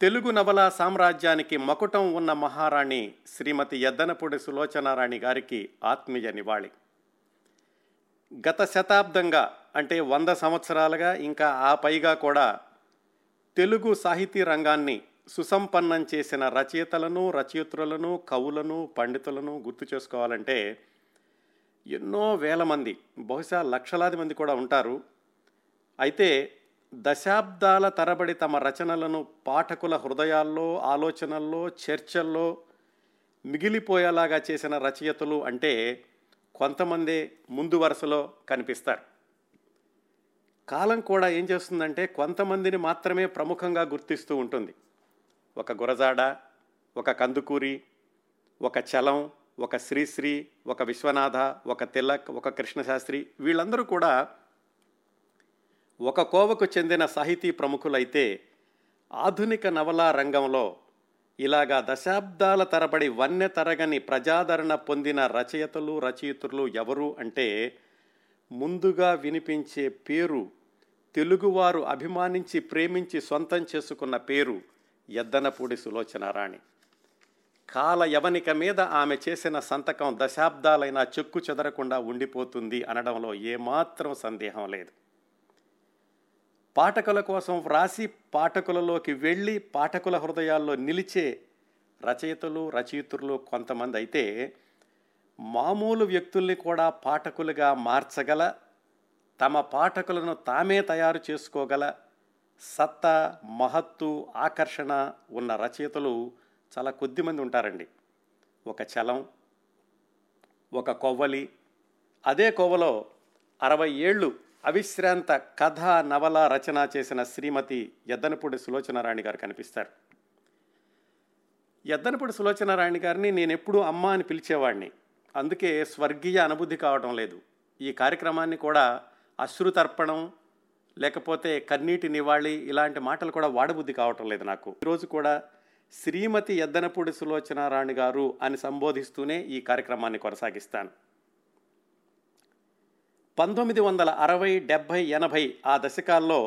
తెలుగు నవల సామ్రాజ్యానికి మకుటం ఉన్న మహారాణి శ్రీమతి ఎద్దనపూడి సులోచనారాణి గారికి ఆత్మీయ నివాళి. గత శతాబ్దంగా అంటే వంద సంవత్సరాలుగా ఇంకా ఆ పైగా కూడా తెలుగు సాహితీ రంగాన్ని సుసంపన్నం చేసిన రచయితలను రచయిత్రులను కవులను పండితులను గుర్తు చేసుకోవాలంటే ఎన్నో వేల మంది బహుశా లక్షలాది మంది కూడా ఉంటారు. అయితే దశాబ్దాల తరబడి తమ రచనలను పాఠకుల హృదయాల్లో ఆలోచనల్లో చర్చల్లో మిగిలిపోయేలాగా చేసిన రచయితలు అంటే కొంతమందే ముందు వరుసలో కనిపిస్తారు. కాలం కూడా ఏం చేస్తుందంటే కొంతమందిని మాత్రమే ప్రముఖంగా గుర్తిస్తూ ఉంటుంది. ఒక గురజాడ ఒక కందుకూరి ఒక చలం ఒక శ్రీశ్రీ ఒక విశ్వనాథ ఒక తిలక్ ఒక కృష్ణశాస్త్రి వీళ్ళందరూ కూడా ఒక కోవకు చెందిన సాహితీ ప్రముఖులైతే ఆధునిక నవలా రంగంలో ఇలాగా దశాబ్దాల తరబడి వన్య తరగని ప్రజాదరణ పొందిన రచయితలు రచయితులు ఎవరు అంటే ముందుగా వినిపించే పేరు తెలుగువారు అభిమానించి ప్రేమించి సొంతం చేసుకున్న పేరు ఎద్దనపూడి సులోచనారాణి. కాల యవనిక మీద ఆమె చేసిన సంతకం దశాబ్దాలైనా చెక్కు చెదరకుండా ఉండిపోతుంది అనడంలో ఏమాత్రం సందేహం లేదు. పాఠకుల కోసం వ్రాసి పాఠకులలోకి వెళ్ళి పాఠకుల హృదయాల్లో నిలిచే రచయితలు రచయితులు కొంతమంది అయితే మామూలు వ్యక్తుల్ని కూడా పాఠకులుగా మార్చగల తమ పాఠకులను తామే తయారు చేసుకోగల సత్తా మహత్తు ఆకర్షణ ఉన్న రచయితలు చాలా కొద్దిమంది ఉంటారండి. ఒక చలం ఒక కొవ్వలి అదే కొవ్వలో అరవై ఏళ్ళు అవిశ్రాంత కథ నవల రచన చేసిన శ్రీమతి ఎద్దనపూడి సులోచనారాణి గారు కనిపిస్తారు. ఎద్దనపూడి సులోచనారాణి గారిని నేను ఎప్పుడూ అమ్మ అని పిలిచేవాడిని అందుకే స్వర్గీయ అనుభూతి కావడం లేదు. ఈ కార్యక్రమాన్ని కూడా అశ్రుతర్పణం లేకపోతే కన్నీటి నివాళి ఇలాంటి మాటలు కూడా వాడబుద్ధి కావటం లేదు నాకు. ఈరోజు కూడా శ్రీమతి ఎద్దనపూడి సులోచనారాణి గారు అని సంబోధిస్తూనే ఈ కార్యక్రమాన్ని కొనసాగిస్తాను. పంతొమ్మిది వందల అరవై డెబ్భై ఎనభై ఆ దశకాల్లో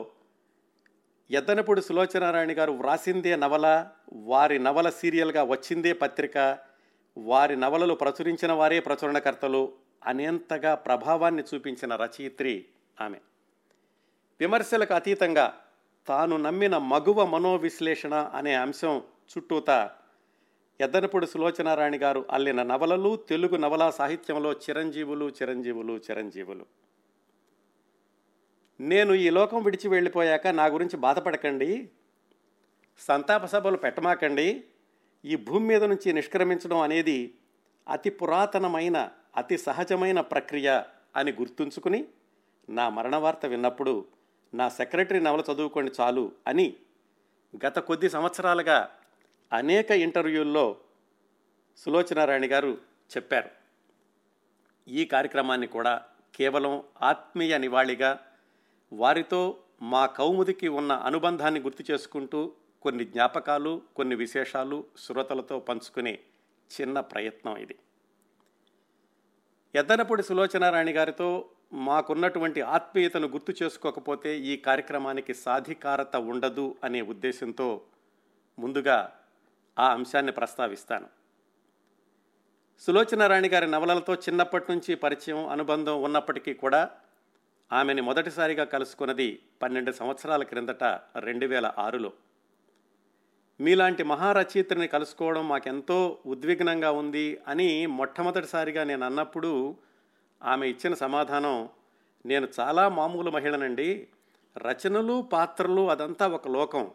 ఎద్దనపూడి సులోచనారాయణ గారు వ్రాసిందే నవల వారి నవల సీరియల్గా వచ్చిందే పత్రిక వారి నవలలు ప్రచురించిన వారే ప్రచురణకర్తలు అనేంతగా ప్రభావాన్ని చూపించిన రచయిత్రి ఆమె. విమర్శలకు అతీతంగా తాను నమ్మిన మగువ మనోవిశ్లేషణ అనే అంశం చుట్టూత ఎద్దనపూడి సులోచనారాణి గారు అల్లిన నవలలు తెలుగు నవలా సాహిత్యంలో చిరంజీవులు చిరంజీవులు చిరంజీవులు. నేను ఈ లోకం విడిచి వెళ్ళిపోయాక నా గురించి బాధపడకండి. సంతాప సభలు పెట్టమాకండి. ఈ భూమి మీద నుంచి నిష్క్రమించడం అనేది అతి పురాతనమైన అతి సహజమైన ప్రక్రియ అని గుర్తుంచుకుని నా మరణ వార్త విన్నప్పుడు నా సెక్రటరీ నవల చదువుకోండి చాలు అని గత కొద్ది సంవత్సరాలుగా అనేక ఇంటర్వ్యూల్లో సులోచనారాయణ గారు చెప్పారు. ఈ కార్యక్రమాన్ని కూడా కేవలం ఆత్మీయ నివాళిగా వారితో మా కౌముదికి ఉన్న అనుబంధాన్ని గుర్తు చేసుకుంటూ కొన్ని జ్ఞాపకాలు కొన్ని విశేషాలు శ్రోతలతో పంచుకునే చిన్న ప్రయత్నం ఇది. ఎద్దనపూడి సులోచనారాణి గారితో మాకున్నటువంటి ఆత్మీయతను గుర్తు చేసుకోకపోతే ఈ కార్యక్రమానికి సాధికారత ఉండదు అనే ఉద్దేశంతో ముందుగా ఆ అంశాన్ని ప్రస్తావిస్తాను. సులోచనారాణి గారి నవలలతో చిన్నప్పటి నుంచి పరిచయం అనుబంధం ఉన్నప్పటికీ కూడా ఆమెని మొదటిసారిగా కలుసుకున్నది పన్నెండు సంవత్సరాల క్రిందట రెండు వేల ఆరులో. మీలాంటి మహారచయిత్రిని కలుసుకోవడం మాకెంతో ఉద్విగ్నంగా ఉంది అని మొట్టమొదటిసారిగా నేను అన్నప్పుడు ఆమె ఇచ్చిన సమాధానం నేను చాలా మామూలు మహిళనండి. రచనలు పాత్రలు అదంతా ఒక లోకం.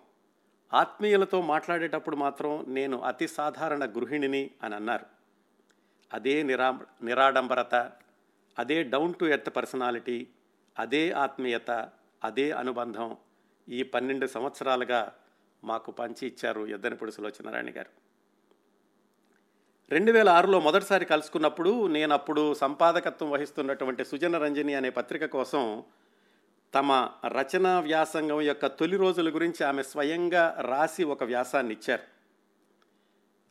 ఆత్మీయులతో మాట్లాడేటప్పుడు మాత్రం నేను అతి సాధారణ గృహిణిని అని అన్నారు. అదే నిరా నిరాడంబరత అదే డౌన్ టు ఎర్త్ పర్సనాలిటీ అదే ఆత్మీయత అదే అనుబంధం ఈ పన్నెండు సంవత్సరాలుగా మాకు పంచి ఇచ్చారు ఎద్దనపూడి సులోచనారాయణ గారు. రెండు వేల ఆరులో మొదటిసారి కలుసుకున్నప్పుడు నేను అప్పుడు సంపాదకత్వం వహిస్తున్నటువంటి సుజన రంజని అనే పత్రిక కోసం తమ రచనా వ్యాసంగం యొక్క తొలి రోజుల గురించి ఆమె స్వయంగా రాసి ఒక వ్యాసాన్ని ఇచ్చారు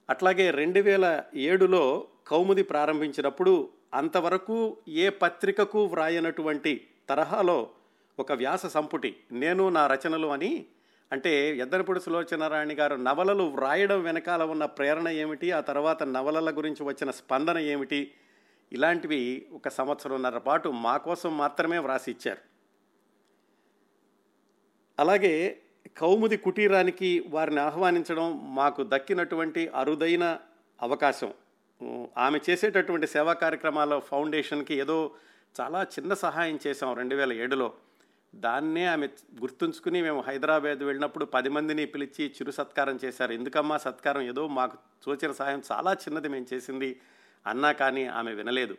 అట్లాగే రెండు వేల ఏడులో కౌముది ప్రారంభించినప్పుడు అంతవరకు ఏ పత్రికకు వ్రాయనటువంటి తరహాలో ఒక వ్యాస సంపుటి నేను నా రచనలు అని అంటే ఎద్దనపూడి సులోచనారాయణ గారు నవలలు వ్రాయడం వెనకాల ఉన్న ప్రేరణ ఏమిటి ఆ తర్వాత నవలల గురించి వచ్చిన స్పందన ఏమిటి ఇలాంటివి ఒక సంవత్సరంన్నర పాటు మా కోసం మాత్రమే వ్రాసి ఇచ్చారు. అలాగే కౌముది కుటీరానికి వారిని ఆహ్వానించడం మాకు దక్కినటువంటి అరుదైన అవకాశం. ఆమె చేసేటటువంటి సేవా కార్యక్రమాల ఫౌండేషన్కి ఏదో చాలా చిన్న సహాయం చేశాం రెండు వేల ఏడులో. దాన్నే ఆమె గుర్తుంచుకుని మేము హైదరాబాద్ వెళ్ళినప్పుడు పది మందిని పిలిచి చిరు సత్కారం చేశారు. ఎందుకమ్మా సత్కారం? ఏదో మాకు తోచిన సహాయం చాలా చిన్నది మేము చేసింది అన్నా కానీ ఆమె వినలేదు.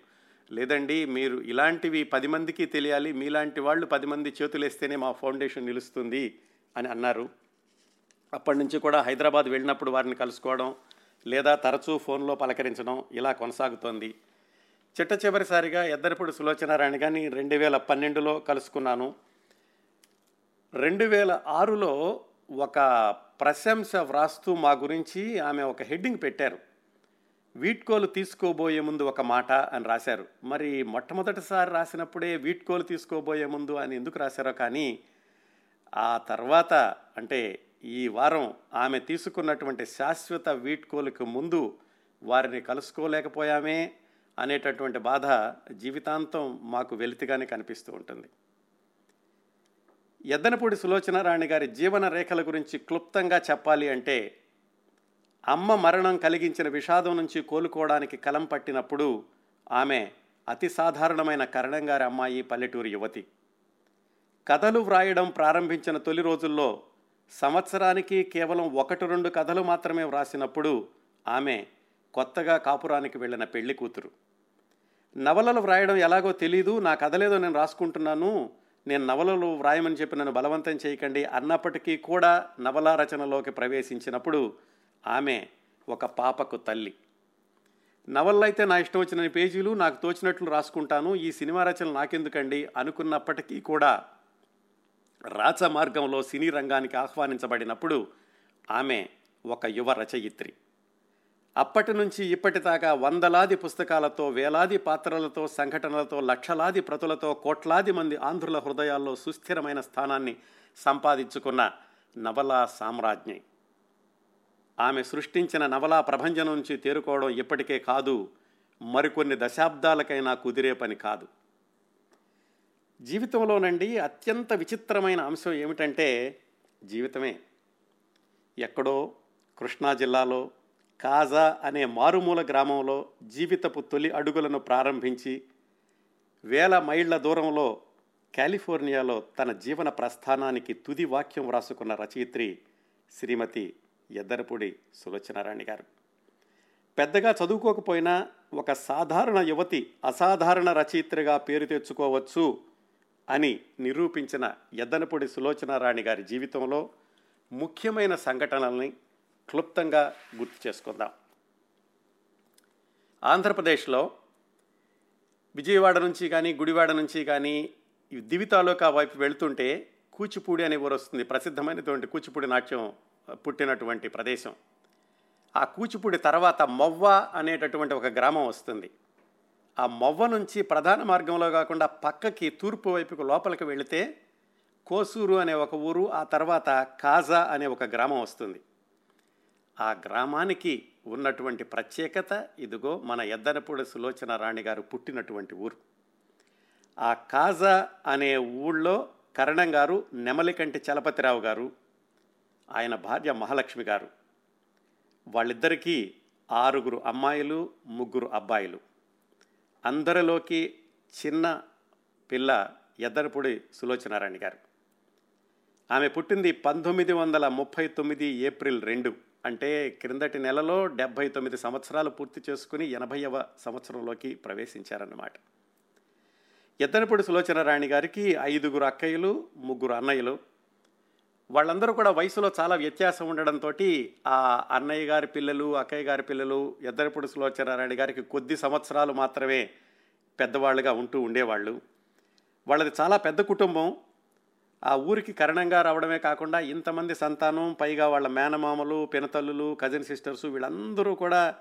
లేదండి మీరు ఇలాంటివి పది మందికి తెలియాలి మీలాంటి వాళ్ళు పది మంది చేతులేస్తేనే మా ఫౌండేషన్ నిలుస్తుంది అని అన్నారు. అప్పటి నుంచి కూడా హైదరాబాద్ వెళ్ళినప్పుడు వారిని కలుసుకోవడం లేదా తరచూ ఫోన్లో పలకరించడం ఇలా కొనసాగుతోంది. చిట్ట చివరిసారిగా ఎద్దరిపూడి సులోచనారాయణ గారిని రెండు వేల పన్నెండులో కలుసుకున్నాను. రెండు వేల ఆరులో ఒక ప్రశంస వ్రాస్తూ మా గురించి ఆమె ఒక హెడ్డింగ్ పెట్టారు. వీడ్కోలు తీసుకోబోయే ముందు ఒక మాట అని రాశారు. మరి మొట్టమొదటిసారి రాసినప్పుడే వీడ్కోలు తీసుకోబోయే ముందు అని ఎందుకు రాశారో కానీ ఆ తర్వాత అంటే ఈ వారం ఆమె తీసుకున్నటువంటి శాశ్వత వీడ్కోలుకు ముందు వారిని కలుసుకోలేకపోయామే అనేటటువంటి బాధ జీవితాంతం మాకు వెలితిగానే కనిపిస్తూ ఉంటుంది. ఎద్దనపూడి సులోచనారాణి గారి జీవన రేఖల గురించి క్లుప్తంగా చెప్పాలి అంటే అమ్మ మరణం కలిగించిన విషాదం నుంచి కోలుకోవడానికి కలం పట్టినప్పుడు ఆమె అతి సాధారణమైన కరణంగారి అమ్మాయి పల్లెటూరు యువతి. కథలు వ్రాయడం ప్రారంభించిన తొలి రోజుల్లో సంవత్సరానికి కేవలం ఒకటి రెండు కథలు మాత్రమే వ్రాసినప్పుడు ఆమె కొత్తగా కాపురానికి వెళ్ళిన పెళ్ళి కూతురు. నవలలు వ్రాయడం ఎలాగో తెలీదు నా కథలేదో నేను రాసుకుంటున్నాను నేను నవలలు వ్రాయమని చెప్పి నన్ను బలవంతం చేయకండి అన్నప్పటికీ కూడా నవలా రచనలోకి ప్రవేశించినప్పుడు ఆమె ఒక పాపకు తల్లి. నవల్లో అయితే నా ఇష్టం వచ్చిన పేజీలు నాకు తోచినట్లు రాసుకుంటాను. ఈ సినిమా రచనలు నాకెందుకండి? అనుకున్నప్పటికీ కూడా రాచ మార్గంలో సినీ రంగానికి ఆహ్వానించబడినప్పుడు ఆమె ఒక యువ రచయిత్రి. అప్పటి నుంచి ఇప్పటిదాకా వందలాది పుస్తకాలతో వేలాది పాత్రలతో సంఘటనలతో లక్షలాది ప్రతులతో కోట్లాది మంది ఆంధ్రుల హృదయాల్లో సుస్థిరమైన స్థానాన్ని సంపాదించుకున్న నవలా సామ్రాజ్ఞి. ఆమె సృష్టించిన నవలా ప్రభంజనం నుంచి తేరుకోవడం ఇప్పటికే కాదు మరికొన్ని దశాబ్దాలకైనా కుదిరే పని కాదు. జీవితంలోనండి అత్యంత విచిత్రమైన అంశం ఏమిటంటే జీవితమే. ఎక్కడో కృష్ణా జిల్లాలో కాజా అనే మారుమూల గ్రామంలో జీవితపు తొలి అడుగులను ప్రారంభించి వేల మైళ్ళ దూరంలో కాలిఫోర్నియాలో తన జీవన ప్రస్థానానికి తుది వాక్యం వ్రాసుకున్న రచయిత్రి శ్రీమతి ఎద్దరపూడి సులోచనారాణి గారు. పెద్దగా చదువుకోకపోయినా ఒక సాధారణ యువతి అసాధారణ రచయిత్రిగా పేరు తెచ్చుకోవచ్చు అని నిరూపించిన ఎద్దనపూడి సులోచనారాణి గారి జీవితంలో ముఖ్యమైన సంఘటనల్ని క్లుప్తంగా గుర్తు చేసుకుందాం. ఆంధ్రప్రదేశ్లో విజయవాడ నుంచి కానీ గుడివాడ నుంచి కానీ దివి తాలూకా వైపు వెళుతుంటే కూచిపూడి అనే ఊరు వస్తుంది. ప్రసిద్ధమైనటువంటి కూచిపూడి నాట్యం పుట్టినటువంటి ప్రదేశం. ఆ కూచిపూడి తర్వాత మొవ్వ అనేటటువంటి ఒక గ్రామం వస్తుంది. ఆ మొవ్వ నుంచి ప్రధాన మార్గంలో కాకుండా పక్కకి తూర్పు వైపుకు లోపలికి వెళితే కోసూరు అనే ఒక ఊరు ఆ తర్వాత కాజా అనే ఒక గ్రామం వస్తుంది. ఆ గ్రామానికి ఉన్నటువంటి ప్రత్యేకత ఇదిగో మన ఎద్దనపూడి సులోచన రాణి గారు పుట్టినటువంటి ఊరు. ఆ కాజా అనే ఊళ్ళో కరణం గారు నెమలికంటి చలపతిరావు గారు ఆయన భార్య మహాలక్ష్మి గారు. వాళ్ళిద్దరికీ ఆరుగురు అమ్మాయిలు ముగ్గురు అబ్బాయిలు. అందరిలోకి చిన్న పిల్ల ఎద్దరపూడి సులోచనారాణి గారు. ఆమె పుట్టింది పంతొమ్మిది వందల ముప్పై తొమ్మిది ఏప్రిల్ రెండు అంటే క్రిందటి నెలలో డెబ్భై తొమ్మిది సంవత్సరాలు పూర్తి చేసుకుని ఎనభైవ సంవత్సరంలోకి ప్రవేశించారన్నమాట. ఎద్దనపూడి సులోచనారాణి గారికి ఐదుగురు అక్కయ్యలు ముగ్గురు అన్నయ్యలు వాళ్ళందరూ కూడా వయసులో చాలా వ్యత్యాసం ఉండడంతో ఆ అన్నయ్య గారి పిల్లలు అక్కయ్య గారి పిల్లలు ఎద్దరపూడి సులోచనారాయణ గారికి కొద్ది సంవత్సరాలు మాత్రమే పెద్దవాళ్ళుగా ఉంటూ ఉండేవాళ్ళు. వాళ్ళది చాలా పెద్ద కుటుంబం. ఆ ఊరికి కరణంగా రావడమే కాకుండా ఇంతమంది సంతానం పైగా వాళ్ళ మేనమామలు పినతల్లులు కజిన్ సిస్టర్స్ వీళ్ళందరూ కూడా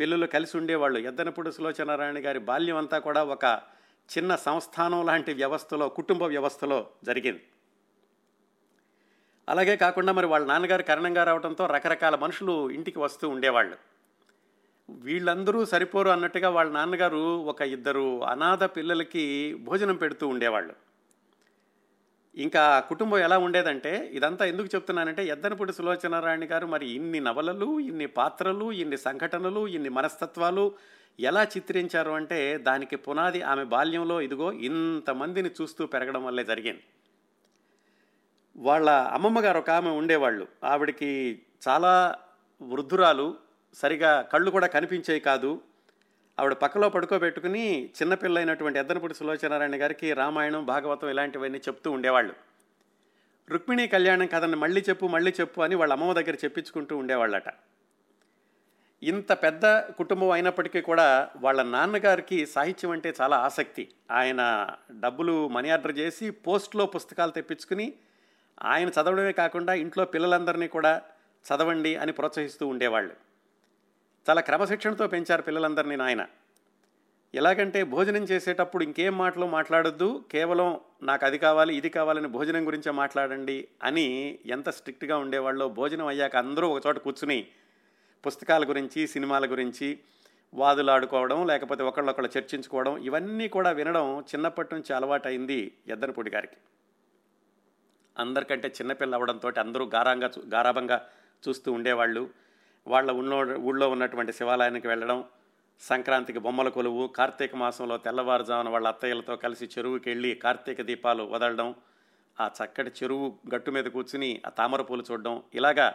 పిల్లలు కలిసి ఉండేవాళ్ళు. ఎద్దనపూడి సులోచనారాయణ గారి బాల్యం అంతా కూడా ఒక చిన్న సంస్థానం లాంటి వ్యవస్థలో కుటుంబ వ్యవస్థలో జరిగింది. అలాగే కాకుండా మరి వాళ్ళ నాన్నగారు కరణంగా రావడంతో రకరకాల మనుషులు ఇంటికి వస్తూ ఉండేవాళ్ళు. వీళ్ళందరూ సరిపోరు అన్నట్టుగా వాళ్ళ నాన్నగారు ఒక ఇద్దరు అనాథ పిల్లలకి భోజనం పెడుతూ ఉండేవాళ్ళు. ఇంకా కుటుంబం ఎలా ఉండేదంటే ఇదంతా ఎందుకు చెప్తున్నానంటే ఎద్దనపూడి సులోచనారాయణ గారు మరి ఇన్ని నవలలు ఇన్ని పాత్రలు ఇన్ని సంఘటనలు ఇన్ని మనస్తత్వాలు ఎలా చిత్రించారు అంటే దానికి పునాది ఆమె బాల్యంలో ఇదిగో ఇంతమందిని చూస్తూ పెరగడం వల్లే జరిగింది. వాళ్ళ అమ్మమ్మ గారు ఒక ఆమె ఉండేవాళ్ళు. ఆవిడకి చాలా వృద్ధురాలు. సరిగా కళ్ళు కూడా కనిపించేవి కాదు. ఆవిడ పక్కలో పడుకోబెట్టుకుని చిన్నపిల్లైనటువంటి ఎద్దనపూడి సులోచనారాయణ గారికి రామాయణం భాగవతం ఇలాంటివన్నీ చెప్తూ ఉండేవాళ్ళు. రుక్మిణి కళ్యాణం కథని మళ్ళీ చెప్పు మళ్ళీ చెప్పు అని వాళ్ళ అమ్మమ్మ దగ్గర చెప్పించుకుంటూ ఉండేవాళ్ళట. ఇంత పెద్ద కుటుంబం అయినప్పటికీ కూడా వాళ్ళ నాన్నగారికి సాహిత్యం అంటే చాలా ఆసక్తి. ఆయన డబ్బులు మనీ ఆర్డర్ చేసి పోస్ట్లో పుస్తకాలు తెప్పించుకుని ఆయన చదవడమే కాకుండా ఇంట్లో పిల్లలందరినీ కూడా చదవండి అని ప్రోత్సహిస్తూ ఉండేవాళ్ళు. చాలా క్రమశిక్షణతో పెంచారు పిల్లలందరినీ నాయన. ఎలాగంటే భోజనం చేసేటప్పుడు ఇంకేం మాటలు మాట్లాడొద్దు కేవలం నాకు అది కావాలి ఇది కావాలని భోజనం గురించే మాట్లాడండి అని ఎంత స్ట్రిక్ట్గా ఉండేవాళ్ళో భోజనం అయ్యాక అందరూ ఒక చోట కూర్చుని పుస్తకాల గురించి సినిమాల గురించి వాదులాడుకోవడం లేకపోతే ఒకళ్ళొకళ్ళు చర్చించుకోవడం ఇవన్నీ కూడా వినడం చిన్నప్పటి నుంచి అలవాటైంది ఎద్దనపూడి గారికి. అందరికంటే చిన్నపిల్ల అవడంతో అందరూ గారంగా చూ గారాభంగా చూస్తూ ఉండేవాళ్ళు. వాళ్ళ ఉన్నో ఊళ్ళో ఉన్నటువంటి శివాలయానికి వెళ్ళడం సంక్రాంతికి బొమ్మల కొలువు కార్తీక మాసంలో తెల్లవారుజామున వాళ్ళ అత్తయ్యలతో కలిసి చెరువుకి వెళ్ళి కార్తీక దీపాలు వదలడం ఆ చక్కటి చెరువు గట్టు మీద కూర్చుని ఆ తామర పూలు చూడడం ఇలాగా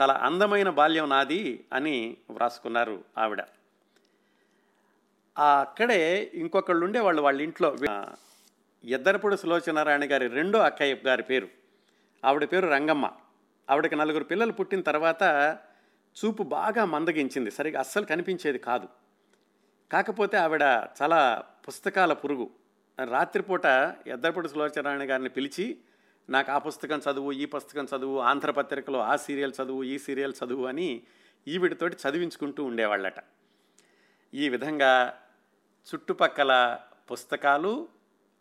చాలా అందమైన బాల్యం నాది అని వ్రాసుకున్నారు ఆవిడ. అక్కడే ఇంకొకళ్ళు ఉండేవాళ్ళు వాళ్ళ ఇంట్లో. ఇద్దరపుడు సులోచనారాయణ గారి రెండో అక్కయ్య గారి పేరు. ఆవిడ పేరు రంగమ్మ. ఆవిడకి నలుగురు పిల్లలు పుట్టిన తర్వాత చూపు బాగా మందగించింది. సరిగా అస్సలు కనిపించేది కాదు. కాకపోతే ఆవిడ చాలా పుస్తకాల పురుగు. రాత్రిపూట ఎద్దరపూడి సులోచనారాయణ గారిని పిలిచి నాకు ఆ పుస్తకం చదువు ఈ పుస్తకం చదువు ఆంధ్రపత్రికలో ఆ సీరియల్ చదువు ఈ సీరియల్ చదువు అని ఈవిడితోటి చదివించుకుంటూ ఉండేవాళ్ళట. ఈ విధంగా చుట్టుపక్కల పుస్తకాలు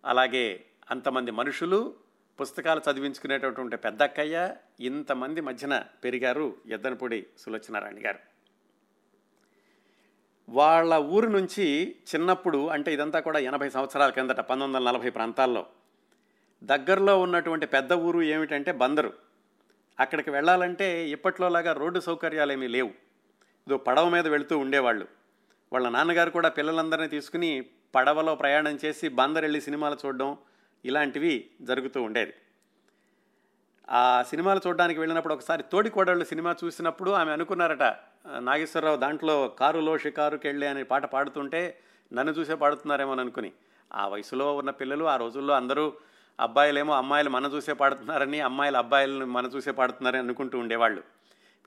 అలాగే అంతమంది మనుషులు పుస్తకాలు చదివించుకునేటటువంటి పెద్దక్కయ్య ఇంతమంది మధ్యన పెరిగారు ఎద్దనపూడి సులోచనారాయణ గారు. వాళ్ళ ఊరు నుంచి చిన్నప్పుడు అంటే ఇదంతా కూడా ఎనభై సంవత్సరాల కిందట పంతొమ్మిది వందల నలభై ప్రాంతాల్లో దగ్గరలో ఉన్నటువంటి పెద్ద ఊరు ఏమిటంటే బందరు. అక్కడికి వెళ్ళాలంటే ఇప్పట్లోలాగా రోడ్డు సౌకర్యాలు ఏమీ లేవు. ఇదో పడవ మీద వెళుతూ ఉండేవాళ్ళు. వాళ్ళ నాన్నగారు కూడా పిల్లలందరినీ తీసుకుని పడవలో ప్రయాణం చేసి బందర్ వెళ్ళి సినిమాలు చూడడం ఇలాంటివి జరుగుతూ ఉండేది. ఆ సినిమాలు చూడడానికి వెళ్ళినప్పుడు ఒకసారి తోడికోడళ్ళు సినిమా చూసినప్పుడు ఆమె అనుకున్నారట నాగేశ్వరరావు దాంట్లో కారులో షికారుకి వెళ్ళి అనే పాట పాడుతుంటే నన్ను చూసే పాడుతున్నారేమో అని అనుకుని ఆ వయసులో ఉన్న పిల్లలు ఆ రోజుల్లో అందరూ అబ్బాయిలేమో అమ్మాయిలు మన చూసే పాడుతున్నారని అమ్మాయిలు అబ్బాయిలను మన చూసే పాడుతున్నారని అనుకుంటూ ఉండేవాళ్ళు.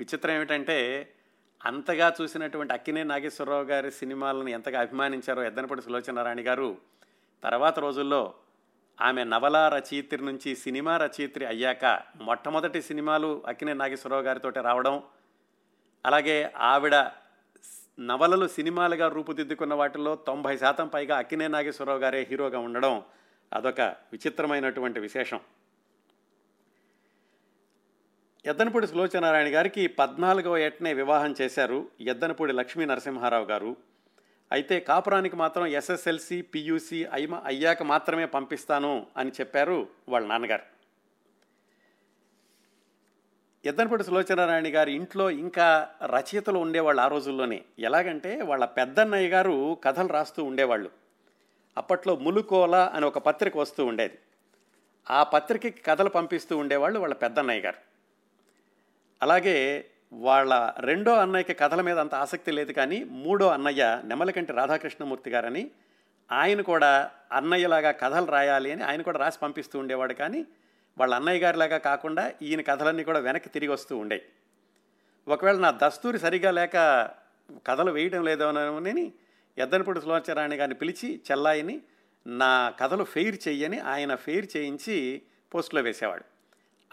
విచిత్రం ఏమిటంటే అంతగా చూసినటువంటి అక్కినే నాగేశ్వరరావు గారి సినిమాలను ఎంతగా అభిమానించారో ఎద్దనపడి సులోచనారాయణ గారు తర్వాత రోజుల్లో ఆమె నవల రచయిత్రి నుంచి సినిమా రచయిత్రి అయ్యాక మొట్టమొదటి సినిమాలు అక్కినే నాగేశ్వరరావు గారితో రావడం అలాగే ఆవిడ నవలలు సినిమాలుగా రూపుదిద్దుకున్న వాటిలో తొంభై శాతం పైగా అక్కినే నాగేశ్వరరావు గారే హీరోగా ఉండడం అదొక విచిత్రమైనటువంటి విశేషం. ఎద్దనపూడి సులోచనారాయణ గారికి పద్నాలుగవ ఏటనే వివాహం చేశారు ఎద్దనపూడి లక్ష్మీ నరసింహారావు గారు. అయితే కాపురానికి మాత్రం ఎస్ఎస్ఎల్సి పియూసి అయ్మ అయ్యాక మాత్రమే పంపిస్తాను అని చెప్పారు వాళ్ళ నాన్నగారు. ఎద్దనపూడి సులోచనారాయణ గారి ఇంట్లో ఇంకా రచయితలు ఉండేవాళ్ళు ఆ రోజుల్లోనే. ఎలాగంటే వాళ్ళ పెద్దన్నయ్య గారు కథలు రాస్తూ ఉండేవాళ్ళు. అప్పట్లో ములుకోల అని ఒక పత్రిక వస్తూ ఉండేది. ఆ పత్రికకి కథలు పంపిస్తూ ఉండేవాళ్ళు వాళ్ళ పెద్దన్నయ్య గారు. అలాగే వాళ్ళ రెండో అన్నయ్యకి కథల మీద అంత ఆసక్తి లేదు కానీ మూడో అన్నయ్య నెమలకంటి రాధాకృష్ణమూర్తి గారని ఆయన కూడా అన్నయ్యలాగా కథలు రాయాలి అని ఆయన కూడా రాసి పంపిస్తూ ఉండేవాడు కానీ వాళ్ళ అన్నయ్య గారిలాగా కాకుండా ఈయన కథలన్నీ కూడా వెనక్కి తిరిగి వస్తూ ఉండేవి ఒకవేళ నా దస్తూరి సరిగా లేక కథలు వేయడం లేదోనని ఎద్దనపూడి సులోచనారాయణ గారిని పిలిచి చెల్లాయిని నా కథలు ఫెయిర్ చెయ్యని ఆయన ఫెయిర్ చేయించి పోస్టులో వేసేవాడు.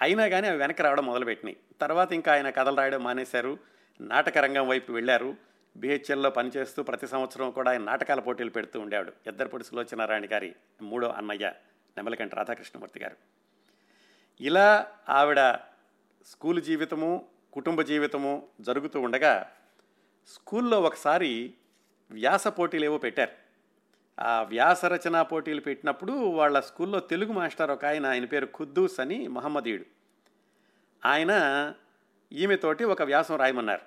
అయినా కానీ అవి వెనక్కి రావడం మొదలుపెట్టినాయి. తర్వాత ఇంకా ఆయన కథలు రాయడం మానేశారు. నాటక రంగం వైపు వెళ్ళారు. బిహెచ్ఎల్లో పనిచేస్తూ ప్రతి సంవత్సరం కూడా ఆయన నాటకాల పోటీలు పెడుతూ ఉండేవాడు. ఎద్దరపూడి సులోచనారాయణ గారి మూడో అన్నయ్య నెమలకంటి రాధాకృష్ణమూర్తి గారు. ఇలా ఆవిడ స్కూల్ జీవితము కుటుంబ జీవితము జరుగుతూ ఉండగా స్కూల్లో ఒకసారి వ్యాస పోటీలు ఏవో పెట్టారు. ఆ వ్యాస రచనా పోటీలు పెట్టినప్పుడు వాళ్ళ స్కూల్లో తెలుగు మాస్టర్ ఒక ఆయన ఆయన పేరు ఖుద్దూస్ అని మహమ్మదీయుడు. ఆయన ఈమెతోటి ఒక వ్యాసం రాయమన్నారు.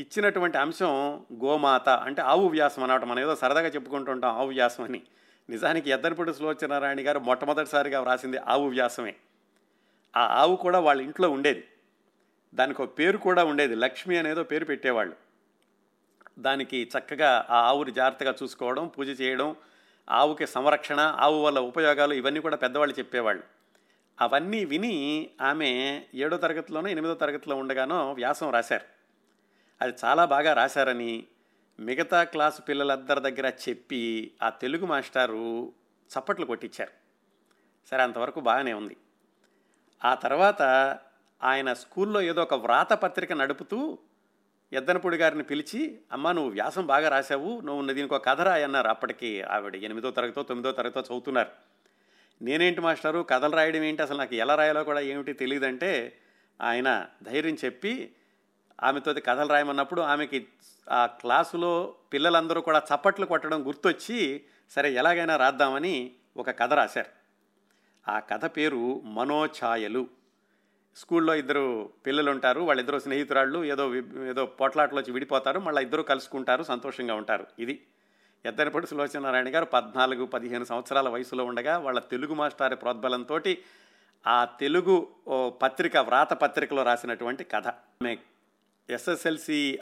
ఇచ్చినటువంటి అంశం గోమాత అంటే ఆవు వ్యాసం అనమాట మనం ఏదో సరదాగా చెప్పుకుంటుంటాం ఆవు వ్యాసం అని. నిజానికి ఎద్దనపూడి సులోచనారాయణ గారు మొట్టమొదటిసారిగా వ్రాసింది ఆవు వ్యాసమే. ఆ ఆవు కూడా వాళ్ళ ఇంట్లో ఉండేది. దానికి ఒక పేరు కూడా ఉండేది. లక్ష్మి అనేదో పేరు పెట్టేవాళ్ళు. దానికి చక్కగా ఆ ఆవుని జాగ్రత్తగా చూసుకోవడం పూజ చేయడం ఆవుకి సంరక్షణ ఆవు వల్ల ఉపయోగాలు ఇవన్నీ కూడా పెద్దవాళ్ళు చెప్పేవాళ్ళు. అవన్నీ విని ఆమె ఏడో తరగతిలోనో ఎనిమిదో తరగతిలో ఉండగానో వ్యాసం రాశారు. అది చాలా బాగా రాశారని మిగతా క్లాసు పిల్లలందరి దగ్గర చెప్పి ఆ తెలుగు మాస్టారు చప్పట్లు కొట్టించారు. సరే అంతవరకు బాగానే ఉంది. ఆ తర్వాత ఆయన స్కూల్లో ఏదో ఒక వ్రాత పత్రిక నడుపుతూ ఎద్దనపూడి గారిని పిలిచి అమ్మ నువ్వు వ్యాసం బాగా రాశావు నువ్వు దీనికి ఒక కథ రాయన్నారు అప్పటికి ఆవిడ ఎనిమిదో తరగతో తొమ్మిదో తరగతో చదువుతున్నారు. నేనేంటి మాస్టరు? కథలు రాయడం ఏంటి? అసలు నాకు ఎలా రాయాలో కూడా ఏమిటి తెలియదంటే ఆయన ధైర్యం చెప్పి ఆమెతో కథలు రాయమన్నప్పుడు ఆమెకి ఆ క్లాసులో పిల్లలందరూ కూడా చప్పట్లు కొట్టడం గుర్తొచ్చి సరే ఎలాగైనా రాద్దామని ఒక కథ రాశారు. ఆ కథ పేరు మనోఛాయలు. స్కూల్లో ఇద్దరు పిల్లలు ఉంటారు వాళ్ళిద్దరు స్నేహితురాళ్ళు ఏదో ఏదో పోట్లాటలోంచి విడిపోతారు మళ్ళీ ఇద్దరు కలుసుకుంటారు సంతోషంగా ఉంటారు. ఇది ఎద్దరిపడి సులోచనారాయణ గారు పద్నాలుగు పదిహేను సంవత్సరాల వయసులో ఉండగా వాళ్ళ తెలుగు మాస్టారి ప్రోద్బలంతో ఆ తెలుగు పత్రిక వ్రాత పత్రికలో రాసినటువంటి కథ. ఆమె ఎస్ఎస్ఎల్సి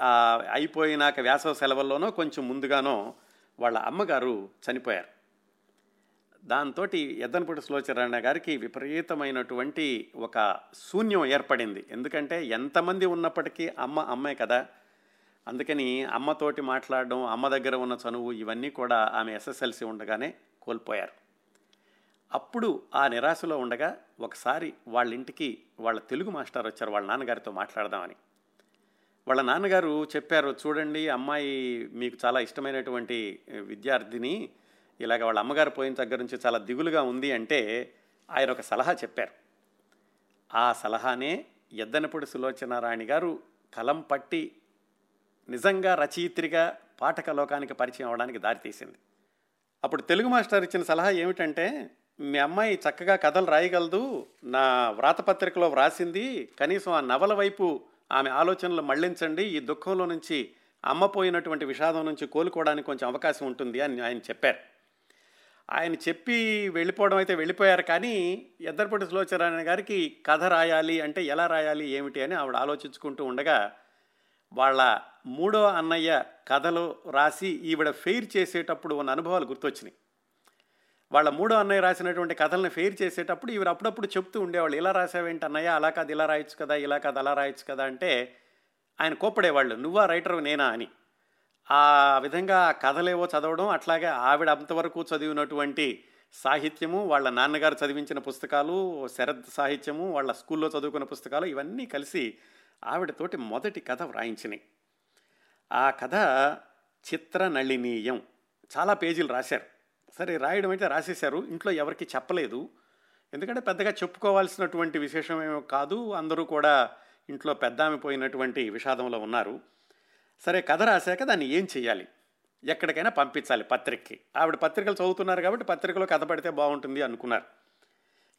అయిపోయినాక వేసవ సెలవుల్లోనో కొంచెం ముందుగానో వాళ్ళ అమ్మగారు చనిపోయారు. దాంతో ఎద్దనపూడి సులోచనారాయణ గారికి విపరీతమైనటువంటి ఒక శూన్యం ఏర్పడింది. ఎందుకంటే ఎంతమంది ఉన్నప్పటికీ అమ్మ అమ్మే కదా. అందుకని అమ్మతోటి మాట్లాడడం అమ్మ దగ్గర ఉన్న చనువు ఇవన్నీ కూడా ఆమె ఎస్ఎస్ఎల్సి ఉండగానే కోల్పోయారు. అప్పుడు ఆ నిరాశలో ఉండగా ఒకసారి వాళ్ళ ఇంటికి వాళ్ళ తెలుగు మాస్టర్ వచ్చారు వాళ్ళ నాన్నగారితో మాట్లాడదామని. వాళ్ళ నాన్నగారు చెప్పారు చూడండి అమ్మాయి మీకు చాలా ఇష్టమైనటువంటి విద్యార్థిని. ఇలాగ వాళ్ళ అమ్మగారు పోయిన దగ్గర నుంచి చాలా దిగులుగా ఉంది అంటే ఆయన ఒక సలహా చెప్పారు. ఆ సలహానే ఎద్దనపూడి సులోచనారాయణ గారు కలం పట్టి నిజంగా రచయిత్రిగా పాఠక లోకానికి పరిచయం అవడానికి దారితీసింది అప్పుడు తెలుగు మాస్టర్ ఇచ్చిన సలహా ఏమిటంటే మీ అమ్మాయి చక్కగా కథలు రాయగలదు నా వ్రాతపత్రికలో వ్రాసింది కనీసం ఆ నవల వైపు ఆమె ఆలోచనలు మళ్ళించండి ఈ దుఃఖంలో నుంచి అమ్మ పోయినటువంటి విషాదం నుంచి కోలుకోవడానికి కొంచెం అవకాశం ఉంటుంది అని ఆయన చెప్పారు. ఆయన చెప్పి వెళ్ళిపోవడం అయితే వెళ్ళిపోయారు కానీ ఎద్దరపూటి సులోచనారాయణ గారికి కథ రాయాలి అంటే ఎలా రాయాలి ఏమిటి అని ఆవిడ ఆలోచించుకుంటూ ఉండగా వాళ్ళ మూడో అన్నయ్య కథలు రాసి ఈవిడ ఫెయిర్ చేసేటప్పుడు ఉన్న అనుభవాలు గుర్తొచ్చినాయి. వాళ్ళ మూడో అన్నయ్య రాసినటువంటి కథలను ఫెయిర్ చేసేటప్పుడు ఈవిడ అప్పుడప్పుడు చెప్తూ ఉండేవాళ్ళు ఇలా రాసావేంటి అన్నయ్య? అలా కాదు ఇలా రాయొచ్చు కదా ఇలా కాదు అలా రాయొచ్చు కదా అంటే ఆయన కోప్పడేవాళ్ళు నువ్వా రైటర్ నేనా? అని. ఆ విధంగా కథలేవో చదవడం అట్లాగే ఆవిడ అంతవరకు చదివినటువంటి సాహిత్యము వాళ్ళ నాన్నగారు చదివించిన పుస్తకాలు శరద్ సాహిత్యము వాళ్ళ స్కూల్లో చదువుకున్న పుస్తకాలు ఇవన్నీ కలిసి ఆవిడతోటి మొదటి కథ వ్రాయించినాయి. ఆ కథ చిత్రనళినీయం. చాలా పేజీలు రాశారు. సరే రాయడం అయితే రాసేశారు. ఇంట్లో ఎవరికి చెప్పలేదు. ఎందుకంటే పెద్దగా చెప్పుకోవాల్సినటువంటి విశేషమేమో కాదు. అందరూ కూడా ఇంట్లో పెద్దామి పోయినటువంటి విషాదంలో ఉన్నారు. సరే కథ రాశాక దాన్ని ఏం చేయాలి ఎక్కడికైనా పంపించాలి పత్రికకి. ఆవిడ పత్రికలు చదువుతున్నారు కాబట్టి పత్రికలో కథ పడితే బాగుంటుంది అనుకున్నారు.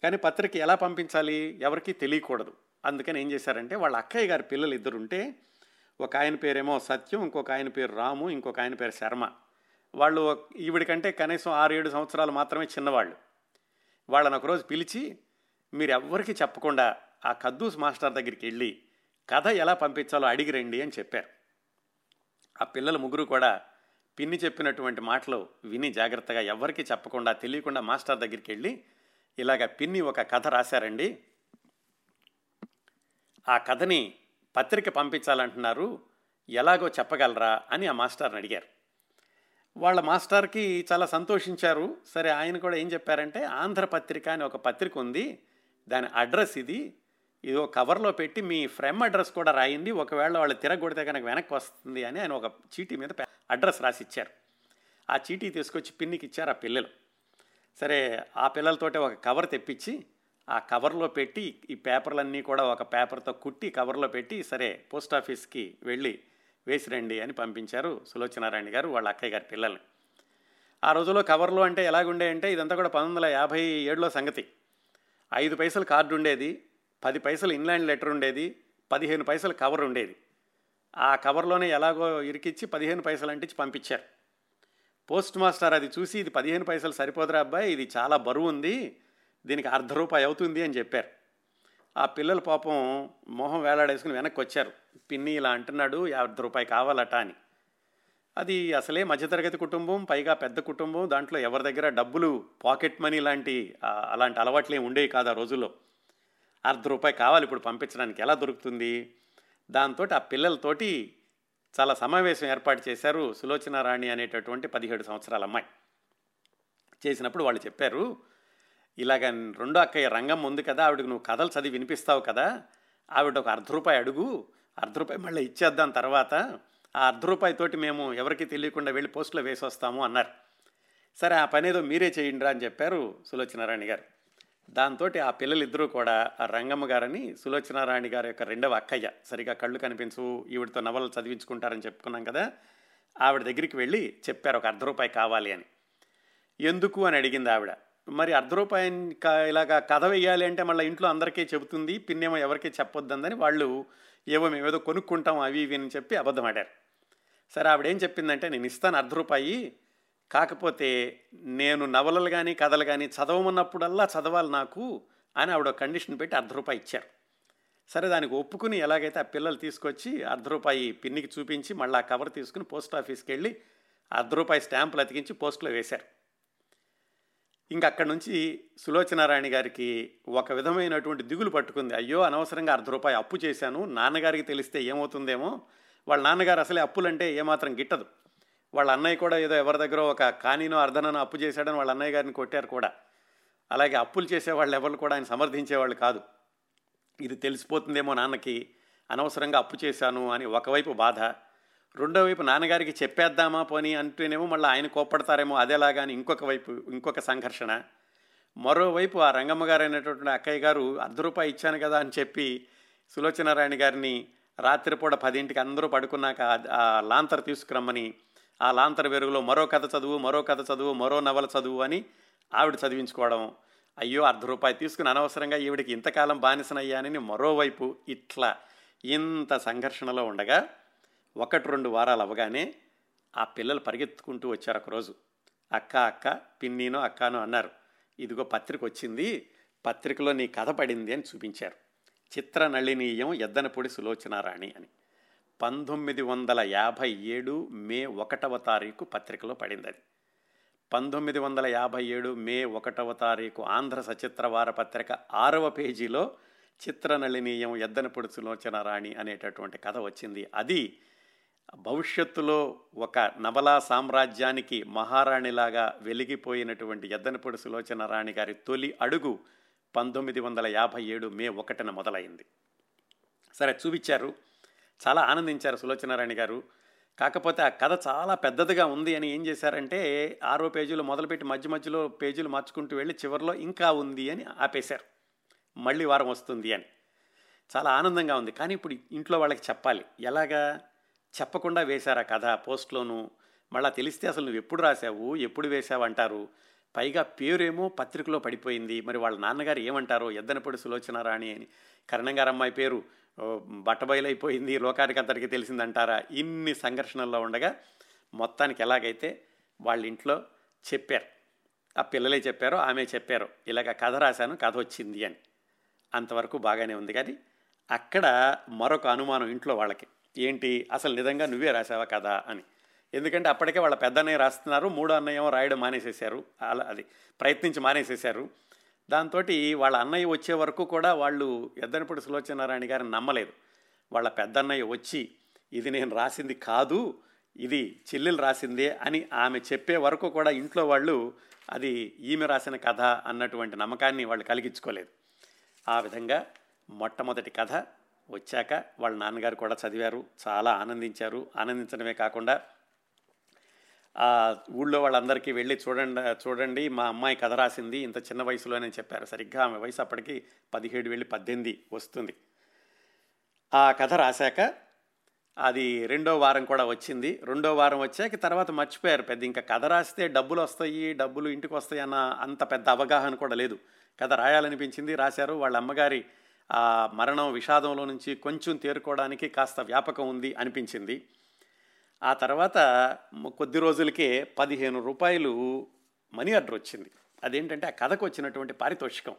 కానీ పత్రిక ఎలా పంపించాలి? ఎవరికీ తెలియకూడదు. అందుకని ఏం చేశారంటే వాళ్ళ అక్కయ్య గారి పిల్లలు ఇద్దరుంటే ఒక ఆయన పేరేమో సత్యం ఇంకొక ఆయన పేరు రాము ఇంకొక ఆయన పేరు శర్మ. వాళ్ళు ఈవిడికంటే కనీసం ఆరు ఏడు సంవత్సరాలు మాత్రమే చిన్నవాళ్ళు. వాళ్ళని ఒకరోజు పిలిచి మీరు ఎవ్వరికీ చెప్పకుండా ఆ కద్దూస్ మాస్టర్ దగ్గరికి వెళ్ళి కథ ఎలా పంపించాలో అడిగి రండి అని చెప్పారు. ఆ పిల్లలు ముగ్గురు కూడా పిన్ని చెప్పినటువంటి మాటలు విని జాగ్రత్తగా ఎవరికి చెప్పకుండా తెలియకుండా మాస్టర్ దగ్గరికి వెళ్ళి ఇలాగ పిన్ని ఒక కథ రాశారండి. ఆ కథని పత్రిక పంపించాలంటున్నారు ఎలాగో చెప్పగలరా అని ఆ మాస్టర్ని అడిగారు. వాళ్ళ మాస్టర్కి చాలా సంతోషించారు. సరే ఆయన కూడా ఏం చెప్పారంటే ఆంధ్రపత్రిక అని ఒక పత్రిక ఉంది దాని అడ్రస్ ఇది ఇది ఒక కవర్లో పెట్టి మీ ఫ్రెమ్ అడ్రస్ కూడా రాయింది. ఒకవేళ వాళ్ళు తిరగొడితే కనుక వెనక్కి వస్తుంది అని ఆయన ఒక చీటీ మీద అడ్రస్ రాసి ఇచ్చారు ఆ చీటీ తీసుకొచ్చి పిన్నికి ఇచ్చారు ఆ పిల్లలు. సరే ఆ పిల్లలతోటే ఒక కవర్ తెప్పించి ఆ కవర్లో పెట్టి ఈ పేపర్లన్నీ కూడా ఒక పేపర్తో కుట్టి కవర్లో పెట్టి సరే పోస్ట్ ఆఫీస్కి వెళ్ళి వేసిరండి అని పంపించారు సులోచనారాయణ గారు వాళ్ళ అక్కయ్య గారి పిల్లల్ని. ఆ రోజుల్లో కవర్లు అంటే ఎలాగుండే అంటే ఇదంతా కూడా పంతొమ్మిది వందల యాభై ఏడులో సంగతి. ఐదు పైసలు కార్డు ఉండేది. పది పైసలు ఇన్లాండ్ లెటర్ ఉండేది పదిహేను పైసలు కవర్ ఉండేది. ఆ కవర్లోనే ఎలాగో ఇరికిచ్చి పదిహేను పైసలు అంటించి పంపించారు. పోస్ట్ మాస్టర్ అది చూసి ఇది పదిహేను పైసలు సరిపోదురా అబ్బాయి ఇది చాలా బరువు ఉంది దీనికి అర్ధ రూపాయి అవుతుంది అని చెప్పారు. ఆ పిల్లల పాపం మొహం వేలాడేసుకుని వెనక్కి వచ్చారు పిన్ని ఇలా అంటున్నాడు అర్ధ రూపాయి కావాలట అని. అది అసలే మధ్యతరగతి కుటుంబం పైగా పెద్ద కుటుంబం దాంట్లో ఎవరి దగ్గర డబ్బులు పాకెట్ మనీ లాంటి అలాంటి అలవాట్లు ఏమి ఉండేవి కాదు ఆ రోజుల్లో. అర్ధ రూపాయి కావాలి ఇప్పుడు పంపించడానికి. ఎలా దొరుకుతుంది? దాంతో ఆ పిల్లలతోటి చాలా సమావేశం ఏర్పాటు చేశారు సులోచన రాణి అనేటటువంటి పదిహేడు సంవత్సరాల అమ్మాయి. చేసినప్పుడు వాళ్ళు చెప్పారు ఇలాగ రెండో అక్కయ్య రంగం ఉంది కదా ఆవిడకు నువ్వు కథలు చదివి వినిపిస్తావు కదా ఆవిడ ఒక అర్ధ రూపాయి అడుగు అర్ధ రూపాయి మళ్ళీ ఇచ్చేద్దాం తర్వాత ఆ అర్ధ రూపాయితోటి మేము ఎవరికి తెలియకుండా వెళ్ళి పోస్టులో వేసి వస్తాము అన్నారు. సరే ఆ పనేదో మీరే చేయండి అని చెప్పారు సులోచనారాయణ గారు. దాంతో ఆ పిల్లలిద్దరూ కూడా ఆ రంగమ్మ గారని సులోచనారాణి గారి యొక్క రెండవ అక్కయ్య. సరిగా కళ్ళు కనిపించు ఈవిడతో నవలలు చదివించుకుంటారని చెప్పుకున్నాం కదా. ఆవిడ దగ్గరికి వెళ్ళి చెప్పారు ఒక అర్ధ రూపాయి కావాలి అని. ఎందుకు? అని అడిగింది ఆవిడ. మరి అర్ధ రూపాయి ఇలాగా కథ వేయాలి అంటే మళ్ళీ ఇంట్లో అందరికీ చెబుతుంది పిన్నేమో ఎవరికీ చెప్పొద్దని వాళ్ళు ఏవో మేమేదో ఏదో కొనుక్కుంటాం అవి ఇవి అని చెప్పి అబద్ధం ఆడారు. సరే ఆవిడ ఏం చెప్పిందంటే నేను ఇస్తాను అర్ధ రూపాయి కాకపోతే నేను నవలలు కానీ కథలు కానీ చదవమన్నప్పుడల్లా చదవాలి నాకు అని ఆవిడ కండిషన్ పెట్టి అర్ధ రూపాయి ఇచ్చారు. సరే దానికి ఒప్పుకుని ఎలాగైతే ఆ పిల్లలు తీసుకొచ్చి అర్ధ రూపాయి పిన్నికి చూపించి మళ్ళీ ఆ కవర్ తీసుకుని పోస్ట్ ఆఫీస్కి వెళ్ళి అర్ధ రూపాయి స్టాంపులు అతికించి పోస్ట్లో వేశారు. ఇంక అక్కడి నుంచి సులోచనారాయణ గారికి ఒక విధమైనటువంటి దిగులు పట్టుకుంది. అయ్యో అనవసరంగా అర్ధ రూపాయి అప్పు చేశాను. నాన్నగారికి తెలిస్తే ఏమవుతుందేమో. వాళ్ళ నాన్నగారు అసలే అప్పులంటే ఏమాత్రం గిట్టదు. వాళ్ళ అన్నయ్య కూడా ఏదో ఎవరి దగ్గర ఒక కానీనో అర్ధనో అప్పు చేశాడని వాళ్ళ అన్నయ్య గారిని కొట్టారు కూడా. అలాగే అప్పులు చేసేవాళ్ళు ఎవరు కూడా ఆయన సమర్థించేవాళ్ళు కాదు. ఇది తెలిసిపోతుందేమో నాన్నకి అనవసరంగా అప్పు చేశాను అని ఒకవైపు బాధ రెండో వైపు నాన్నగారికి చెప్పేద్దామా పోనీ అంటేనేమో మళ్ళీ ఆయన కోప్పడతారేమో అదేలాగా అని ఇంకొక వైపు ఇంకొక సంఘర్షణ. మరోవైపు ఆ రంగమ్మ గారు అయినటువంటి అక్కయ్య గారు అర్ధ రూపాయి ఇచ్చాను కదా అని చెప్పి సులోచనారాయణ గారిని రాత్రిపూట పదింటికి అందరూ పడుకున్నాక ఆ లాంతర్ తీసుకురమ్మని ఆ లాంతర వెరుగులో మరో కథ చదువు మరో కథ చదువు మరో నవల చదువు అని ఆవిడ చదివించుకోవడం. అయ్యో అర్ధ రూపాయి తీసుకుని అనవసరంగా ఈవిడికి ఇంతకాలం బానిసనయ్యానని మరోవైపు ఇట్లా ఇంత సంఘర్షణలో ఉండగా ఒకటి రెండు వారాలు అవగానే ఆ పిల్లలు పరిగెత్తుకుంటూ వచ్చారు ఒకరోజు. అక్క అక్క పిన్నీనో అక్కానో అన్నారు. ఇదిగో పత్రిక వచ్చింది పత్రికలో నీ కథ పడింది అని చూపించారు. చిత్ర నళినీయం ఎద్దనపొడి సులోచనారాణి అని. పంతొమ్మిది వందల యాభై ఏడు మే ఒకటవ తారీఖు పత్రికలో పడింది అది పంతొమ్మిది వందల యాభై ఏడు మే ఒకటవ తారీఖు ఆంధ్ర సచిత్రవార పత్రిక ఆరవ పేజీలో చిత్రనళినీయం ఎద్దనపొడు సులోచన రాణి అనేటటువంటి కథ వచ్చింది. అది భవిష్యత్తులో ఒక నవలా సామ్రాజ్యానికి మహారాణిలాగా వెలిగిపోయినటువంటి ఎద్దనపొడి సులోచన రాణి గారి తొలి అడుగు పంతొమ్మిది వందల యాభై ఏడు మే ఒకటిన మొదలైంది. సరే చూపించారు. చాలా ఆనందించారు సులోచనారాయణ గారు. కాకపోతే ఆ కథ చాలా పెద్దదిగా ఉంది అని ఏం చేశారంటే ఆరో పేజీలు మొదలుపెట్టి మధ్య మధ్యలో పేజీలు మార్చుకుంటూ వెళ్ళి చివరిలో ఇంకా ఉంది అని ఆపేశారు. మళ్ళీ వారం వస్తుంది అని. చాలా ఆనందంగా ఉంది. కానీ ఇప్పుడు ఇంట్లో వాళ్ళకి చెప్పాలి. ఎలాగా? చెప్పకుండా వేశారు ఆ కథ పోస్ట్లోను. మళ్ళీ తెలిస్తే అసలు నువ్వు ఎప్పుడు రాసావు ఎప్పుడు వేసావు అంటారు. పైగా పేరేమో పత్రికలో పడిపోయింది. మరి వాళ్ళ నాన్నగారు ఏమంటారో? ఎద్దనపడి సులోచన రాణి అని. కరణంగారమ్మాయి పేరు. బట్టబయలైపోయింది లోకానికి అందరికీ తెలిసిందంటారా? ఇన్ని సంఘర్షణల్లో ఉండగా మొత్తానికి ఎలాగైతే వాళ్ళ ఇంట్లో చెప్పారు. ఆ పిల్లలే చెప్పారో ఆమె చెప్పారు ఇలాగ కథ రాశాను కథ వచ్చింది అని. అంతవరకు బాగానే ఉంది కానీ అక్కడ మరొక అనుమానం ఇంట్లో వాళ్ళకి. ఏంటి? అసలు నిజంగా నువ్వే రాసావా కదా అని. ఎందుకంటే అప్పటికే వాళ్ళ పెద్ద అన్నయ్య రాస్తున్నారు మూడో అన్నయ్య రాయడం మానేసేశారు అలా అది ప్రయత్నించి మానేసేశారు. దాంతో వాళ్ళ అన్నయ్య వచ్చే వరకు కూడా వాళ్ళు ఎద్దనపూడి సులోచనారాయణ గారిని నమ్మలేదు. వాళ్ళ పెద్దన్నయ్య వచ్చి ఇది నేను రాసింది కాదు ఇది చెల్లెలు రాసిందే అని ఆమె చెప్పే వరకు కూడా ఇంట్లో వాళ్ళు అది ఈమె రాసిన కథ అన్నటువంటి నమ్మకాన్ని వాళ్ళు కలిగించుకోలేదు. ఆ విధంగా మొట్టమొదటి కథ వచ్చాక వాళ్ళ నాన్నగారు కూడా చదివారు చాలా ఆనందించారు. ఆనందించడమే కాకుండా ఊళ్ళో వాళ్ళందరికీ వెళ్ళి చూడండి చూడండి మా అమ్మాయి కథ రాసింది. ఇంత చిన్న వయసులోనే చెప్పారు. సరిగ్గా ఆమె వయసు అప్పటికి పదిహేడు వెళ్ళి పద్దెనిమిది వస్తుంది. ఆ కథ రాశాక అది రెండో వారం కూడా వచ్చింది. రెండో వారం వచ్చాక తర్వాత మర్చిపోయారు పెద్ద. ఇంకా కథ రాస్తే డబ్బులు వస్తాయి డబ్బులు ఇంటికి వస్తాయి అన్న అంత పెద్ద అవగాహన కూడా లేదు. కథ రాయాలనిపించింది రాశారు. వాళ్ళ అమ్మగారి ఆ మరణం విషాదంలో నుంచి కొంచెం తేరుకోవడానికి కాస్త వ్యాపకం ఉంది అనిపించింది. ఆ తర్వాత కొద్ది రోజులకే పదిహేను రూపాయలు మనీ ఆర్డర్ వచ్చింది. అదేంటంటే ఆ కథకు వచ్చినటువంటి పారితోషికం.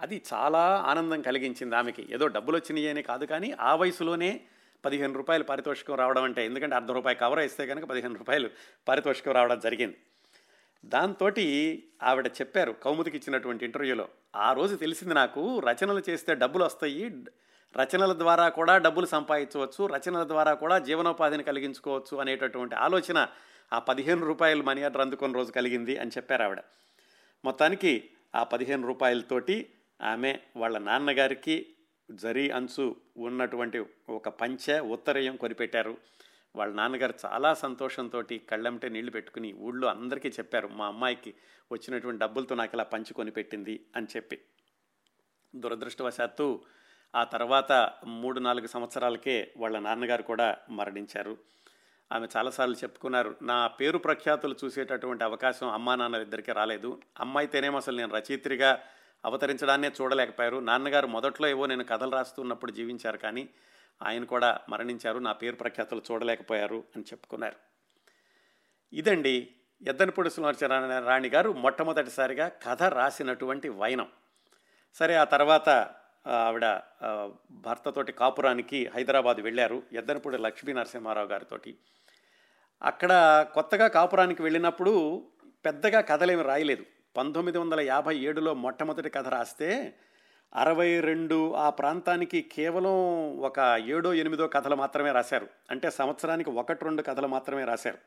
అది చాలా ఆనందం కలిగించింది ఆమెకి. ఏదో డబ్బులు వచ్చినాయనే కాదు కానీ ఆ వయసులోనే పదిహేను రూపాయలు పారితోషికం రావడం అంటే ఎందుకంటే అర్ధ రూపాయి కవర్ ఇస్తే కనుక పదిహేను రూపాయలు పారితోషికం రావడం జరిగింది. దాంతో ఆవిడ చెప్పారు కౌముదికి ఇచ్చినటువంటి ఇంటర్వ్యూలో ఆ రోజు తెలిసింది నాకు రచనలు చేస్తే డబ్బులు వస్తాయి రచనల ద్వారా కూడా డబ్బులు సంపాదించవచ్చు రచనల ద్వారా కూడా జీవనోపాధిని కలిగించుకోవచ్చు అనేటటువంటి ఆలోచన ఆ పదిహేను రూపాయలు మనీ ఆర్డర్ అందుకున్న రోజు కలిగింది అని చెప్పారు ఆవిడ. మొత్తానికి ఆ పదిహేను రూపాయలతోటి ఆమె వాళ్ళ నాన్నగారికి జరీ అంచు ఉన్నటువంటి ఒక పంచె ఉత్తరయం కొనిపెట్టారు. వాళ్ళ నాన్నగారు చాలా సంతోషంతో కళ్ళంటే నీళ్ళు పెట్టుకుని ఊళ్ళో అందరికీ చెప్పారు మా అమ్మాయికి వచ్చినటువంటి డబ్బులతో నాకు ఇలా పంచి కొనిపెట్టింది అని చెప్పి. దురదృష్టవశాత్తు ఆ తర్వాత మూడు నాలుగు సంవత్సరాలకే వాళ్ళ నాన్నగారు కూడా మరణించారు. ఆమె చాలాసార్లు చెప్పుకున్నారు నా పేరు ప్రఖ్యాతులు చూసేటటువంటి అవకాశం అమ్మా నాన్న ఇద్దరికీ రాలేదు. అమ్మాయితేనేమో అసలు నేను రచయిత్రిగా అవతరించడాన్నే చూడలేకపోయారు. నాన్నగారు మొదట్లో ఏవో నేను కథలు రాస్తున్నప్పుడు జీవించారు కానీ ఆయన కూడా మరణించారు. నా పేరు ప్రఖ్యాతులు చూడలేకపోయారు అని చెప్పుకున్నారు. ఇదండి ఎద్దనపూడి సులోచన రాణి గారు మొట్టమొదటిసారిగా కథ రాసినటువంటి వైనం. సరే ఆ తర్వాత ఆవిడ భర్తతోటి కాపురానికి హైదరాబాద్ వెళ్ళారు ఎద్దనపూడి లక్ష్మీ నరసింహారావు గారితోటి. అక్కడ కొత్తగా కాపురానికి వెళ్ళినప్పుడు పెద్దగా కథలేమి రాయలేదు. పంతొమ్మిది వందల యాభై ఏడులో మొట్టమొదటి కథ రాస్తే అరవై రెండు ఆ ప్రాంతానికి కేవలం ఒక ఏడో ఎనిమిదో కథలు మాత్రమే రాశారు. అంటే సంవత్సరానికి ఒకటి రెండు కథలు మాత్రమే రాశారు.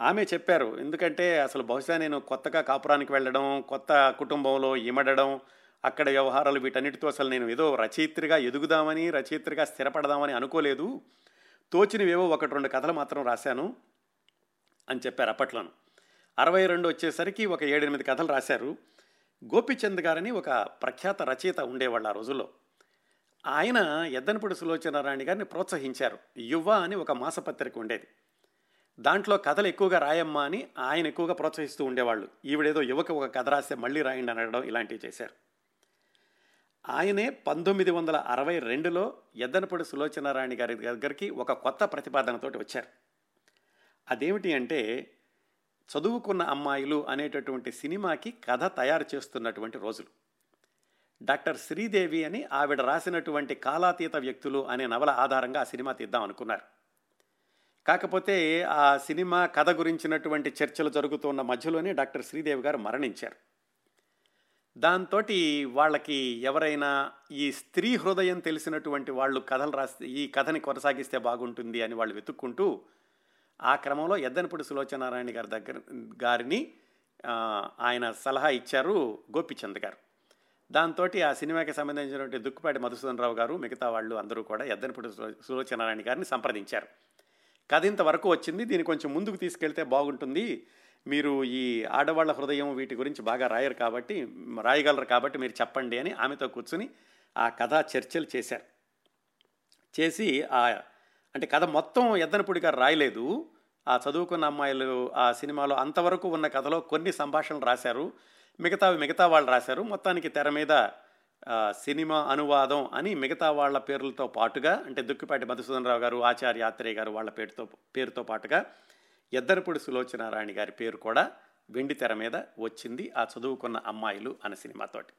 ఆమె చెప్పారు ఎందుకంటే అసలు బహుశా నేను కొత్తగా కాపురానికి వెళ్ళడం కొత్త కుటుంబంలో ఇమడడం అక్కడ వ్యవహారాలు వీటన్నిటితో అసలు నేను ఏదో రచయిత్రిగా ఎదుగుదామని రచయిత్రిగా స్థిరపడదామని అనుకోలేదు. తోచినవేవో ఒకటి రెండు కథలు మాత్రం రాశాను అని చెప్పారు అప్పట్లోను. అరవై రెండు వచ్చేసరికి ఒక ఏడెనిమిది కథలు రాశారు. గోపిచంద్ గారని ఒక ప్రఖ్యాత రచయిత ఉండేవాళ్ళు ఆ రోజుల్లో. ఆయన ఎద్దనపూడి సులోచనారాయణ గారిని ప్రోత్సహించారు. యువ అని ఒక మాసపత్రిక ఉండేది. దాంట్లో కథలు ఎక్కువగా రాయమ్మా అని ఆయన ఎక్కువగా ప్రోత్సహిస్తూ ఉండేవాళ్ళు. ఈవిడేదో యువక ఒక కథ రాస్తే మళ్ళీ రాయండి అనడం ఇలాంటివి చేశారు. ఆయనే పంతొమ్మిది వందల అరవై రెండులో ఎద్దనపూడి సులోచనారాయణ గారి దగ్గరికి ఒక కొత్త ప్రతిపాదనతోటి వచ్చారు. అదేమిటి అంటే చదువుకున్న అమ్మాయిలు అనేటటువంటి సినిమాకి కథ తయారు చేస్తున్నటువంటి రోజులు. డాక్టర్ శ్రీదేవి అని ఆవిడ రాసినటువంటి కాలాతీత వ్యక్తులు అనే నవల ఆధారంగా ఆ సినిమా తీద్దాం అనుకున్నారు. కాకపోతే ఆ సినిమా కథ గురించినటువంటి చర్చలు జరుగుతున్న మధ్యలోనే డాక్టర్ శ్రీదేవి గారు మరణించారు. దాంతో వాళ్ళకి ఎవరైనా ఈ స్త్రీ హృదయం తెలిసినటువంటి వాళ్ళు కథలు రాస్తే ఈ కథని కొనసాగిస్తే బాగుంటుంది అని వాళ్ళు వెతుక్కుంటూ ఆ క్రమంలో ఎద్దనపూడి సులోచనారాయణ గారి దగ్గర గారిని ఆయన సలహా ఇచ్చారు గోపిచంద్ గారు. దాంతో ఆ సినిమాకి సంబంధించినటువంటి దుక్కుపాటి మధుసూదన్ రావు గారు మిగతా వాళ్ళు అందరూ కూడా ఎద్దనపూడి సులోచనారాయణ గారిని సంప్రదించారు. కథ ఇంతవరకు వచ్చింది దీన్ని కొంచెం ముందుకు తీసుకెళ్తే బాగుంటుంది మీరు ఈ ఆడవాళ్ళ హృదయం వీటి గురించి బాగా రాయరు కాబట్టి రాయగలరు కాబట్టి మీరు చెప్పండి అని ఆమెతో కూర్చుని ఆ కథ చర్చలు చేశారు. చేసి ఆ అంటే కథ మొత్తం ఎద్దనపూడి గారు రాయలేదు. ఆ చదువుకున్న అమ్మాయిలు ఆ సినిమాలో అంతవరకు ఉన్న కథలో కొన్ని సంభాషణలు రాశారు. మిగతావి మిగతా వాళ్ళు రాశారు. మొత్తానికి తెర మీద సినిమా అనువాదం అని మిగతా వాళ్ళ పేర్లతో పాటుగా అంటే దుక్కిపాటి మధుసూదనరావు గారు ఆచార్య ఆత్రేయ గారు వాళ్ళ పేరుతో పేరుతో పాటుగా ఎద్దరపూడి సులోచనారాయణ గారి పేరు కూడా వెండి తెర మీద వచ్చింది. ఆ చదువుకున్న అమ్మాయిలు అనే సినిమాతోటి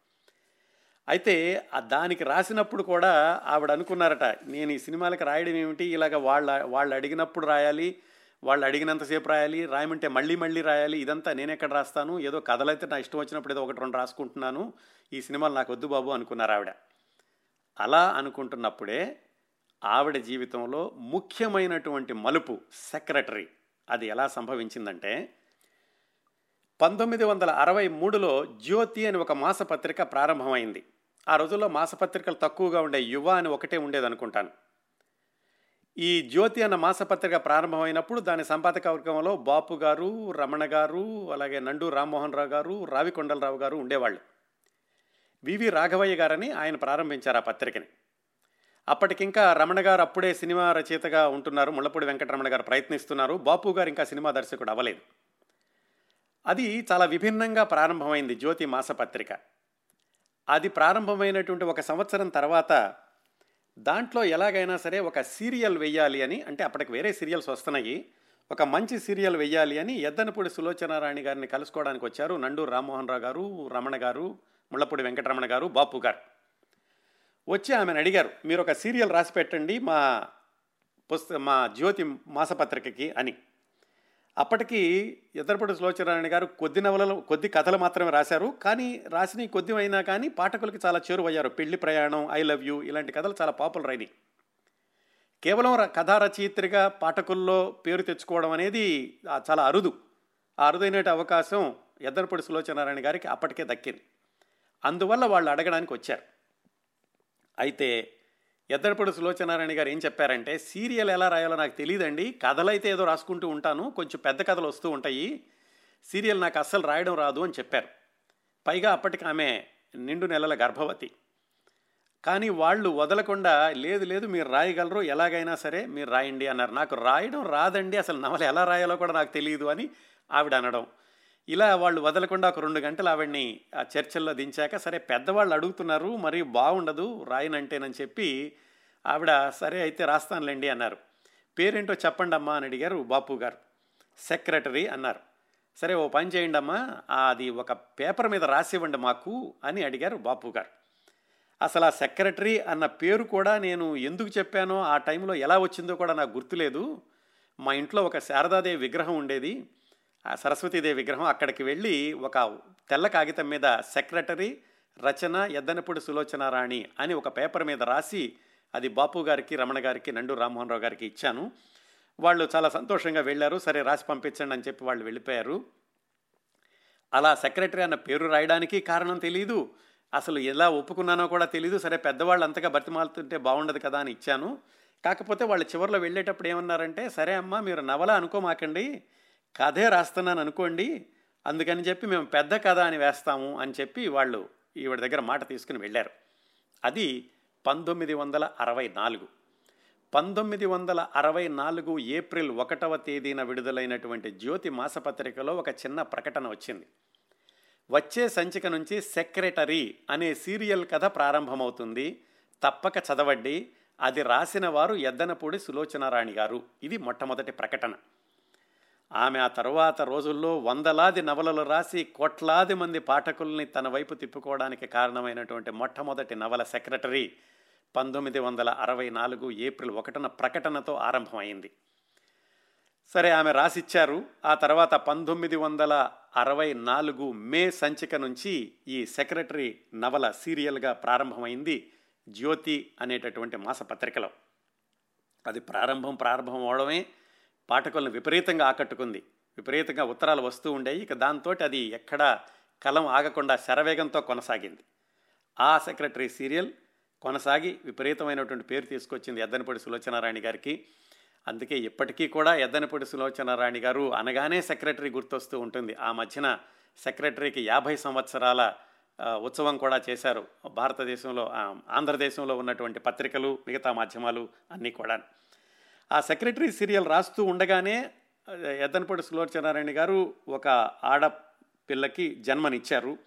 అయితే దానికి రాసినప్పుడు కూడా ఆవిడ అనుకున్నారట నేను ఈ సినిమాలకు రాయడం ఏమిటి? ఇలాగ వాళ్ళ వాళ్ళు అడిగినప్పుడు రాయాలి వాళ్ళు అడిగినంతసేపు రాయాలి రాయమంటే మళ్ళీ మళ్ళీ రాయాలి ఇదంతా నేను ఎక్కడ రాస్తాను? ఏదో కథలైతే నా ఇష్టం వచ్చినప్పుడు ఏదో ఒకటి రెండు రాసుకుంటున్నాను ఈ సినిమాలు నాకు వద్దు బాబు అనుకున్నారు ఆవిడ. అలా అనుకుంటున్నప్పుడే ఆవిడ జీవితంలో ముఖ్యమైనటువంటి మలుపు సెక్రటరీ అది ఎలా సంభవించిందంటే పంతొమ్మిది వందల అరవై మూడులో జ్యోతి అని ఒక మాసపత్రిక ప్రారంభమైంది. ఆ రోజుల్లో మాసపత్రికలు తక్కువగా ఉండే యువ అని ఒకటే ఉండేదనుకుంటాను. ఈ జ్యోతి అన్న మాసపత్రిక ప్రారంభమైనప్పుడు దాని సంపాదక వర్గంలో బాపు గారు రమణ గారు అలాగే నండు రామ్మోహన్ రావు గారు రావికొండలరావు గారు ఉండేవాళ్ళు. వివి రాఘవయ్య గారని ఆయన ప్రారంభించారు ఆ పత్రికని. అప్పటికింకా రమణ గారు అప్పుడే సినిమా రచయితగా ఉంటున్నారు. ముళ్ళపూడి వెంకటరమణ గారు ప్రయత్నిస్తున్నారు. బాపు గారు ఇంకా సినిమా దర్శకుడు అవ్వలేదు. అది చాలా విభిన్నంగా ప్రారంభమైంది జ్యోతి మాసపత్రిక. అది ప్రారంభమైనటువంటి ఒక సంవత్సరం తర్వాత దాంట్లో ఎలాగైనా సరే ఒక సీరియల్ వెయ్యాలి అని అంటే అప్పటికి వేరే సీరియల్స్ వస్తున్నాయి. ఒక మంచి సీరియల్ వెయ్యాలి అని ఎద్దనపూడి సులోచనారాణి గారిని కలుసుకోవడానికి వచ్చారు నండూరు రామ్మోహన్ రావు గారు రమణ గారు ముళ్ళపూడి వెంకటరమణ గారు బాపు గారు. వచ్చి ఆమెను అడిగారు మీరు ఒక సీరియల్ రాసి పెట్టండి మా పుస్త మా జ్యోతి మాసపత్రికకి అని. అప్పటికి ఎద్దరపూడి సులోచనారాయణ గారు కొద్ది నవలలు కొద్ది కథలు మాత్రమే రాశారు. కానీ రాసిన కొద్ది అయినా కానీ పాఠకులకి చాలా చేరువయ్యారు. పెళ్ళి ప్రయాణం ఐ లవ్ యూ ఇలాంటి కథలు చాలా పాపులర్ అయినాయి. కేవలం కథా రచయిత్రిగా పాఠకుల్లో పేరు తెచ్చుకోవడం అనేది చాలా అరుదు. ఆ అరుదైన అవకాశం ఎద్దరపడి సులోచనారాయణ గారికి అప్పటికే దక్కింది. అందువల్ల వాళ్ళు అడగడానికి వచ్చారు. అయితే ఎద్దడపడు సులోచనారాయణ గారు ఏం చెప్పారంటే సీరియల్ ఎలా రాయాలో నాకు తెలియదండి కథలైతే ఏదో రాసుకుంటూ ఉంటాను. కొంచెం పెద్ద కథలు వస్తూ ఉంటాయి. సీరియల్ నాకు అస్సలు రాయడం రాదు అని చెప్పారు. పైగా అప్పటికి ఆమె నిండు నెలల గర్భవతి. కానీ వాళ్ళు వదలకుండా లేదు లేదు మీరు రాయగలరు ఎలాగైనా సరే మీరు రాయండి అన్నారు. నాకు రాయడం రాదండి. అసలు నవల ఎలా రాయాలో కూడా నాకు తెలియదు అని ఆవిడ అనడం. ఇలా వాళ్ళు వదలకుండా ఒక రెండు గంటలు ఆవిడ్ని ఆ చర్చల్లో దించాక సరే పెద్దవాళ్ళు అడుగుతున్నారు మరి బాగుండదు రాయనంటేనని చెప్పి ఆవిడ సరే అయితే రాస్తానులేండి అన్నారు. పేరేంటో చెప్పండి అమ్మా అని అడిగారు బాపు గారు. సెక్రటరీ అన్నారు. సరే ఓ పని చేయండి అమ్మా అది ఒక పేపర్ మీద రాసివ్వండి మాకు అని అడిగారు బాపు గారు. అసలు ఆ సెక్రటరీ అన్న పేరు కూడా నేను ఎందుకు చెప్పానో ఆ టైంలో ఎలా వచ్చిందో కూడా నాకు గుర్తులేదు. మా ఇంట్లో ఒక శారదాదేవి విగ్రహం ఉండేది. ఆ సరస్వతీదేవి విగ్రహం అక్కడికి వెళ్ళి ఒక తెల్ల కాగితం మీద సెక్రటరీ రచన ఎద్దనపూడి సులోచన రాణి అని ఒక పేపర్ మీద రాసి అది బాపు గారికి రమణ గారికి నండు రామ్మోహన్ రావు గారికి ఇచ్చాను. వాళ్ళు చాలా సంతోషంగా వెళ్ళారు. సరే రాసి పంపించండి అని చెప్పి వాళ్ళు వెళ్ళిపోయారు. అలా సెక్రటరీ అన్న పేరు రాయడానికి కారణం తెలియదు అసలు ఎలా ఒప్పుకున్నానో కూడా తెలియదు సరే పెద్దవాళ్ళు అంతగా బతిమాలుతుంటే బాగుండదు కదా అని ఇచ్చాను. కాకపోతే వాళ్ళు చివరిలో వెళ్ళేటప్పుడు ఏమన్నారంటే సరే అమ్మా మీరు నవల అనుకోమాకండి. కథే రాస్తున్నాను అనుకోండి అందుకని చెప్పి మేము పెద్ద కథ అని వేస్తాము అని చెప్పి వాళ్ళు ఈవిడ దగ్గర మాట తీసుకుని వెళ్ళారు. అది పంతొమ్మిది వందల అరవై నాలుగు. పంతొమ్మిది వందల అరవై నాలుగు ఏప్రిల్ ఒకటవ తేదీన విడుదలైనటువంటి జ్యోతి మాసపత్రికలో ఒక చిన్న ప్రకటన వచ్చింది. వచ్చే సంచిక నుంచి సెక్రటరీ అనే సీరియల్ కథ ప్రారంభమవుతుంది. తప్పక చదవండి. అది రాసిన వారు ఎద్దనపూడి సులోచనారాణి గారు. ఇది మొట్టమొదటి ప్రకటన. ఆమె ఆ తర్వాత రోజుల్లో వందలాది నవలలు రాసి కోట్లాది మంది పాఠకుల్ని తన వైపు తిప్పుకోవడానికి కారణమైనటువంటి మొట్టమొదటి నవల సెక్రటరీ పంతొమ్మిది వందల అరవై నాలుగు ఏప్రిల్ ఒకటిన ప్రకటనతో ఆరంభమైంది. సరే ఆమె రాసిచ్చారు. ఆ తర్వాత పంతొమ్మిది వందల అరవై నాలుగు మే సంచిక నుంచి ఈ సెక్రటరీ నవల సీరియల్గా ప్రారంభమైంది జ్యోతి అనేటటువంటి మాసపత్రికలో. అది ప్రారంభం ప్రారంభం అవడమే. పాఠకులను విపరీతంగా ఆకట్టుకుంది. విపరీతంగా ఉత్తరాలు వస్తూ ఉండేవి. ఇక దాంతో అది ఎక్కడా కలం ఆగకుండా శరవేగంతో కొనసాగింది. ఆ సెక్రటరీ సీరియల్ కొనసాగి విపరీతమైనటువంటి పేరు తీసుకొచ్చింది ఎద్దనపూడి సులోచనారాణి గారికి. అందుకే ఇప్పటికీ కూడా ఎద్దనపూడి సులోచనారాణి గారు అనగానే సెక్రటరీ గుర్తొస్తూ ఉంటుంది. ఆ మధ్యన సెక్రటరీకి యాభై సంవత్సరాల ఉత్సవం కూడా చేశారు. భారతదేశంలో ఆంధ్రదేశంలో ఉన్నటువంటి పత్రికలు మిగతా మాధ్యమాలు అన్నీ కూడా ఆ సెక్రటరీ సీరియల్ రాస్తూ ఉండగానే ఎద్దనపూడి సులోచనారాయణ గారు ఒక ఆడపిల్లకి జన్మనిచ్చారు.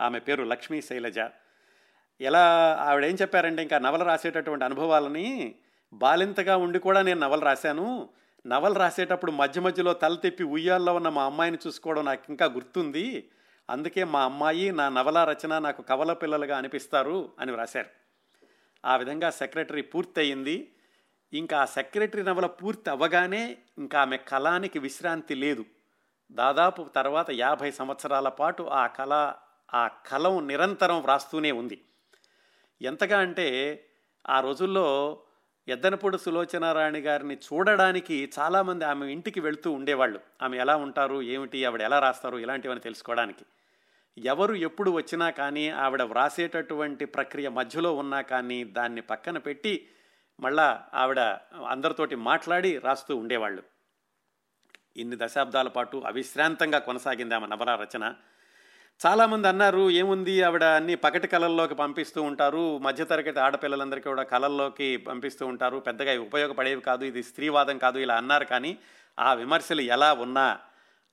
ఆమె పేరు లక్ష్మీ శైలజ. ఎలా ఆవిడ ఏం చెప్పారంటే ఇంకా నవల రాసేటటువంటి అనుభవాలని బాలింతగా ఉండి కూడా నేను నవల రాశాను. నవలు రాసేటప్పుడు మధ్య మధ్యలో తల తెప్పి ఉయ్యాల్లో ఉన్న మా అమ్మాయిని చూసుకోవడం నాకు ఇంకా గుర్తుంది. అందుకే మా అమ్మాయి నా నవల రచన నాకు కవల పిల్లలుగా అనిపిస్తారు అని రాశారు ఆ విధంగా సెక్రటరీ పూర్తయింది. ఇంకా సెక్రటరీ నవల పూర్తి అవ్వగానే ఇంకా ఆమె కళానికి విశ్రాంతి లేదు. దాదాపు తర్వాత యాభై సంవత్సరాల పాటు ఆ కళ ఆ కలం నిరంతరం వ్రాస్తూనే ఉంది. ఎంతగా అంటే ఆ రోజుల్లో ఎద్దనపూడి సులోచనారాణి గారిని చూడడానికి చాలామంది ఆమె ఇంటికి వెళుతూ ఉండేవాళ్ళు. ఆమె ఎలా ఉంటారు ఏమిటి ఆవిడ ఎలా రాస్తారు ఇలాంటివని తెలుసుకోవడానికి. ఎవరు ఎప్పుడు వచ్చినా కానీ ఆవిడ వ్రాసేటటువంటి ప్రక్రియ మధ్యలో ఉన్నా కానీ దాన్ని పక్కన పెట్టి మళ్ళా ఆవిడ అందరితోటి మాట్లాడి రాస్తూ ఉండేవాళ్ళు. ఇన్ని దశాబ్దాల పాటు అవిశ్రాంతంగా కొనసాగింది ఆమె నవల రచన. చాలామంది అన్నారు ఏముంది ఆవిడ అన్ని పగటి కళల్లోకి పంపిస్తూ ఉంటారు మధ్యతరగతి ఆడపిల్లలందరికీ కూడా కళల్లోకి పంపిస్తూ ఉంటారు పెద్దగా ఉపయోగపడేవి కాదు ఇది స్త్రీవాదం కాదు ఇలా అన్నారు. కానీ ఆ విమర్శలు ఎలా ఉన్నా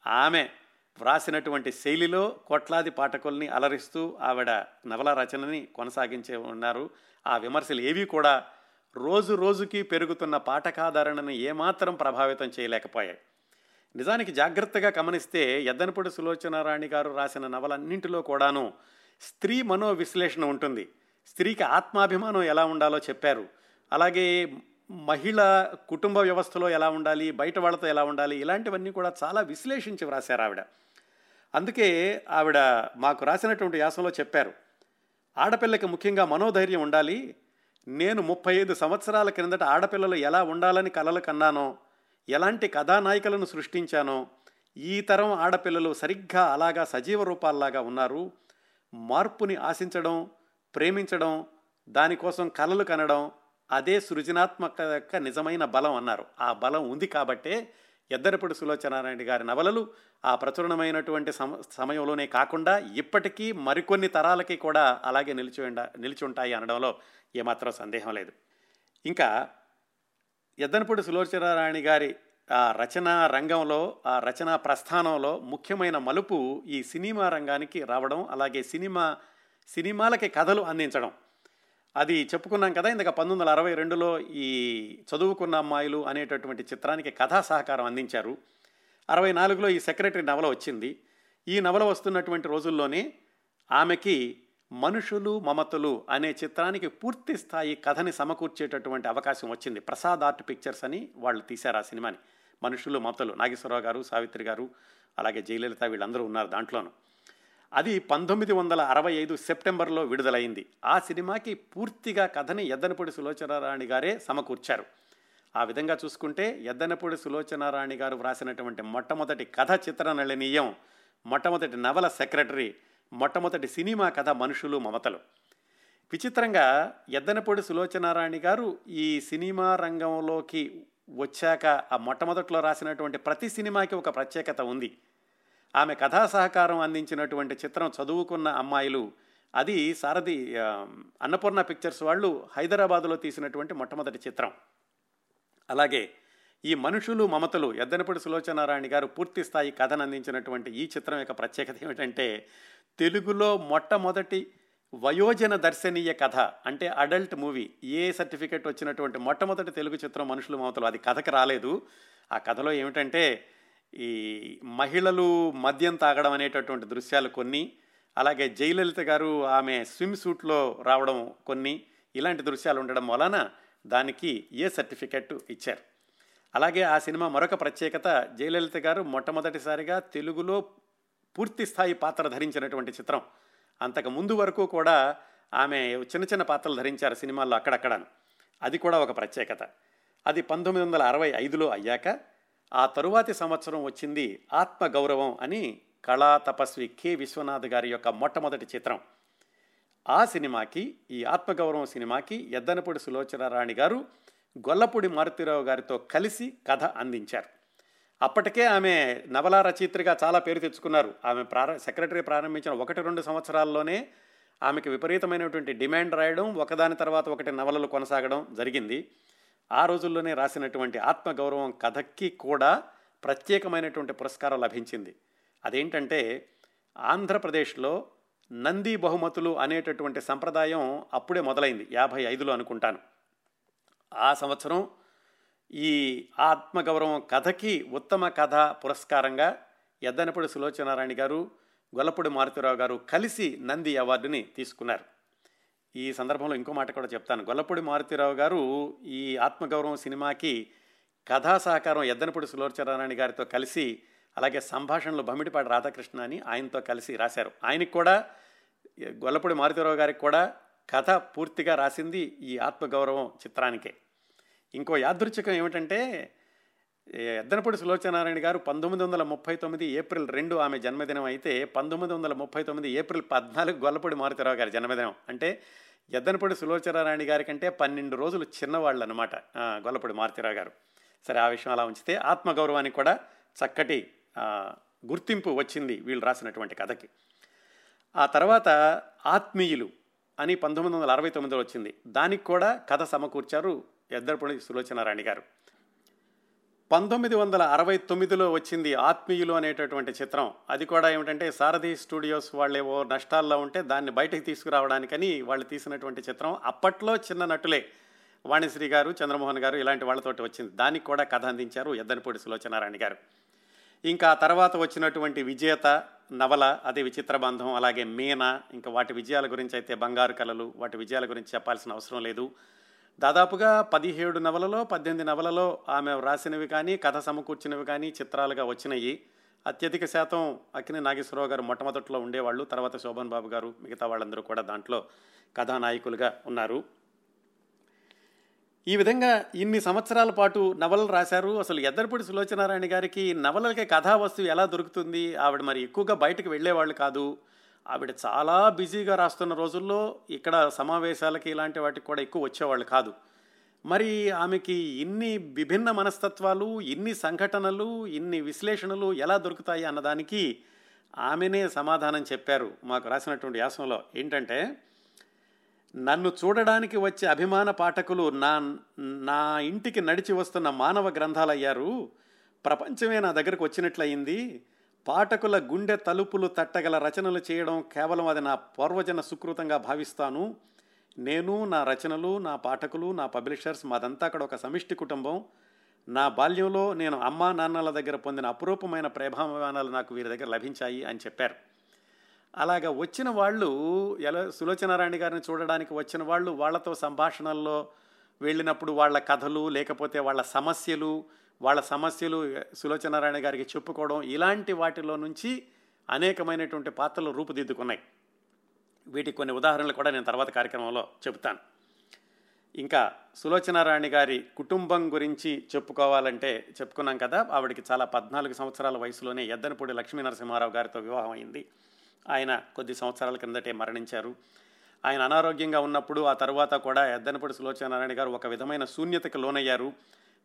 ఆమె వ్రాసినటువంటి శైలిలో కోట్లాది పాఠకుల్ని అలరిస్తూ ఆవిడ నవల రచనని కొనసాగించే ఉన్నారు. ఆ విమర్శలు ఏవి కూడా రోజు రోజుకి పెరుగుతున్న పాఠకాధారణను ఏమాత్రం ప్రభావితం చేయలేకపోయాయి. నిజానికి జాగ్రత్తగా గమనిస్తే ఎద్దనపూడి సులోచనారాణి గారు రాసిన నవలన్నింటిలో కూడాను స్త్రీ మనో విశ్లేషణ ఉంటుంది. స్త్రీకి ఆత్మాభిమానం ఎలా ఉండాలో చెప్పారు. అలాగే మహిళ కుటుంబ వ్యవస్థలో ఎలా ఉండాలి బయట వాళ్ళతో ఎలా ఉండాలి ఇలాంటివన్నీ కూడా చాలా విశ్లేషించి వ్రాశారు ఆవిడ. అందుకే ఆవిడ మాకు రాసినటువంటి యాసంలో చెప్పారు. ఆడపిల్లకి ముఖ్యంగా మనోధైర్యం ఉండాలి నేను ముప్పై ఐదు సంవత్సరాల క్రిందట ఆడపిల్లలు ఎలా ఉండాలని కలలు కన్నానో ఎలాంటి కథానాయికలను సృష్టించానో ఈ తరం ఆడపిల్లలు సరిగ్గా అలాగా సజీవ రూపాల్లాగా ఉన్నారు. మార్పుని ఆశించడం ప్రేమించడం దానికోసం కలలు కనడం అదే సృజనాత్మక యొక్క నిజమైన బలం అన్నారు. ఆ బలం ఉంది కాబట్టే ఎద్దరపడి సులోచనారాయణ గారి నవలలు ఆ ప్రచురణమైనటువంటి సమ సమయంలోనే కాకుండా ఇప్పటికీ మరికొన్ని తరాలకి కూడా అలాగే నిలిచి నిలిచి ఉంటాయి అనడంలో ఏమాత్రం సందేహం లేదు. ఇంకా ఎద్దనపూడి సులోచనారాయణ గారి ఆ రచనా రంగంలో ఆ రచనా ప్రస్థానంలో ముఖ్యమైన మలుపు ఈ సినిమా రంగానికి రావడం అలాగే సినిమా సినిమాలకి కథలు అందించడం. అది చెప్పుకున్నాం కదా ఇందాక పంతొమ్మిది వందల అరవై రెండులో ఈ చదువుకున్న అమ్మాయిలు అనేటటువంటి చిత్రానికి కథా సహకారం అందించారు. అరవై నాలుగులో ఈ సెక్రటరీ నవల వచ్చింది. ఈ నవల వస్తున్నటువంటి రోజుల్లోనే ఆమెకి మనుషులు మమతలు అనే చిత్రానికి పూర్తి స్థాయి కథని సమకూర్చేటటువంటి అవకాశం వచ్చింది. ప్రసాద్ ఆర్ట్ పిక్చర్స్ అని వాళ్ళు తీశారు ఆ సినిమాని. మనుషులు మమతలు. నాగేశ్వరరావు గారు సావిత్రి గారు అలాగే జయలలిత వీళ్ళందరూ ఉన్నారు దాంట్లోనూ. అది పంతొమ్మిది వందల అరవై ఐదు సెప్టెంబర్లో విడుదలైంది. ఆ సినిమాకి పూర్తిగా కథని ఎద్దనపూడి సులోచనారాణి గారే సమకూర్చారు. ఆ విధంగా చూసుకుంటే ఎద్దనపూడి సులోచనారాణి గారు వ్రాసినటువంటి మొట్టమొదటి కథ చిత్రనళనీయం మొట్టమొదటి నవల సెక్రటరీ మొట్టమొదటి సినిమా కథ మనుషులు మమతలు. విచిత్రంగా ఎద్దనపూడి సులోచనారాణి గారు ఈ సినిమా రంగంలోకి వచ్చాక ఆ మొట్టమొదట్లో రాసినటువంటి ప్రతి సినిమాకి ఒక ప్రత్యేకత ఉంది. ఆమె కథా సహకారం అందించినటువంటి చిత్రం చదువుకున్న అమ్మాయిలు అది సారథి అన్నపూర్ణ పిక్చర్స్ వాళ్ళు హైదరాబాదులో తీసినటువంటి మొట్టమొదటి చిత్రం. అలాగే ఈ మనుషులు మమతలు. ఎద్దనపూడి సులోచనారాయణ గారు పూర్తి స్థాయి కథను అందించినటువంటి ఈ చిత్రం యొక్క ప్రత్యేకత ఏమిటంటే తెలుగులో మొట్టమొదటి వయోజన దర్శనీయ కథ అంటే అడల్ట్ మూవీ ఏ సర్టిఫికెట్ వచ్చినటువంటి మొట్టమొదటి తెలుగు చిత్రం మనుషులు మమతలు. అది కథకు రాలేదు. ఆ కథలో ఏమిటంటే ఈ మహిళలు మద్యం తాగడం అనేటటువంటి దృశ్యాలు కొన్ని అలాగే జయలలిత గారు ఆమె స్విమ్ సూట్లో రావడం కొన్ని. ఇలాంటి దృశ్యాలు ఉండడం వలన దానికి ఏ సర్టిఫికెట్ ఇచ్చారు? అలాగే ఆ సినిమా మరొక ప్రత్యేకత జయలలిత గారు మొట్టమొదటిసారిగా తెలుగులో పూర్తి స్థాయి పాత్ర ధరించినటువంటి చిత్రం. అంతకు ముందు వరకు కూడా ఆమె చిన్న చిన్న పాత్రలు ధరించారు సినిమాల్లో అక్కడక్కడ అది కూడా ఒక ప్రత్యేకత. అది పంతొమ్మిది వందల అరవై ఐదులో అయ్యాక ఆ తరువాతి సంవత్సరం వచ్చింది ఆత్మగౌరవం అని కళా తపస్వి కె విశ్వనాథ్ గారి యొక్క మొట్టమొదటి చిత్రం. ఆ సినిమాకి ఈ ఆత్మగౌరవం సినిమాకి ఎద్దనపూడి సులోచనారాణి గారు గొల్లపూడి మారుతిరావు గారితో కలిసి కథ అందించారు. అప్పటికే ఆమె నవలా రచయిత్రిగా చాలా పేరు తెచ్చుకున్నారు. ఆమె ప్రార సెక్రటరీ ప్రారంభించిన ఒకటి రెండు సంవత్సరాల్లోనే ఆమెకి విపరీతమైనటువంటి డిమాండ్ రాయడం ఒకదాని తర్వాత ఒకటి నవలలు కొనసాగడం జరిగింది. ఆ రోజుల్లోనే రాసినటువంటి ఆత్మగౌరవం కథకి కూడా ప్రత్యేకమైనటువంటి పురస్కారం లభించింది. అదేంటంటే ఆంధ్రప్రదేశ్లో నంది బహుమతులు అనేటటువంటి సంప్రదాయం అప్పుడే మొదలైంది యాభై ఐదులో అనుకుంటాను. ఆ సంవత్సరం ఈ ఆత్మగౌరవం కథకి ఉత్తమ కథ పురస్కారంగా ఎద్దనపూడి సులోచనారాయణ గారు గొల్లపూడి మారుతిరావు గారు కలిసి నంది అవార్డుని తీసుకున్నారు. ఈ సందర్భంలో ఇంకో మాట కూడా చెప్తాను. గొల్లపూడి మారుతిరావు గారు ఈ ఆత్మగౌరవం సినిమాకి కథా సహకారం ఎద్దనపూడి సులోచనారాయణ గారితో కలిసి అలాగే సంభాషణలు బమ్మిడిపాటి రాధాకృష్ణ అని ఆయనతో కలిసి రాశారు. ఆయనకు కూడా గొల్లపూడి మారుతిరావు గారికి కూడా కథ పూర్తిగా రాసింది ఈ ఆత్మగౌరవం చిత్రానికే. ఇంకో యాదృచ్ఛికం ఏమిటంటే ఎద్దనపూడి సులోచనారాయణ గారు పంతొమ్మిది వందల ముప్పై తొమ్మిది ఏప్రిల్ రెండు ఆమె జన్మదినం అయితే పంతొమ్మిది వందల ముప్పై తొమ్మిది ఏప్రిల్ పద్నాలుగు గొల్లపూడి మారుతిరావు గారి జన్మదినం. అంటే ఎద్దనపూడి సులోచనారాయణ గారి కంటే పన్నెండు రోజులు చిన్నవాళ్ళు అనమాట గొల్లపూడి మారుతిరావు గారు. సరే ఆ విషయం అలా ఉంచితే ఆత్మగౌరవానికి కూడా చక్కటి గుర్తింపు వచ్చింది వీళ్ళు రాసినటువంటి కథకి. ఆ తర్వాత ఆత్మీయులు అని పంతొమ్మిది వందల అరవై తొమ్మిదిలో వచ్చింది. దానికి కూడా కథ సమకూర్చారు ఎద్దరపూడి సులోచనారాణి గారు. పంతొమ్మిది వందల అరవై తొమ్మిదిలో వచ్చింది ఆత్మీయులు అనేటటువంటి చిత్రం. అది కూడా ఏమిటంటే సారథి స్టూడియోస్ వాళ్ళేవో నష్టాల్లో ఉంటే దాన్ని బయటకు తీసుకురావడానికని వాళ్ళు తీసినటువంటి చిత్రం. అప్పట్లో చిన్న నటులే వాణిశ్రీ గారు చంద్రమోహన్ గారు ఇలాంటి వాళ్ళతోటి వచ్చింది. దానికి కూడా కథ అందించారు ఎద్దనపూడి సులోచనారాణి గారు. ఇంకా తర్వాత వచ్చినటువంటి విజేత నవల అదే విచిత్ర బంధం అలాగే మీన ఇంకా వాటి విజయాల గురించి అయితే బంగారు కళలు వాటి విజయాల గురించి చెప్పాల్సిన అవసరం లేదు. దాదాపుగా పదిహేడు నవలలో పద్దెనిమిది నవలలో ఆమె వ్రాసినవి కానీ కథ సమకూర్చినవి కానీ చిత్రాలుగా వచ్చినాయి. అత్యధిక శాతం అక్కిని నాగేశ్వరరావు గారు మొట్టమొదట్లో ఉండేవాళ్ళు. తర్వాత శోభన్ బాబు గారు మిగతా వాళ్ళందరూ కూడా దాంట్లో కథానాయకులుగా ఉన్నారు. ఈ విధంగా ఇన్ని సంవత్సరాల పాటు నవలలు రాశారు. అసలు ఎద్దరిపూడి సులోచనారాయణ గారికి నవలలకి కథా వస్తువు ఎలా దొరుకుతుంది? ఆవిడ మరి ఎక్కువగా బయటకు వెళ్ళేవాళ్ళు కాదు. ఆవిడ చాలా బిజీగా రాస్తున్న రోజుల్లో ఇక్కడ సమావేశాలకి ఇలాంటి వాటికి కూడా ఎక్కువ వచ్చేవాళ్ళు కాదు. మరి ఆమెకి ఇన్ని విభిన్న మనస్తత్వాలు ఇన్ని సంఘటనలు ఇన్ని విశ్లేషణలు ఎలా దొరుకుతాయి అన్నదానికి ఆమెనే సమాధానం చెప్పారు. మాకు రాసినటువంటి వ్యాసంలో ఏంటంటే నన్ను చూడడానికి వచ్చే అభిమాన పాఠకులు నా నా ఇంటికి నడిచి వస్తున్న మానవ గ్రంథాలయ్యారు. ప్రపంచమే నా దగ్గరకు వచ్చినట్లయింది. పాఠకుల గుండె తలుపులు తట్టగల రచనలు చేయడం కేవలం అది నా పూర్వజన సుకృతంగా భావిస్తాను. నేను నా రచనలు నా పాఠకులు నా పబ్లిషర్స్ మాదంతా అక్కడ ఒక సమిష్టి కుటుంబం. నా బాల్యంలో నేను అమ్మా నాన్నల దగ్గర పొందిన అపురూపమైన ప్రేమాభిమానాలు నాకు వీరి దగ్గర లభించాయి అని చెప్పారు. అలాగ వచ్చిన వాళ్ళు ఎలా సులోచనారాయణ గారిని చూడడానికి వచ్చిన వాళ్ళు వాళ్ళతో సంభాషణల్లో వెళ్ళినప్పుడు వాళ్ళ కథలు లేకపోతే వాళ్ళ సమస్యలు వాళ్ళ సమస్యలు సులోచనారాయణ గారికి చెప్పుకోవడం ఇలాంటి వాటిలో నుంచి అనేకమైనటువంటి పాత్రలు రూపుదిద్దుకున్నాయి. వీటికి కొన్ని ఉదాహరణలు కూడా నేను తర్వాత కార్యక్రమంలో చెబుతాను. ఇంకా సులోచనారాయణ గారి కుటుంబం గురించి చెప్పుకోవాలంటే చెప్పుకున్నాం కదా ఆవిడకి చాలా పద్నాలుగు సంవత్సరాల వయసులోనే ఎద్దనపూడి లక్ష్మీ నరసింహారావు గారితో వివాహం అయింది. ఆయన కొద్ది సంవత్సరాల కిందటే మరణించారు. ఆయన అనారోగ్యంగా ఉన్నప్పుడు ఆ తర్వాత కూడా ఎద్దనపూడి సులోచనారాయణ గారు ఒక విధమైన శూన్యతకు లోనయ్యారు.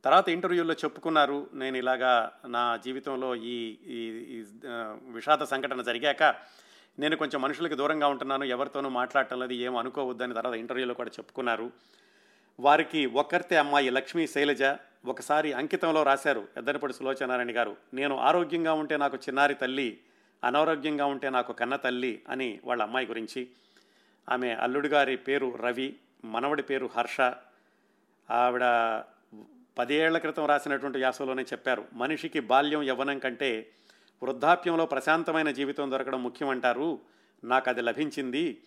తర్వాత ఇంటర్వ్యూల్లో చెప్పుకున్నారు నేను ఇలాగా నా జీవితంలో ఈ ఈ విషాద సంఘటన జరిగాక నేను కొంచెం మనుషులకు దూరంగా ఉంటున్నాను ఎవరితోనూ మాట్లాడటం లేదు ఏం అనుకోవద్దని తర్వాత ఇంటర్వ్యూలో కూడా చెప్పుకున్నారు. వారికి ఒక్కరితే అమ్మాయి లక్ష్మీ శైలజ ఒకసారి అంకితంలో రాశారు ఎద్దనపడి సులోచనారాయణ గారు. నేను ఆరోగ్యంగా ఉంటే నాకు చిన్నారి తల్లి అనారోగ్యంగా ఉంటే నాకు కన్న తల్లి అని వాళ్ళ అమ్మాయి గురించి. ఆమె అల్లుడు గారి పేరు రవి మనవడి పేరు హర్ష. ఆవిడ పదేళ్ళ క్రితం రాసినటువంటి వ్యాసంలోనే చెప్పారు మనిషికి బాల్యం యవ్వనం కంటే వృద్ధాప్యంలో ప్రశాంతమైన జీవితం దొరకడం ముఖ్యమంటారు. నాకు అది లభించింది.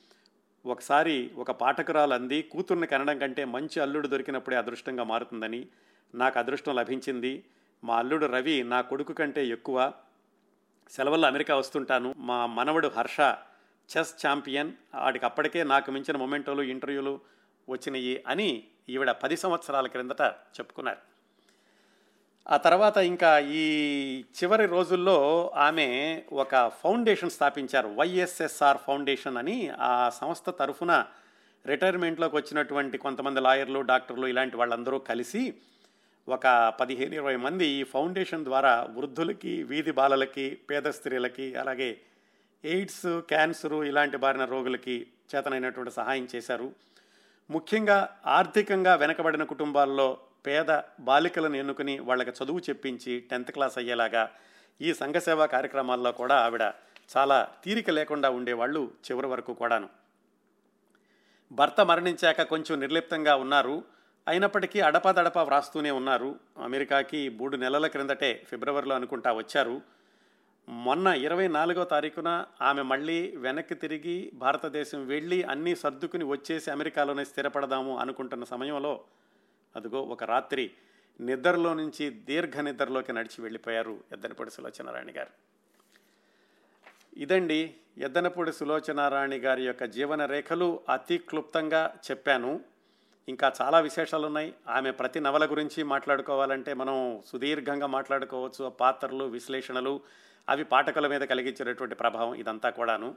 ఒకసారి ఒక పాఠకురాలు అంది కూతుర్ని కనడం కంటే మంచి అల్లుడు దొరికినప్పుడే అదృష్టంగా మారుతుందని. నాకు అదృష్టం లభించింది. మా అల్లుడు రవి నా కొడుకు కంటే ఎక్కువ. సెలవుల్లో అమెరికా వస్తుంటాను. మా మనవడు హర్ష చెస్ ఛాంపియన్. వాడికి అప్పటికే నాకు మించిన మొమెంటోలు ఇంటర్వ్యూలు వచ్చినాయి అని ఈవిడ పది సంవత్సరాల క్రిందట చెప్పుకున్నారు. ఆ తర్వాత ఇంకా ఈ చివరి రోజుల్లో ఆమె ఒక ఫౌండేషన్ స్థాపించారు. వైఎస్ఎస్ఆర్ ఫౌండేషన్ అని ఆ సంస్థ తరఫున రిటైర్మెంట్లోకి వచ్చినటువంటి కొంతమంది లాయర్లు డాక్టర్లు ఇలాంటి వాళ్ళందరూ కలిసి ఒక పదిహేను ఇరవై మంది ఈ ఫౌండేషన్ ద్వారా వృద్ధులకి వీధి బాలలకి పేద స్త్రీలకి అలాగే ఎయిడ్స్ క్యాన్సరు ఇలాంటి బారిన రోగులకి చేతనైనటువంటి సహాయం చేశారు. ముఖ్యంగా ఆర్థికంగా వెనకబడిన కుటుంబాల్లో పేద బాలికలను ఎన్నుకుని వాళ్ళకి చదువు చెప్పించి టెన్త్ క్లాస్ అయ్యేలాగా ఈ సంఘసేవా కార్యక్రమాల్లో కూడా ఆవిడ చాలా తీరిక లేకుండా ఉండేవాళ్ళు చివరి వరకు కూడాను. భర్త మరణించాక కొంచెం నిర్లిప్తంగా ఉన్నారు. అయినప్పటికీ అడపాదడపా వ్రాస్తూనే ఉన్నారు. అమెరికాకి మూడు నెలల క్రిందటే ఫిబ్రవరిలో అనుకుంటా వచ్చారు. మొన్న ఇరవై నాలుగో తారీఖున ఆమె మళ్ళీ వెనక్కి తిరిగి భారతదేశం వెళ్ళి అన్నీ సర్దుకుని వచ్చేసి అమెరికాలోనే స్థిరపడదాము అనుకుంటున్న సమయంలో అదిగో ఒక రాత్రి నిద్రలో నుంచి దీర్ఘ నిద్రలోకి నడిచి వెళ్ళిపోయారు ఎద్దనపూడి సులోచనారాయణ గారు. ఇదండి ఎద్దనపూడి సులోచనారాణి గారి యొక్క జీవన రేఖలు అతి క్లుప్తంగా చెప్పాను. ఇంకా చాలా విశేషాలు ఉన్నాయి ఆమె ప్రతి నవల గురించి మాట్లాడుకోవాలంటే మనం సుదీర్ఘంగా మాట్లాడుకోవచ్చు. ఆ పాత్రలు విశ్లేషణలు అవి పాఠకుల మీద కలిగించేటటువంటి ప్రభావం ఇదంతా కూడాను.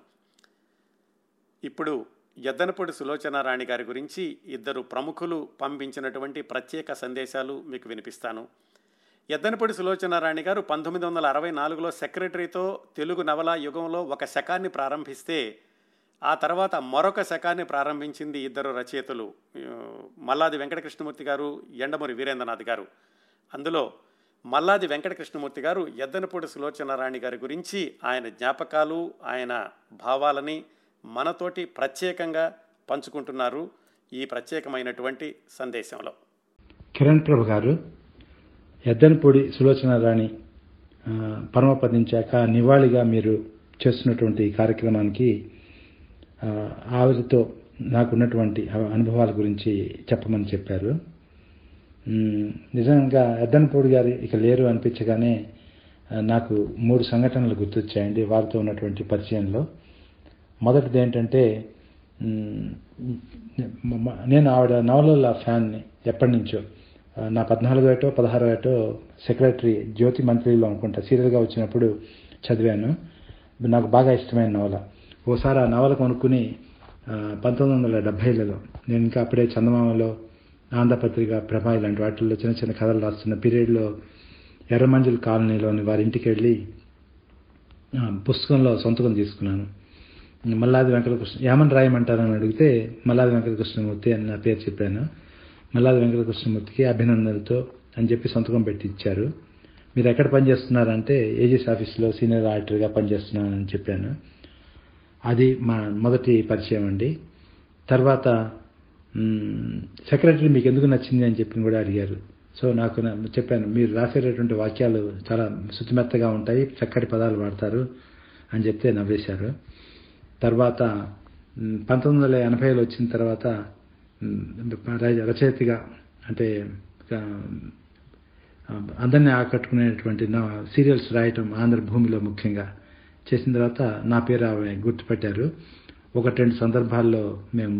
ఇప్పుడు ఎద్దనపూడి సులోచనారాణి గారి గురించి ఇద్దరు ప్రముఖులు పంపించినటువంటి ప్రత్యేక సందేశాలు మీకు వినిపిస్తాను. ఎద్దనపూడి సులోచనారాణి గారు పంతొమ్మిది వందల అరవై నాలుగులో సెక్రటరీతో తెలుగు నవల యుగంలో ఒక శకాన్ని ప్రారంభిస్తే ఆ తర్వాత మరొక శకాన్ని ప్రారంభించింది ఇద్దరు రచయితలు మల్లాది వెంకటకృష్ణమూర్తి గారు ఎండమూరి వీరేంద్రనాథ్ గారు. అందులో మల్లాది వెంకటకృష్ణమూర్తి గారు ఎద్దనపూడి సులోచనారాణి గారి గురించి ఆయన జ్ఞాపకాలు ఆయన భావాలని మనతోటి ప్రత్యేకంగా పంచుకుంటున్నారు ఈ ప్రత్యేకమైనటువంటి సందేశంలో. కిరణ్ ప్రభు గారు ఎద్దనపూడి సులోచన రాణి పరమపదించాక నివాళిగా మీరు చేస్తున్నటువంటి కార్యక్రమానికి ఆవిడతో నాకున్నటువంటి అనుభవాల గురించి చెప్పమని చెప్పారు. నిజంగా ఎద్దనపూడి గారు ఇక లేరు అనిపించగానే నాకు మూడు సంఘటనలు గుర్తొచ్చాయండి వారితో ఉన్నటువంటి పరిచయంలో. మొదటిది ఏంటంటే నేను ఆవిడ నవలల ఫ్యాన్ని ఎప్పటి నుంచో నా పద్నాలుగో ఏటో పదహారో ఏటో సెక్రటరీ జ్యోతి మంత్రిలో అనుకుంటా సీరియల్గా వచ్చినప్పుడు చదివాను. నాకు బాగా ఇష్టమైన నవల. ఓసారి ఆ నవల కొనుక్కుని పంతొమ్మిది వందల డెబ్భైలలో నేను ఇంకా అప్పుడే చందమామలో ఆంధ్రపత్రిక ప్రభా ఇలాంటి వాటిల్లో చిన్న చిన్న కథలు రాస్తున్న పీరియడ్లో ఎర్రమంజుల కాలనీలోని వారి ఇంటికి వెళ్ళి పుస్తకంలో సొంతకం తీసుకున్నాను. మల్లాది వెంకటకృష్ణ ఏమని రాయమంటారని అడిగితే మల్లాది వెంకటకృష్ణమూర్తి అని నా పేరు చెప్పాను. మల్లాది వెంకటకృష్ణమూర్తికి అభినందనలతో అని చెప్పి సంతకం పెట్టి ఇచ్చారు. మీరు ఎక్కడ పనిచేస్తున్నారంటే ఏజీస్ ఆఫీస్లో సీనియర్ ఆడిటర్గా పనిచేస్తున్నానని చెప్పాను. అది మా మొదటి పరిచయం అండి. తర్వాత సెక్రటరీ మీకు ఎందుకు నచ్చింది అని చెప్పి కూడా అడిగారు. సో నాకు చెప్పాను మీరు రాసేటటువంటి వాక్యాలు చాలా శుతిమెత్తగా ఉంటాయి చక్కటి పదాలు వాడతారు అని చెప్తే నవ్వేశారు. తర్వాత పంతొమ్మిది వందల ఎనభైలో వచ్చిన తర్వాత ర- రచయితగా అంటే అందరినీ ఆకట్టుకునేటువంటి నా సీరియల్స్ రాయటం ఆంధ్రభూమిలో ముఖ్యంగా. చేసిన తర్వాత నా పేరు ఆమె గుర్తుపెట్టారు. ఒకటి రెండు సందర్భాల్లో మేము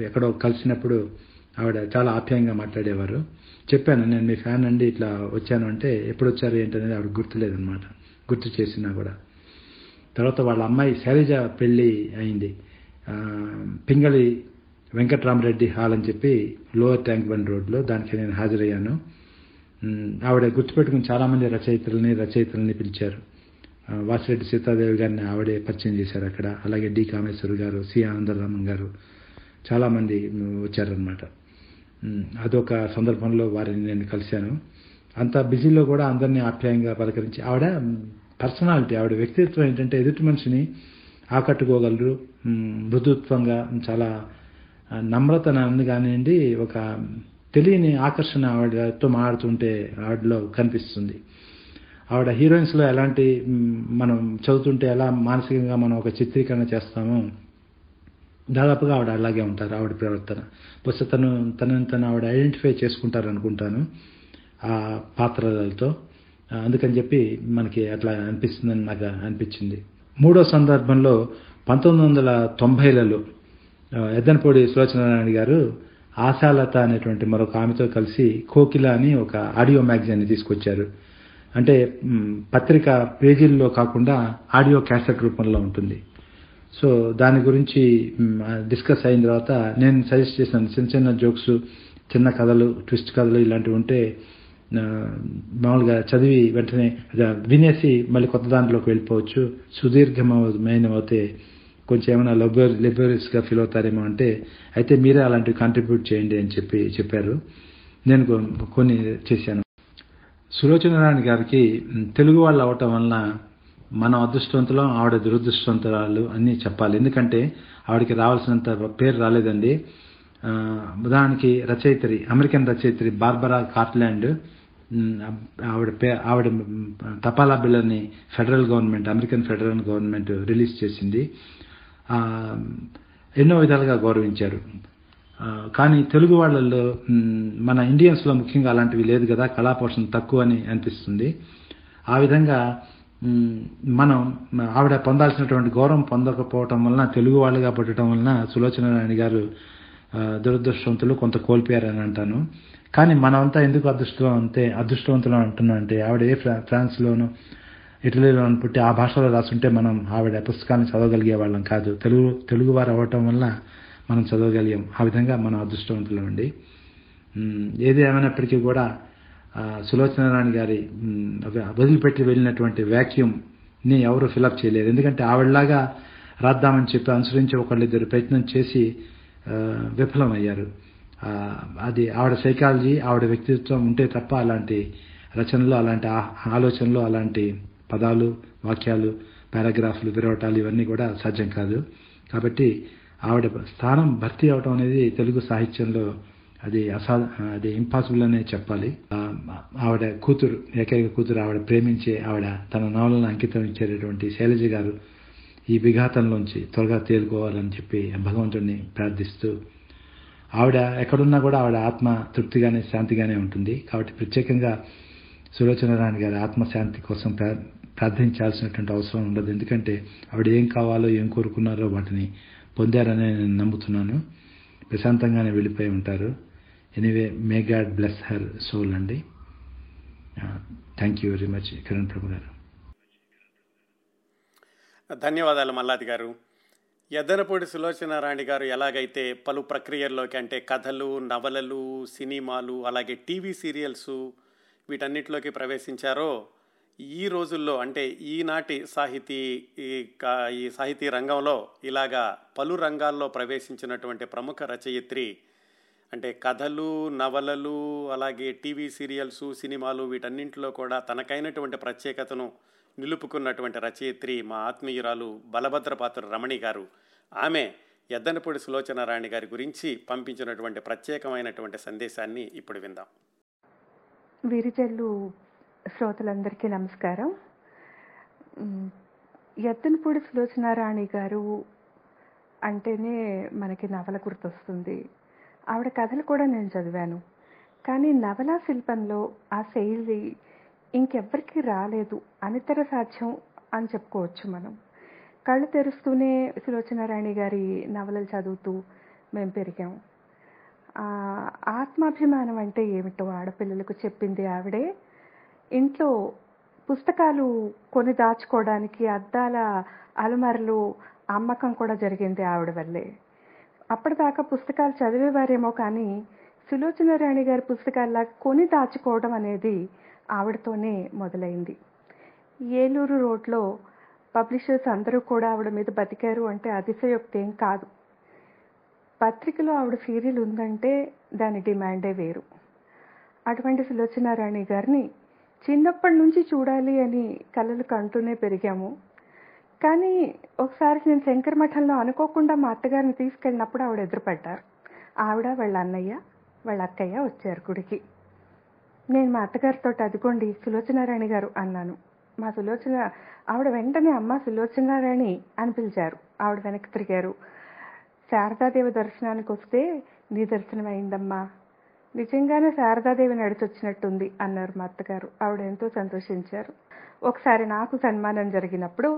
ఎక్కడో కలిసినప్పుడు ఆవిడ చాలా ఆప్యాయంగా మాట్లాడేవారు. చెప్పాను నేను మీ ఫ్యాన్ అండి ఇట్లా వచ్చాను అంటే ఎప్పుడు వచ్చారు ఏంటనేది ఆవిడ గుర్తులేదనమాట గుర్తు చేసినా కూడా. తర్వాత వాళ్ళ అమ్మాయి శైలజ పెళ్ళి అయింది. పింగళి వెంకట్రామరెడ్డి హాల్ అని చెప్పి లోవర్ ట్యాంక్ బండ్ రోడ్లో దానికి నేను హాజరయ్యాను. ఆవిడ గుర్తుపెట్టుకుని చాలామంది రచయితలని రచయితలని పిలిచారు. వాసిరెడ్డి సీతాదేవి గారిని ఆవిడే పరిచయం చేశారు అక్కడ. అలాగే డి కామేశ్వర్ గారు సి ఆనందరామన్ గారు చాలామంది వచ్చారనమాట అదొక సందర్భంలో వారిని నేను కలిశాను. అంత బిజీలో కూడా అందరినీ ఆప్యాయంగా పలకరించి ఆవిడ పర్సనాలిటీ ఆవిడ వ్యక్తిత్వం ఏంటంటే ఎదుటి మనిషిని ఆకట్టుకోగలరు. మృదుత్వంగా చాలా ఆ, నమ్రత కానివ్వండి ఒక తెలియని ఆకర్షణ ఆవిడతో మాడుతుంటే ఆవిడలో కనిపిస్తుంది. ఆవిడ హీరోయిన్స్లో ఎలాంటి మనం చదువుతుంటే ఎలా మానసికంగా మనం ఒక చిత్రీకరణ చేస్తామో దాదాపుగా ఆవిడ అలాగే ఉంటారు ఆవిడ ప్రవర్తన. బహుశా తను తనని తను ఆవిడ ఐడెంటిఫై చేసుకుంటారు అనుకుంటాను ఆ పాత్రలతో. అందుకని చెప్పి మనకి అట్లా అనిపిస్తుందని నాకు అనిపించింది. మూడో సందర్భంలో పంతొమ్మిది వందల తొంభైలలో ఎద్దనపూడి సులోచనారాయణ గారు ఆశాలత అనేటువంటి మరొక ఆమెతో కలిసి కోకిల అని ఒక ఆడియో మ్యాగజైన్ తీసుకొచ్చారు. అంటే పత్రిక పేజీల్లో కాకుండా ఆడియో క్యాసెట్ రూపంలో ఉంటుంది. సో దాని గురించి డిస్కస్ అయిన తర్వాత నేను సజెస్ట్ చేశాను చిన్న చిన్న జోక్స్ చిన్న కథలు ట్విస్ట్ కథలు ఇలాంటివి ఉంటే మామూలుగా చదివి వెంటనే వినేసి మళ్ళీ కొత్త దాంట్లోకి వెళ్ళిపోవచ్చు. సుదీర్ఘమైన అవుతే కొంచెం ఏమైనా లెబర్ లెబరియస్గా ఫీల్ అవుతారేమో అంటే అయితే మీరే అలాంటివి కాంట్రిబ్యూట్ చేయండి అని చెప్పి చెప్పారు. నేను కొన్ని చేశాను. సులోచనారాయణ గారికి తెలుగు వాళ్ళు అవటం వలన మనం అదృష్టవంతులం ఆవిడ దురదృష్టవంతురాలు అని చెప్పాలి. ఎందుకంటే ఆవిడకి రావాల్సినంత పేరు రాలేదండి. ఉదాహరణకి రచయిత్రి అమెరికన్ రచయిత్రి బార్బరా కార్ట్లాండ్ ఆవిడ పే ఆవిడ తపాలా బిళ్ళని federal government American federal government release చేసింది. ఎన్నో విధాలుగా గౌరవించారు. కానీ తెలుగు వాళ్ళల్లో మన ఇండియన్స్లో ముఖ్యంగా అలాంటివి లేదు కదా కళాపోషణ తక్కువ అని అనిపిస్తుంది. ఆ విధంగా మనం ఆవిడ పొందాల్సినటువంటి గౌరవం పొందకపోవటం వలన తెలుగు వాళ్ళుగా పుట్టడం వలన సులోచన రాణి గారు దురదృష్టవంతులు కొంత కోల్పోయారని అంటాను. కానీ మనమంతా ఎందుకు అదృష్టం అంతే అదృష్టవంతులు అంటున్నా అంటే ఆవిడ ఏ ఫ్రా ఫ్రాన్స్లోనూ ఇటలీలో పుట్టి ఆ భాషలో రాసుంటే మనం ఆవిడ పుస్తకాన్ని చదవగలిగే వాళ్ళం కాదు. తెలుగు తెలుగు వారు అవ్వటం వల్ల మనం చదవగలిగాం. ఆ విధంగా మనం అదృష్టవంతులండి ఏది ఏమైనప్పటికీ కూడా సులోచనారాయణ గారి వదిలిపెట్టి వెళ్ళినటువంటి వ్యాక్యూమ్ని ఎవరు ఫిలప్ చేయలేరు ఎందుకంటే ఆవిడలాగా రాద్దామని చెప్పి అనుసరించి ఒకళ్ళిద్దరు ప్రయత్నం చేసి విఫలమయ్యారు. అది ఆవిడ సైకాలజీ ఆవిడ వ్యక్తిత్వం ఉంటే తప్ప అలాంటి రచనలు అలాంటి ఆలోచనలు అలాంటి పదాలు వాక్యాలు పారాగ్రాఫ్లు విరవటాలు ఇవన్నీ కూడా సాధ్యం కాదు. కాబట్టి ఆవిడ స్థానం భర్తీ అవటం అనేది తెలుగు సాహిత్యంలో అది అసా అది ఇంపాసిబుల్ అనే చెప్పాలి. ఆవిడ కూతురు ఏకైక కూతురు ఆవిడ ప్రేమించే ఆవిడ తన నవలను అంకితం ఇచ్చేటటువంటి శైలజ గారు ఈ విఘాతంలోంచి త్వరగా తేలుకోవాలని చెప్పి భగవంతుడిని ప్రార్థిస్తూ ఆవిడ ఎక్కడున్నా కూడా ఆవిడ ఆత్మ తృప్తిగానే శాంతిగానే ఉంటుంది. కాబట్టి ప్రత్యేకంగా సులోచన రాణి గారి ఆత్మశాంతి కోసం ప్రా ప్రార్థించాల్సినటువంటి అవసరం ఉండదు. ఎందుకంటే ఆవిడ ఏం కావాలో ఏం కోరుకున్నారో వాటిని పొందారని నేను నమ్ముతున్నాను. ప్రశాంతంగానే వెళ్ళిపోయి ఉంటారు. Anyway may God bless her soul అండి. Thank you very much Kiran Prabhu గారు. ధన్యవాదాలు మల్లాది గారు. ఎద్దనపూడి సులోచనారాణి గారు ఎలాగైతే పలు ప్రక్రియల్లోకి అంటే కథలు నవలలు సినిమాలు అలాగే టీవీ సీరియల్స్ వీటన్నిటిలోకి ప్రవేశించారో ఈ రోజుల్లో అంటే ఈనాటి సాహితీ ఈ ఈ సాహితీ రంగంలో ఇలాగా పలు రంగాల్లో ప్రవేశించినటువంటి ప్రముఖ రచయిత్రి అంటే కథలు నవలలు అలాగే టీవీ సీరియల్స్ సినిమాలు వీటన్నింటిలో కూడా తనకైనటువంటి ప్రత్యేకతను నిలుపుకున్నటువంటి రచయిత్రి మా ఆత్మీయురాలు బలభద్రపాత్ర రమణి గారు. ఆమె ఎద్దనపూడి సులోచన రాణి గారి గురించి పంపించినటువంటి ప్రత్యేకమైనటువంటి సందేశాన్ని ఇప్పుడు విందాం. విరిజల్లు శ్రోతలందరికీ నమస్కారం. మ్, ఎత్తనపూడి సులోచనారాణి గారు అంటేనే మనకి నవల గుర్తొస్తుంది. ఆవిడ కథలు కూడా నేను చదివాను. కానీ నవలా శిల్పంలో ఆ శైలి ఇంకెవ్వరికీ రాలేదు. అనితర సాధ్యం అని చెప్పుకోవచ్చు మనం. కళ్ళు తెరుస్తూనే సులోచనారాణి గారి నవలలు చదువుతూ మేము పెరిగాం. ఆత్మాభిమానం అంటే ఏమిటో ఆడపిల్లలకు చెప్పింది ఆవిడే. ఇంట్లో పుస్తకాలు కొని దాచుకోవడానికి అద్దాల అలమారలు అమ్మకం కూడా జరిగింది ఆవిడ వల్లే. అప్పటిదాకా పుస్తకాలు చదివేవారేమో కానీ సులోచన రాణి గారి పుస్తకాల్లా కొని దాచుకోవడం అనేది ఆవిడతోనే మొదలైంది. ఏలూరు రోడ్లో పబ్లిషర్స్ అందరూ కూడా ఆవిడ మీద బతికారు అంటే అతిశయోక్తి ఏం కాదు. పత్రికలో ఆవిడ సీరియల్ ఉందంటే దాని డిమాండే వేరు. అటువంటి సులోచన రాణి గారిని చిన్నప్పటి నుంచి చూడాలి అని కలలు కంటూనే పెరిగాము. కానీ ఒకసారి నేను శంకర మఠంలో అనుకోకుండా మా అత్తగారిని తీసుకెళ్ళినప్పుడు ఆవిడ ఎదురుపడ్డారు. ఆవిడ వాళ్ళ అన్నయ్య వాళ్ళ అక్కయ్య వచ్చారు గుడికి. నేను మా అత్తగారితో అదిగోండి సులోచనారాణి గారు అన్నాను. మా సులోచన ఆవిడ వెంటనే అమ్మ సులోచనారాణి అని పిలిచారు. ఆవిడ వెనక్కి తిరిగారు. శారదాదేవి దర్శనానికి వస్తే నీ దర్శనం అయిందమ్మా నిజంగానే శారదాదేవి నడిచొచ్చినట్టుంది అన్నారు మా అత్తగారు ఆవిడ ఎంతో సంతోషించారు. ఒకసారి నాకు సన్మానం జరిగినప్పుడు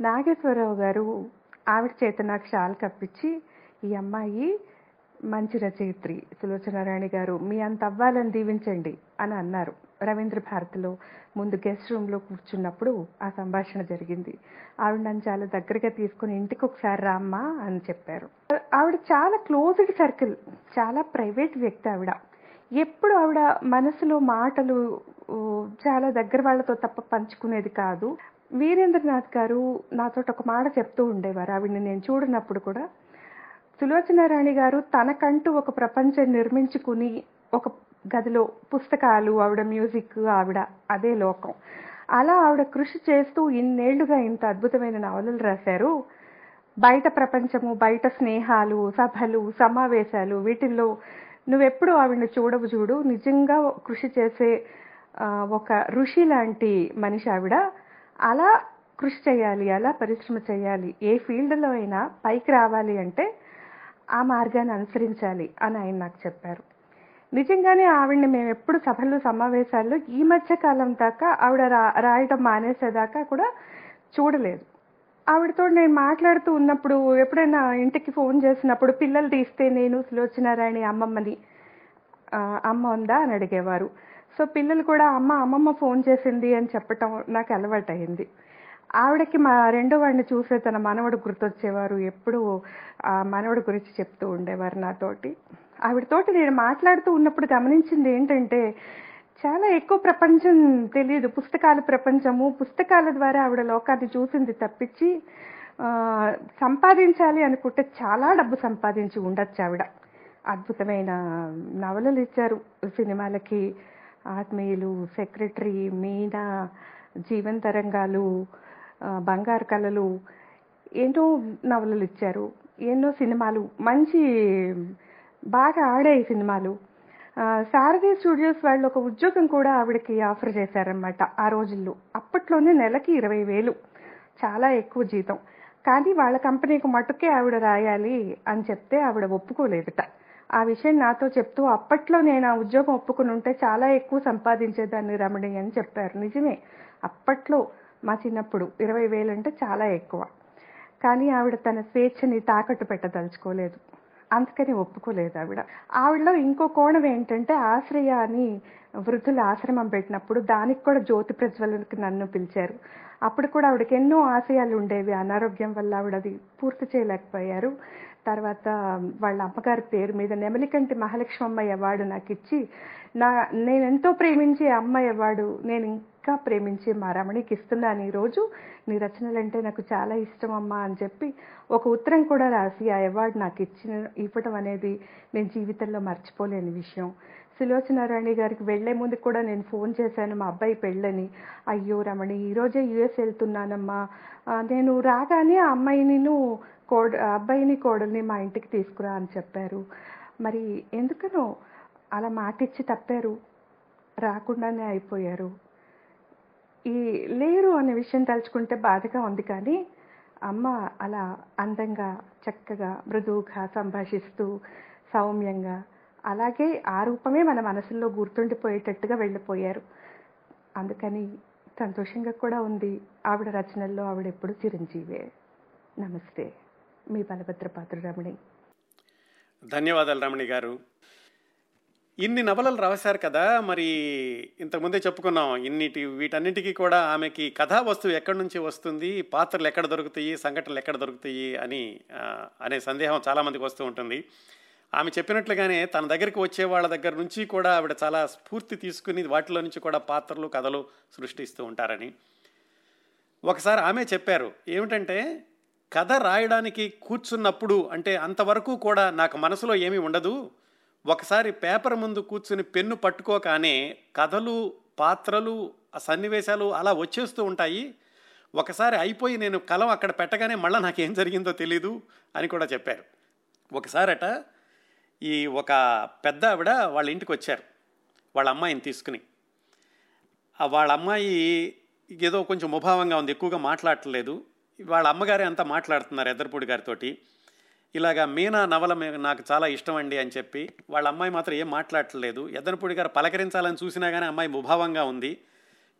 నాగేశ్వరరావు గారు ఆవిడ చేత నాకు షాల్ కప్పించి ఈ అమ్మాయి మంచి రచయిత్రి సులోచనారాయణ గారు మీ అంత అవ్వాలని దీవించండి అని అన్నారు. రవీంద్ర భారతిలో ముందు గెస్ట్ రూమ్లో కూర్చున్నప్పుడు ఆ సంభాషణ జరిగింది. ఆవిడ నన్ను చాలా దగ్గరగా తీసుకుని ఇంటికి ఒకసారి రామ్మా అని చెప్పారు. ఆవిడ చాలా క్లోజ్డ్ సర్కిల్ చాలా ప్రైవేట్ వ్యక్తి ఆవిడ. ఎప్పుడు ఆవిడ మనసులో మాటలు చాలా దగ్గర వాళ్ళతో తప్ప పంచుకునేది కాదు. వీరేంద్రనాథ్ గారు నాతో ఒక మాట చెప్తూ ఉండేవారు. ఆవిడని నేను చూడనప్పుడు కూడా సులోచనారాణి గారు తనకంటూ ఒక ప్రపంచం నిర్మించుకుని ఒక గదిలో పుస్తకాలు ఆవిడ మ్యూజిక్ ఆవిడ అదే లోకం. అలా ఆవిడ కృషి చేస్తూ ఇన్నేళ్ళుగా ఇంత అద్భుతమైన నవలలు రాశారు. బయట ప్రపంచము బయట స్నేహాలు సభలు సమావేశాలు వీటిల్లో నువ్వెప్పుడు ఆవిడని చూడవు చూడు. నిజంగా కృషి చేసే ఒక ఋషి లాంటి మనిషి ఆవిడ. అలా కృషి చేయాలి అలా పరిశ్రమ చేయాలి. ఏ ఫీల్డ్లో అయినా పైకి రావాలి అంటే ఆ మార్గాన్ని అనుసరించాలి అని ఆయన నాకు చెప్పారు. నిజంగానే ఆవిడని మేము ఎప్పుడు సభలు సమావేశాల్లో ఈ మధ్య కాలం దాకా ఆవిడ రా రాయటం మానేసేదాకా కూడా చూడలేదు. ఆవిడతో నేను మాట్లాడుతూ ఉన్నప్పుడు ఎప్పుడైనా ఇంటికి ఫోన్ చేసినప్పుడు పిల్లలు తీస్తే నేను సులోచనారాయణి అమ్మమ్మని అమ్మ ఉందా అని అడిగేవారు. సో పిల్లలు కూడా అమ్మ అమ్మమ్మ ఫోన్ చేసింది అని చెప్పటం నాకు అలవాటైంది ఆవిడకి మా రెండో వాడిని చూసే తన మనవడు గుర్తొచ్చేవారు ఎప్పుడు ఆ మనవడు గురించి చెప్తూ ఉండేవారు నాతోటి. ఆవిడతోటి నేను మాట్లాడుతూ ఉన్నప్పుడు గమనించింది ఏంటంటే చాలా ఎక్కువ ప్రపంచం తెలియదు. పుస్తకాల ప్రపంచము పుస్తకాల ద్వారా ఆవిడ లోకాన్ని చూసింది తప్పించి సంపాదించాలి అనుకుంటే చాలా డబ్బు సంపాదించి ఉండొచ్చు ఆవిడ. అద్భుతమైన నవలలు ఇచ్చారు సినిమాలకి. ఆత్మీయులు సెక్రటరీ మీనా జీవన తరంగాలు బంగారు కళలు ఎన్నో నవలలు ఇచ్చారు ఎన్నో సినిమాలు మంచి బాగా ఆడాయి సినిమాలు. ఆ, శారది స్టూడియోస్ వాళ్ళు ఒక ఉద్యోగం కూడా ఆవిడకి ఆఫర్ చేశారనమాట ఆ రోజుల్లో. అప్పట్లోనే నెలకి ఇరవై వేలు చాలా ఎక్కువ జీతం. కానీ వాళ్ళ కంపెనీకి మటుకే ఆవిడ రాయాలి అని చెప్తే ఆవిడ ఒప్పుకోలేదట. ఆ విషయం నాతో చెప్తూ అప్పట్లో నేను ఆ ఉద్యోగం ఒప్పుకుని ఉంటే చాలా ఎక్కువ సంపాదించేదాన్ని రమణి అని చెప్పారు. నిజమే అప్పట్లో మా చిన్నప్పుడు ఇరవై వేలు అంటే చాలా ఎక్కువ. కానీ ఆవిడ తన స్వేచ్ఛని తాకట్టు పెట్టదలుచుకోలేదు. అందుకని ఒప్పుకోలేదు ఆవిడ. ఆవిడలో ఇంకో కోణం ఏంటంటే ఆశ్రయ అని వృద్ధుల ఆశ్రమం పెట్టినప్పుడు దానికి కూడా జ్యోతి ప్రజ్వలనకి నన్ను పిలిచారు. అప్పుడు కూడా ఆవిడకి ఎన్నో ఆశయాలు ఉండేవి. అనారోగ్యం వల్ల ఆవిడ అది పూర్తి చేయలేకపోయారు. తర్వాత వాళ్ళ అమ్మగారి పేరు మీద నెమలికంటి మహాలక్ష్మమ్మ అవార్డు నాకు ఇచ్చి నా నేను ఎంతో ప్రేమించే అమ్మ అవార్డు నేను ఇంకా ప్రేమించి మా రమణికి ఇస్తున్నాను ఈరోజు నీ రచనలంటే నాకు చాలా ఇష్టం అమ్మా అని చెప్పి ఒక ఉత్తరం కూడా రాసి ఆ అవార్డు నాకు ఇచ్చిన ఇవ్వటం అనేది నేను జీవితంలో మర్చిపోలేని విషయం. సులోచనారాణి గారికి వెళ్ళే ముందు కూడా నేను ఫోన్ చేశాను మా అబ్బాయి పెళ్ళని. అయ్యో రమణి ఈరోజే యుఎస్ వెళ్తున్నానమ్మా. నేను రాగానే ఆ అమ్మాయిని కోడ అబ్బాయిని కోడల్ని మా ఇంటికి తీసుకురా అని చెప్పారు. మరి ఎందుకనో అలా మాటిచ్చి తప్పారు. రాకుండానే అయిపోయారు. ఈ లేరు అనే విషయం తలుచుకుంటే బాధగా ఉంది కానీ అమ్మ అలా అందంగా చక్కగా మృదువుగా సంభాషిస్తూ సౌమ్యంగా అలాగే ఆ రూపమే మన మనసులో గుర్తుండిపోయేటట్టుగా వెళ్ళిపోయారు. అందుకని సంతోషంగా కూడా ఉంది ఆవిడ రచనల్లో ఆవిడ ఎప్పుడు చిరంజీవే. నమస్తే. మీ బలభద్రపాత్ర రమణి. ధన్యవాదాలు రమణి గారు. ఇన్ని నవలలు రాశారు కదా మరి ఇంతకుముందే చెప్పుకున్నాం. ఇన్నిటి వీటన్నిటికీ కూడా ఆమెకి కథా వస్తువు ఎక్కడి నుంచి వస్తుంది పాత్రలు ఎక్కడ దొరుకుతాయి సంఘటనలు ఎక్కడ దొరుకుతాయి అని అనే సందేహం చాలామందికి వస్తూ ఉంటుంది. ఆమె చెప్పినట్లుగానే తన దగ్గరికి వచ్చే వాళ్ళ దగ్గర నుంచి కూడా ఆవిడ చాలా స్ఫూర్తి తీసుకుని వాటిలో నుంచి కూడా పాత్రలు కథలు సృష్టిస్తూ ఉంటారని. ఒకసారి ఆమె చెప్పారు ఏమిటంటే కథ రాయడానికి కూర్చున్నప్పుడు అంటే అంతవరకు కూడా నాకు మనసులో ఏమీ ఉండదు ఒకసారి పేపర్ ముందు కూర్చుని పెన్ను పట్టుకోగానే కథలు పాత్రలు సన్నివేశాలు అలా వచ్చేస్తూ ఉంటాయి. ఒకసారి అయిపోయి నేను కలం అక్కడ పెట్టగానే మళ్ళీ నాకేం జరిగిందో తెలీదు అని కూడా చెప్పారు. ఒకసారట ఈ ఒక పెద్ద ఆవిడ వాళ్ళ ఇంటికి వచ్చారు వాళ్ళ అమ్మాయిని తీసుకుని. వాళ్ళ అమ్మాయి ఏదో కొంచెం ముభావంగా ఉంది ఎక్కువగా మాట్లాడట్లేదు. వాళ్ళ అమ్మగారే అంతా మాట్లాడుతున్నారు ఎద్దరపూడి గారితోటి. ఇలాగా మీనా నవల నాకు చాలా ఇష్టం అండి అని చెప్పి వాళ్ళ అమ్మాయి మాత్రం ఏం మాట్లాడట్లేదు. ఎద్దనపూడి గారు పలకరించాలని చూసినా కానీ అమ్మాయి ముభావంగా ఉంది.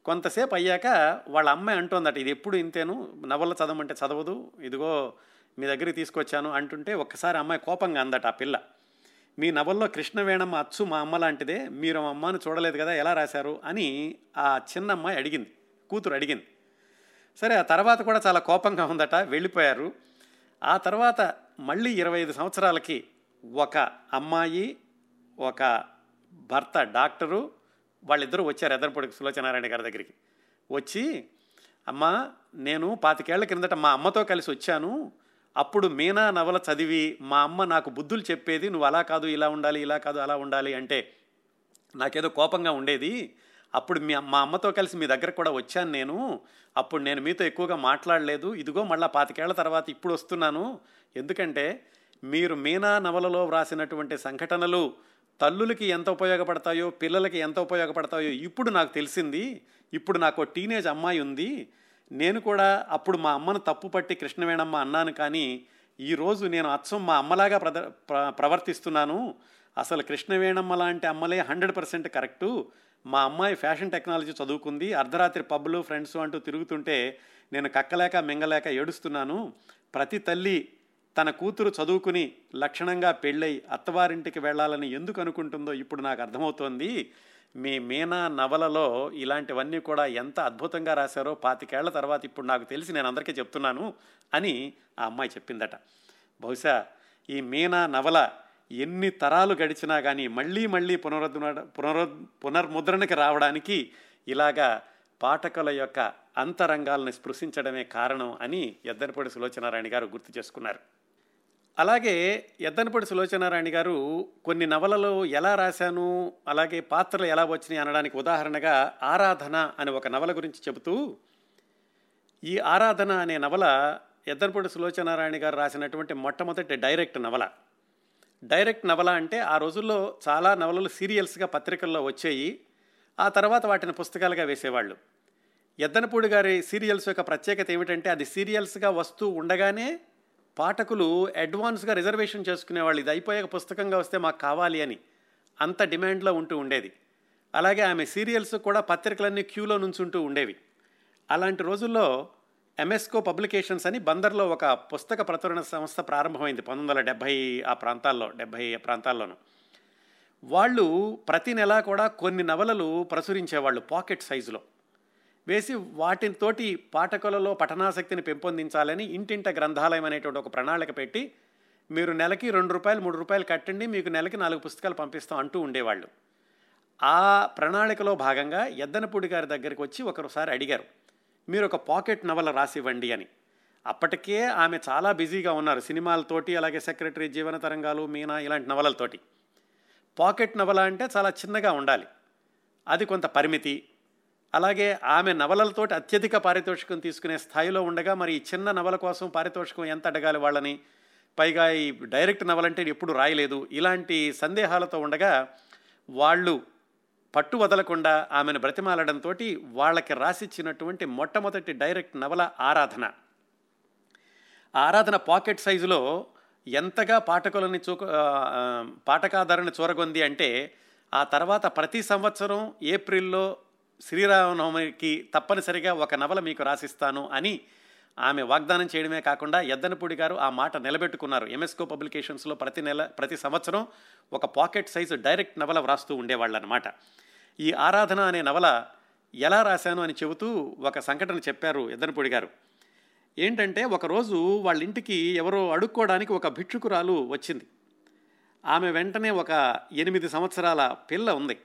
కొంతసేపు అయ్యాక వాళ్ళ అమ్మాయి అంటోందట ఇది ఎప్పుడు ఇంతేను? నవల చదవమంటే చదవదు. ఇదిగో మీ దగ్గరికి తీసుకొచ్చాను అంటుంటే ఒక్కసారి అమ్మాయి కోపంగా అందట ఆ పిల్ల. మీ నవల్లో కృష్ణవేణమ్మ అచ్చు మా అమ్మ లాంటిదే. మీరు మా అమ్మను చూడలేదు కదా ఎలా రాశారు? అని ఆ చిన్న అమ్మాయి అడిగింది. కూతురు అడిగింది. సరే ఆ తర్వాత కూడా చాలా కోపంగా ఉందట. వెళ్ళిపోయారు. ఆ తర్వాత మళ్ళీ ఇరవై ఐదు సంవత్సరాలకి ఒక అమ్మాయి ఒక భర్త డాక్టరు వాళ్ళిద్దరూ వచ్చారు ఎద్దరపొడి సులోచనారాయణ గారి దగ్గరికి. వచ్చి అమ్మ నేను పాతికేళ్ళ కిందట మా అమ్మతో కలిసి వచ్చాను. అప్పుడు మీనా నవల చదివి మా అమ్మ నాకు బుద్ధులు చెప్పేది నువ్వు అలా కాదు ఇలా ఉండాలి ఇలా కాదు అలా ఉండాలి అంటే నాకేదో కోపంగా ఉండేది. అప్పుడు మీ మా అమ్మతో కలిసి మీ దగ్గర కూడా వచ్చాను నేను. అప్పుడు నేను మీతో ఎక్కువగా మాట్లాడలేదు. ఇదిగో మళ్ళీ పాతికేళ్ళ తర్వాత ఇప్పుడు వస్తున్నాను. ఎందుకంటే మీరు మీనా నవలలో వ్రాసినటువంటి సంఘటనలు తల్లులకి ఎంత ఉపయోగపడతాయో పిల్లలకి ఎంత ఉపయోగపడతాయో ఇప్పుడు నాకు తెలిసింది. ఇప్పుడు నాకు టీనేజ్ అమ్మాయి ఉంది. నేను కూడా అప్పుడు మా అమ్మను తప్పు పట్టి కృష్ణవేణమ్మ అన్నాను కానీ ఈరోజు నేను అచ్చం మా అమ్మలాగా ప్రద ప్ర- ప్రవర్తిస్తున్నాను. అసలు కృష్ణవేణమ్మ లాంటి అమ్మలే హండ్రెడ్ పర్సెంట్ కరెక్టు. మా అమ్మాయి ఫ్యాషన్ టెక్నాలజీ చదువుకుంది. అర్ధరాత్రి పబ్బులు ఫ్రెండ్స్ అంటూ తిరుగుతుంటే నేను కక్కలేక మింగలేక ఏడుస్తున్నాను. ప్రతి తల్లి తన కూతురు చదువుకుని లక్షణంగా పెళ్ళై అత్తవారింటికి వెళ్ళాలని ఎందుకు అనుకుంటుందో ఇప్పుడు నాకు అర్థమవుతోంది. మీ మీనా నవలలో ఇలాంటివన్నీ కూడా ఎంత అద్భుతంగా రాశారో పాతికేళ్ళ తర్వాత ఇప్పుడు నాకు తెలిసి నేను అందరికీ చెప్తున్నాను అని ఆ అమ్మాయి చెప్పిందట. బహుశా ఈ మీనా నవల ఎన్ని తరాలు గడిచినా కానీ మళ్ళీ మళ్ళీ పునరుద్ధరణ పునరు పునర్ముద్రణకి రావడానికి ఇలాగా పాఠకుల యొక్క అంతరంగాలను స్పృశించడమే కారణం అని ఎద్దనపూడి సులోచనారాయణ గారు గుర్తు చేసుకున్నారు. అలాగే ఎద్దనపూడి సులోచనారాయణ గారు కొన్ని నవలలు ఎలా రాశాను అలాగే పాత్రలు ఎలా వచ్చినాయి అనడానికి ఉదాహరణగా ఆరాధన అనే ఒక నవల గురించి చెబుతూ ఈ ఆరాధన అనే నవల ఎద్దనపూడి సులోచనారాయణ గారు రాసినటువంటి మొట్టమొదటి డైరెక్ట్ నవల. డైరెక్ట్ నవల అంటే ఆ రోజుల్లో చాలా నవలలు సీరియల్స్గా పత్రికల్లో వచ్చాయి. ఆ తర్వాత వాటిని పుస్తకాలుగా వేసేవాళ్ళు. ఎద్దనపూడి గారి సీరియల్స్ యొక్క ప్రత్యేకత ఏమిటంటే అది సీరియల్స్గా వస్తూ ఉండగానే పాఠకులు అడ్వాన్స్గా రిజర్వేషన్ చేసుకునేవాళ్ళు. ఇది అయిపోయాక పుస్తకంగా వస్తే మాకు కావాలి అని అంత డిమాండ్లో ఉంటూ ఉండేది. అలాగే ఆమె సీరియల్స్ కూడా పత్రికలన్నీ క్యూలో నుంచుంటూ ఉండేవి. అలాంటి రోజుల్లో ఎంఎస్కో పబ్లికేషన్స్ అని బందర్లో ఒక పుస్తక ప్రచురణ సంస్థ ప్రారంభమైంది పంతొమ్మిది వందల డెబ్భై ఆ ప్రాంతాల్లో డెబ్భై ప్రాంతాల్లోనూ. వాళ్ళు ప్రతి నెలా కూడా కొన్ని నవలలు ప్రచురించేవాళ్ళు పాకెట్ సైజులో. వేసి వాటితోటి పాఠకులలో పఠనాసక్తిని పెంపొందించాలని ఇంటింట గ్రంథాలయం అనేటువంటి ఒక ప్రణాళిక పెట్టి మీరు నెలకి రెండు రూపాయలు మూడు రూపాయలు కట్టండి మీకు నెలకి నాలుగు పుస్తకాలు పంపిస్తాం అంటూ ఉండేవాళ్ళు. ఆ ప్రణాళికలో భాగంగా ఎద్దనపూడి గారి దగ్గరికి వచ్చి ఒకసారి అడిగారు. మీరు ఒక పాకెట్ నవల రాసివ్వండి అని. అప్పటికే ఆమె చాలా బిజీగా ఉన్నారు సినిమాలతోటి అలాగే సెక్రటరీ జీవన తరంగాలు మీనా ఇలాంటి నవలలతోటి. పాకెట్ నవల అంటే చాలా చిన్నగా ఉండాలి. అది కొంత పరిమితి. అలాగే ఆమె నవలలతోటి అత్యధిక పారితోషికం తీసుకునే స్థాయిలో ఉండగా మరి ఈ చిన్న నవల కోసం పారితోషికం ఎంత అడగాలి వాళ్ళని? పైగా ఈ డైరెక్ట్ నవలంటే ఎప్పుడు రాయలేదు. ఇలాంటి సందేహాలతో ఉండగా వాళ్ళు పట్టు వదలకుండా ఆమెను బ్రతిమాలడంతో వాళ్ళకి రాసిచ్చినటువంటి మొట్టమొదటి డైరెక్ట్ నవల ఆరాధన. ఆరాధన పాకెట్ సైజులో ఎంతగా పాఠకులని చూ పాఠకాధారణ చూరగొంది అంటే ఆ తర్వాత ప్రతి సంవత్సరం ఏప్రిల్లో శ్రీరామనవమికి తప్పనిసరిగా ఒక నవల మీకు రాసిస్తాను అని ఆమె వాగ్దానం చేయడమే కాకుండా ఎద్దనపూడి గారు ఆ మాట నిలబెట్టుకున్నారు. ఎంఎస్కో పబ్లికేషన్స్లో ప్రతి నెల ప్రతి సంవత్సరం ఒక పాకెట్ సైజు డైరెక్ట్ నవల వ్రాస్తూ ఉండేవాళ్ళు అనమాట ఈ ఆరాధన అనే నవల ఎలా రాశాను అని చెబుతూ ఒక సంఘటన చెప్పారు ఎద్దనపూడి గారు. ఏంటంటే ఒకరోజు వాళ్ళ ఇంటికి ఎవరో అడుక్కోవడానికి ఒక భిక్షుకురాలు వచ్చింది. ఆమె వెంటనే ఒక ఎనిమిది సంవత్సరాల పిల్ల ఉంది.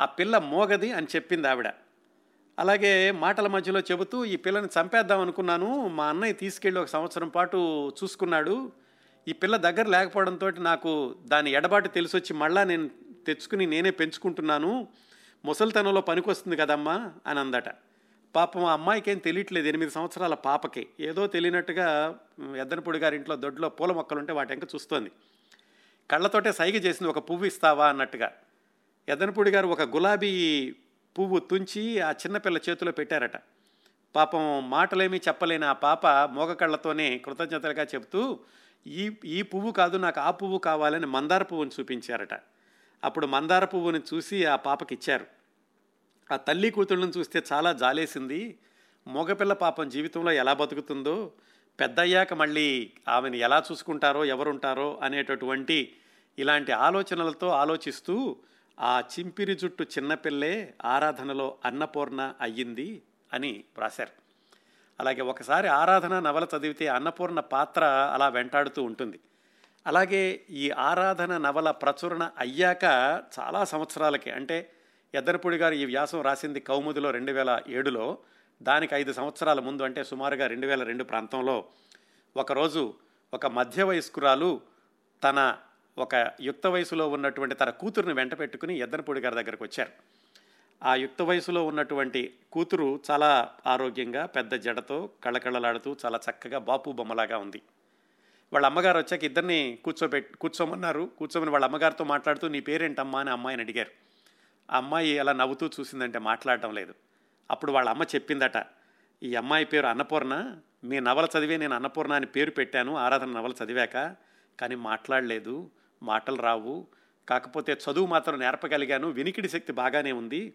ఆ పిల్ల మోగది అని చెప్పింది ఆవిడ. అలాగే మాటల మధ్యలో చెబుతూ ఈ పిల్లని చంపేద్దాం అనుకున్నాను. మా అన్నయ్య తీసుకెళ్ళి ఒక సంవత్సరం పాటు చూసుకున్నాడు. ఈ పిల్ల దగ్గర లేకపోవడంతో నాకు దాని ఎడబాటు తెలిసొచ్చి మళ్ళా నేను తెచ్చుకుని నేనే పెంచుకుంటున్నాను. ముసలితనంలో పనికొస్తుంది కదమ్మా అని అందట. పాపం ఆ అమ్మాయికి ఏం తెలియట్లేదు. ఎనిమిది సంవత్సరాల పాపకి. ఏదో తెలియనట్టుగా ఎద్దనపూడి గారి ఇంట్లో దొడ్లో పూల మొక్కలుంటే వాటి ఇంకా చూస్తోంది. కళ్ళతోటే సైగ చేసింది. ఒక పువ్వు ఇస్తావా? అన్నట్టుగా. ఎద్దనపూడి గారు ఒక గులాబీ పువ్వు తుంచి ఆ చిన్నపిల్ల చేతిలో పెట్టారట. పాపం మాటలేమీ చెప్పలేని ఆ పాప మోగ కళ్ళతోనే కృతజ్ఞతలుగా చెబుతూ ఈ ఈ పువ్వు కాదు నాకు ఆ పువ్వు కావాలని మందార పువ్వుని చూపించారట. అప్పుడు మందార పువ్వుని చూసి ఆ పాపకి ఇచ్చారు ఆ తల్లి కూతుళ్ళని చూస్తే చాలా జాలేసింది. మగపిల్ల పాపం జీవితంలో ఎలా బతుకుతుందో పెద్దయ్యాక మళ్ళీ ఆమెను ఎలా చూసుకుంటారో ఎవరుంటారో అనేటటువంటి ఇలాంటి ఆలోచనలతో ఆలోచిస్తూ ఆ చింపిరి జుట్టు చిన్నపిల్లే ఆరాధనలో అన్నపూర్ణ అయ్యింది అని వ్రాశారు. అలాగే ఒకసారి ఆరాధన నవల చదివితే అన్నపూర్ణ పాత్ర అలా వెంటాడుతూ ఉంటుంది. అలాగే ఈ ఆరాధన నవల ప్రచురణ అయ్యాక చాలా సంవత్సరాలకి అంటే ఎద్దరపూడి గారు ఈ వ్యాసం రాసింది కౌముదిలో రెండు వేల ఏడులో దానికి ఐదు సంవత్సరాల ముందు అంటే సుమారుగా రెండు వేల రెండు ప్రాంతంలో. ఒకరోజు ఒక మధ్య వయస్కురాలు తన ఒక యుక్త వయసులో ఉన్నటువంటి తన కూతురుని వెంట పెట్టుకుని ఎద్దనపూడి గారి దగ్గరకు వచ్చారు. ఆ యుక్త వయసులో ఉన్నటువంటి కూతురు చాలా ఆరోగ్యంగా పెద్ద జడతో కళ్ళకళ్ళలాడుతూ చాలా చక్కగా బాపు బొమ్మలాగా ఉంది. వాళ్ళ అమ్మగారు వచ్చాక ఇద్దరిని కూర్చోబెట్టి కూర్చోమన్నారు. కూర్చోమని వాళ్ళ అమ్మగారితో మాట్లాడుతూ నీ పేరేంటమ్మా? అని అమ్మాయిని అడిగారు. ఆ అమ్మాయి అలా నవ్వుతూ చూసిందంటే మాట్లాడటం లేదు. అప్పుడు వాళ్ళ అమ్మ చెప్పిందట ఈ అమ్మాయి పేరు అన్నపూర్ణ. మీ నవల చదివే నేను అన్నపూర్ణ అని పేరు పెట్టాను. ఆరాధన నవల చదివాక కానీ మాట్లాడలేదు. మాటలు రావు. కాకపోతే చదువు మాత్రం నేర్పగలిగాను. వినికిడి శక్తి బాగానే ఉంది.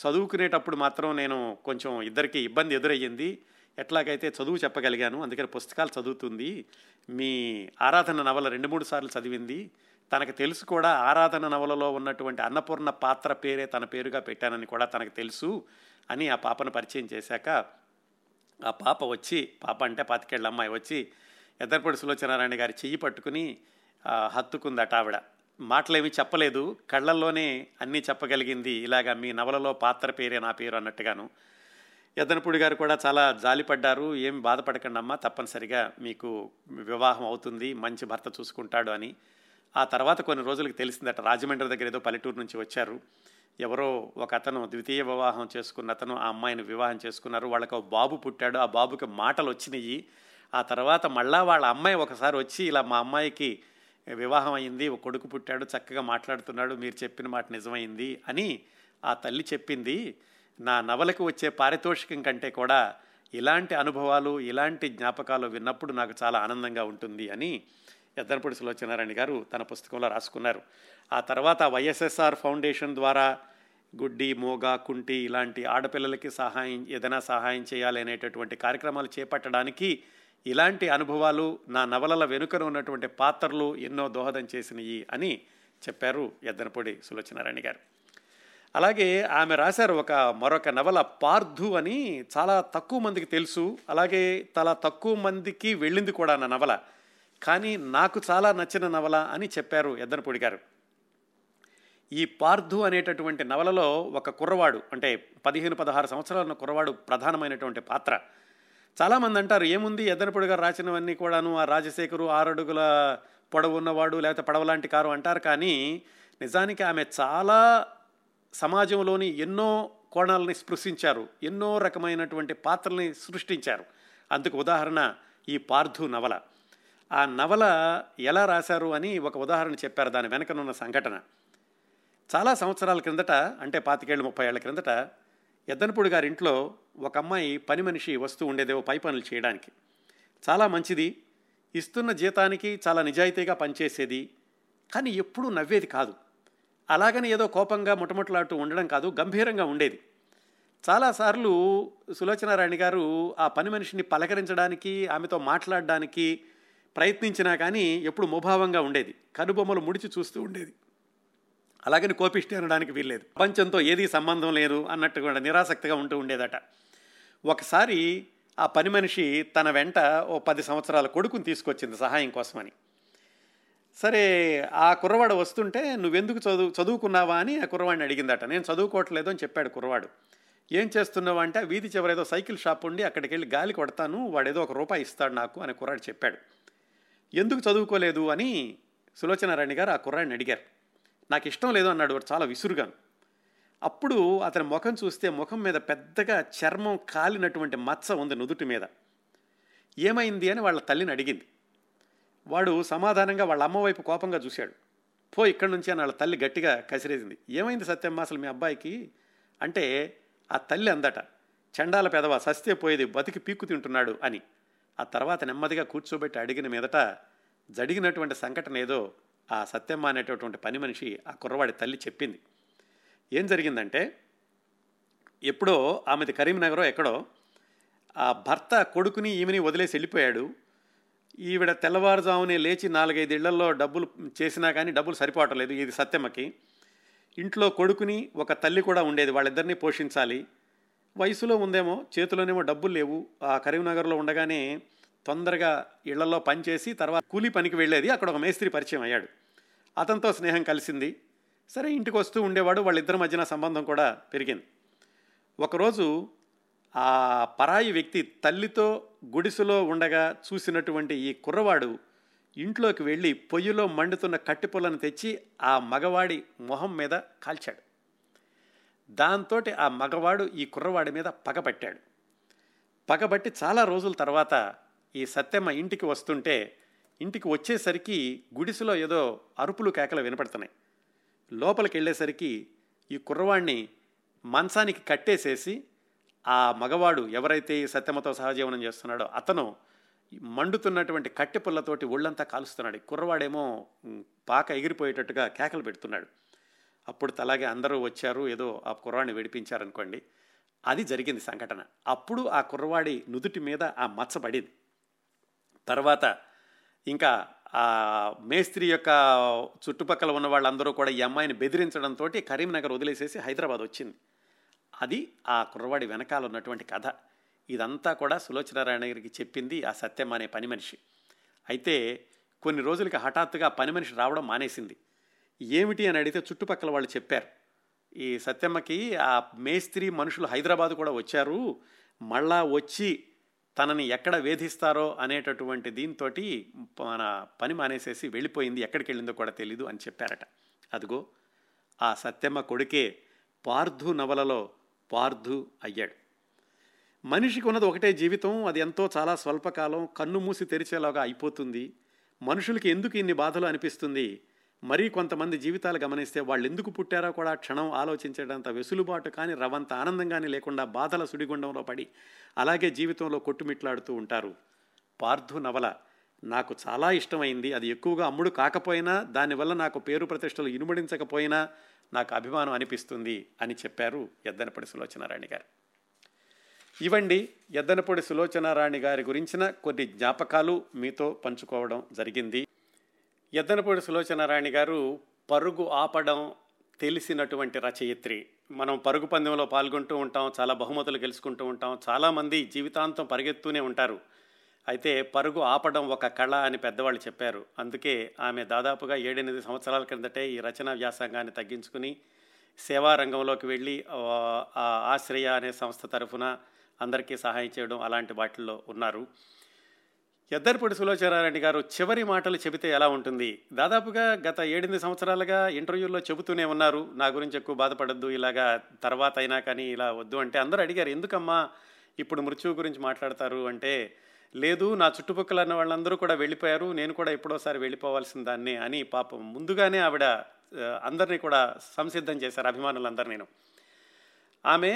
చదువుకునేటప్పుడు మాత్రం నేను కొంచెం ఇద్దరికి ఇబ్బంది ఎదురయ్యింది. ఎట్లాగైతే చదువు చెప్పగలిగాను అందుకని పుస్తకాలు చదువుతుంది. మీ ఆరాధన నవల రెండు మూడు సార్లు చదివింది. తనకు తెలుసు కూడా ఆరాధన నవలలో ఉన్నటువంటి అన్నపూర్ణ పాత్ర పేరే తన పేరుగా పెట్టానని కూడా తనకు తెలుసు అని ఆ పాపను పరిచయం చేశాక ఆ పాప వచ్చి పాప అంటే పాతికేళ్ళ అమ్మాయి వచ్చి ఎద్దరపడి సులోచనారాయణ గారి చెయ్యి పట్టుకుని హత్తుకుందట ఆవిడ. మాటలేమీ చెప్పలేదు. కళ్ళల్లోనే అన్నీ చెప్పగలిగింది. ఇలాగా మీ నవలలో పాత్ర పేరే నా పేరు అన్నట్టుగాను. యద్దనపూడి గారు కూడా చాలా జాలిపడ్డారు. ఏం బాధపడకండి అమ్మా తప్పనిసరిగా మీకు వివాహం అవుతుంది. మంచి భర్త చూసుకుంటాడు అని. ఆ తర్వాత కొన్ని రోజులకు తెలిసిందట. రాజమండ్రి దగ్గర ఏదో పల్లెటూరు నుంచి వచ్చారు. ఎవరో ఒక అతను ద్వితీయ వివాహం చేసుకున్న అతను ఆ అమ్మాయిని వివాహం చేసుకున్నారు. వాళ్ళకు ఒక బాబు పుట్టాడు. ఆ బాబుకి మాటలు వచ్చినాయి ఆ తర్వాత మళ్ళా వాళ్ళ అమ్మాయి ఒకసారి వచ్చి ఇలా మా అమ్మాయికి వివాహం అయింది ఒక కొడుకు పుట్టాడు చక్కగా మాట్లాడుతున్నాడు మీరు చెప్పిన మాట నిజమైంది అని ఆ తల్లి చెప్పింది. నా నవలకు వచ్చే పారితోషికం కంటే కూడా ఇలాంటి అనుభవాలు ఇలాంటి జ్ఞాపకాలు విన్నప్పుడు నాకు చాలా ఆనందంగా ఉంటుంది అని ఎద్దనపూడి సులోచనారాయణ గారు తన పుస్తకంలో రాసుకున్నారు. ఆ తర్వాత వైఎస్ఎస్ఆర్ ఫౌండేషన్ ద్వారా గుడ్డి మోగ కుంటి ఇలాంటి ఆడపిల్లలకి సహాయం ఏదైనా సహాయం చేయాలి అనేటటువంటి కార్యక్రమాలు చేపట్టడానికి ఇలాంటి అనుభవాలు నా నవలల వెనుకన ఉన్నటువంటి పాత్రలు ఎన్నో దోహదం చేసినవి అని చెప్పారు ఎద్దనపూడి సులోచనారాయణ గారు. అలాగే ఆమె రాశారు ఒక మరొక నవల పార్థు అని చాలా తక్కువ మందికి తెలుసు. అలాగే చాలా తక్కువ మందికి వెళ్ళింది కూడా నా నవల. కానీ నాకు చాలా నచ్చిన నవల అని చెప్పారు ఎద్దనపూడి గారు. ఈ పార్థు అనేటటువంటి నవలలో ఒక కుర్రవాడు అంటే పదిహేను పదహారు సంవత్సరాల ఉన్న కుర్రవాడు ప్రధానమైనటువంటి పాత్ర. చాలామంది అంటారు ఏముంది ఎద్దనపొడిగా రాసినవన్నీ కూడాను ఆ రాజశేఖరు ఆరడుగుల పొడవు ఉన్నవాడు లేకపోతే పడవలాంటి కారు అంటారు. కానీ నిజానికి ఆమె చాలా సమాజంలోని ఎన్నో కోణాలని స్పృశించారు ఎన్నో రకమైనటువంటి పాత్రల్ని సృష్టించారు. అందుకు ఉదాహరణ ఈ పార్థు నవల. ఆ నవల ఎలా రాశారు అని ఒక ఉదాహరణ చెప్పారు దాని వెనకనున్న సంఘటన. చాలా సంవత్సరాల క్రిందట అంటే పాతికేళ్ళు ముప్పై ఏళ్ళ క్రిందట ఎద్దనపూడి గారి ఇంట్లో ఒక అమ్మాయి పని మనిషి వస్తూ ఉండేదేవో పై పనులు చేయడానికి. చాలా మంచిది ఇస్తున్న జీతానికి చాలా నిజాయితీగా పనిచేసేది కానీ ఎప్పుడూ నవ్వేది కాదు. అలాగని ఏదో కోపంగా ముటముటలాడుతూ ఉండడం కాదు గంభీరంగా ఉండేది. చాలాసార్లు సులోచనారాయణ గారు ఆ పని మనిషిని పలకరించడానికి ఆమెతో మాట్లాడడానికి ప్రయత్నించినా కానీ ఎప్పుడు ముభావంగా ఉండేది. కనుబొమ్మలు ముడిచి చూస్తూ ఉండేది. అలాగని కోపిష్టి అనడానికి వీల్లేదు. ప్రపంచంతో ఏదీ సంబంధం లేదు అన్నట్టు కూడా నిరాసక్తిగా ఉంటూ ఉండేదట. ఒకసారి ఆ పని మనిషి తన వెంట ఓ పది సంవత్సరాల కొడుకుని తీసుకొచ్చింది సహాయం కోసమని. సరే ఆ కుర్రవాడు వస్తుంటే నువ్వెందుకు చదువు చదువుకున్నావా? అని ఆ కుర్రవాడిని అడిగిందట. నేను చదువుకోవట్లేదు అని చెప్పాడు కుర్రవాడు. ఏం చేస్తున్నావు? అంటే వీధి చివర ఏదో సైకిల్ షాప్ ఉండి అక్కడికి వెళ్ళి గాలి కొడతాను వాడు ఏదో ఒక రూపాయి ఇస్తాడు నాకు అని కుర్రాడు చెప్పాడు. ఎందుకు చదువుకోలేదు? అని సులోచనారాణి గారు ఆ కుర్రాడిని అడిగారు. నాకు ఇష్టం లేదు అన్నాడు వాడు చాలా విసురుగాను. అప్పుడు అతని ముఖం చూస్తే ముఖం మీద పెద్దగా చర్మం కాలినటువంటి మచ్చ ఉంది నుదుటి మీద. ఏమైంది అని వాళ్ళ తల్లిని అడిగింది. వాడు సమాధానంగా వాళ్ళ అమ్మ వైపు కోపంగా చూశాడు. పో ఇక్కడి నుంచి అని వాళ్ళ తల్లి గట్టిగా కసిరేసింది. ఏమైంది సత్యమ్మ అసలు మీ అబ్బాయికి? అంటే ఆ తల్లి అందట చండాల పెదవ సస్తే పోయేది బతికి పీక్కు తింటున్నాడు అని. ఆ తర్వాత నెమ్మదిగా కూర్చోబెట్టి అడిగిన మీదట జరిగినటువంటి సంఘటన ఏదో ఆ సత్యమ్మ అనేటటువంటి పని మనిషి ఆ కుర్రవాడి తల్లి చెప్పింది. ఏం జరిగిందంటే ఎప్పుడో ఆమెది కరీంనగరో ఎక్కడో ఆ భర్త కొడుకుని ఈమెని వదిలేసి వెళ్ళిపోయాడు. ఈవిడ తెల్లవారుజామునే లేచి నాలుగైదు ఇళ్ళలో డబ్బులు చేసినా కానీ డబ్బులు సరిపోవటలేదు ఇది సత్యమ్మకి. ఇంట్లో కొడుకుని ఒక తల్లి కూడా ఉండేది వాళ్ళిద్దరినీ పోషించాలి. వయసులో ఉందేమో చేతిలోనేమో డబ్బులు లేవు. ఆ కరీంనగర్లో ఉండగానే తొందరగా ఇళ్ళలో పనిచేసి తర్వాత కూలీ పనికి వెళ్ళేది అక్కడ ఒక మేస్త్రి పరిచయం అయ్యాడు. అతనితో స్నేహం కలిసింది. సరే ఇంటికి వస్తూ ఉండేవాడు వాళ్ళిద్దరి మధ్యన సంబంధం కూడా పెరిగింది. ఒకరోజు ఆ పరాయి వ్యక్తి తల్లితో గుడిసెలో ఉండగా చూసినటువంటి ఈ కుర్రవాడు ఇంట్లోకి వెళ్ళి పొయ్యిలో మండుతున్న కట్టిపుల్లను తెచ్చి ఆ మగవాడి మొహం మీద కాల్చాడు. దాంతో ఆ మగవాడు ఈ కుర్రవాడి మీద పగపట్టాడు పగబట్టి చాలా రోజుల తర్వాత ఈ సత్యమ్మ ఇంటికి వస్తుంటే ఇంటికి వచ్చేసరికి గుడిసెలో ఏదో అరుపులు కేకలు వినపడుతున్నాయి. లోపలికి వెళ్ళేసరికి ఈ కుర్రవాడిని మంచానికి కట్టేసేసి ఆ మగవాడు ఎవరైతే ఈ సత్యమ్మతో సహజీవనం చేస్తున్నాడో అతను మండుతున్నటువంటి కట్టె పుల్లతోటి ఒళ్ళంతా కాలుస్తున్నాడు. ఈ కుర్రవాడేమో పాక ఎగిరిపోయేటట్టుగా కేకలు పెడుతున్నాడు. అప్పుడు అలాగే అందరూ వచ్చారు ఏదో ఆ కుర్రవాడిని విడిపించారనుకోండి. అది జరిగింది సంఘటన. అప్పుడు ఆ కుర్రవాడి నుదుటి మీద ఆ మచ్చ పడింది. తర్వాత ఇంకా ఆ మేస్త్రి యొక్క చుట్టుపక్కల ఉన్న వాళ్ళందరూ కూడా ఈ అమ్మాయిని బెదిరించడంతో కరీంనగర్ వదిలేసేసి హైదరాబాద్ వచ్చింది. అది ఆ కుర్రవాడి వెనకాల ఉన్నటువంటి కథ. ఇదంతా కూడా సులోచనారాయణ గారికి చెప్పింది ఆ సత్యం అనే పని మనిషి. అయితే కొన్ని రోజులకి హఠాత్తుగా పని మనిషి రావడం మానేసింది. ఏమిటి అని అడిగితే చుట్టుపక్కల వాళ్ళు చెప్పారు. ఈ సత్యమ్మకి ఆ మేస్త్రి మనుషులు హైదరాబాద్ కూడా వచ్చారు. మళ్ళా వచ్చి తనని ఎక్కడ వేధిస్తారో అనేటటువంటి దీంతో మన పని మానేసేసి వెళ్ళిపోయింది. ఎక్కడికి వెళ్ళిందో కూడా తెలీదు అని చెప్పారట. అదిగో ఆ సత్యమ్మ కొడుకే పార్థు నవలలో పార్థు అయ్యాడు. మనిషికి ఉన్నది ఒకటే జీవితం అది ఎంతో చాలా స్వల్పకాలం కన్ను మూసి తెరిచేలాగా అయిపోతుంది. మనుషులకి ఎందుకు ఇన్ని బాధలు అనిపిస్తుంది? మరీ కొంతమంది జీవితాలు గమనిస్తే వాళ్ళు ఎందుకు పుట్టారో కూడా క్షణం ఆలోచించేటంత వెసులుబాటు కానీ రవంత ఆనందంగానే లేకుండా బాధల సుడిగుండంలో పడి అలాగే జీవితంలో కొట్టుమిట్లాడుతూ ఉంటారు. పార్థు నవల నాకు చాలా ఇష్టమైంది. అది ఎక్కువగా అమ్ముడు కాకపోయినా దానివల్ల నాకు పేరు ప్రతిష్టలు ఇనుమడించకపోయినా నాకు అభిమానం అనిపిస్తుంది అని చెప్పారు ఎద్దనపడి సులోచనారాణి గారు. ఇవండి ఎద్దనపొడి సులోచనారాణి గారి గురించిన కొన్ని జ్ఞాపకాలు మీతో పంచుకోవడం జరిగింది. ఎద్దనపూడి సులోచనారాణి గారు పరుగు ఆపడం తెలిసినటువంటి రచయిత్రి. మనం పరుగు పందెంలో పాల్గొంటూ ఉంటాం చాలా బహుమతులు గెలుచుకుంటూ ఉంటాం చాలామంది జీవితాంతం పరిగెత్తూనే ఉంటారు. అయితే పరుగు ఆపడం ఒక కళ అని పెద్దవాళ్ళు చెప్పారు. అందుకే ఆమె దాదాపుగా ఏడెనిమిది సంవత్సరాల క్రిందటే ఈ రచనా వ్యాసంగాన్ని తగ్గించుకుని సేవా రంగంలోకి వెళ్ళి ఆశ్రయ అనే సంస్థ తరఫున అందరికీ సహాయం చేయడం అలాంటి వాటిల్లో ఉన్నారు. ఎద్దరిపూడి సులోచనారాయణ గారు చివరి మాటలు చెబితే ఎలా ఉంటుంది? దాదాపుగా గత ఏడెనిమిది సంవత్సరాలుగా ఇంటర్వ్యూల్లో చెబుతూనే ఉన్నారు. నా గురించి ఎక్కువ బాధపడద్దు ఇలాగా తర్వాత అయినా కానీ ఇలా వద్దు అంటే అందరూ అడిగారు ఎందుకమ్మా ఇప్పుడు మృత్యువు గురించి మాట్లాడతారు? అంటే లేదు నా చుట్టుపక్కల ఉన్న వాళ్ళందరూ కూడా వెళ్ళిపోయారు నేను కూడా ఎప్పుడోసారి వెళ్ళిపోవాల్సిన దాన్ని అని పాపం ముందుగానే ఆవిడ అందరినీ కూడా సంసిద్ధం చేశారు అభిమానులందరూ నేను ఆమె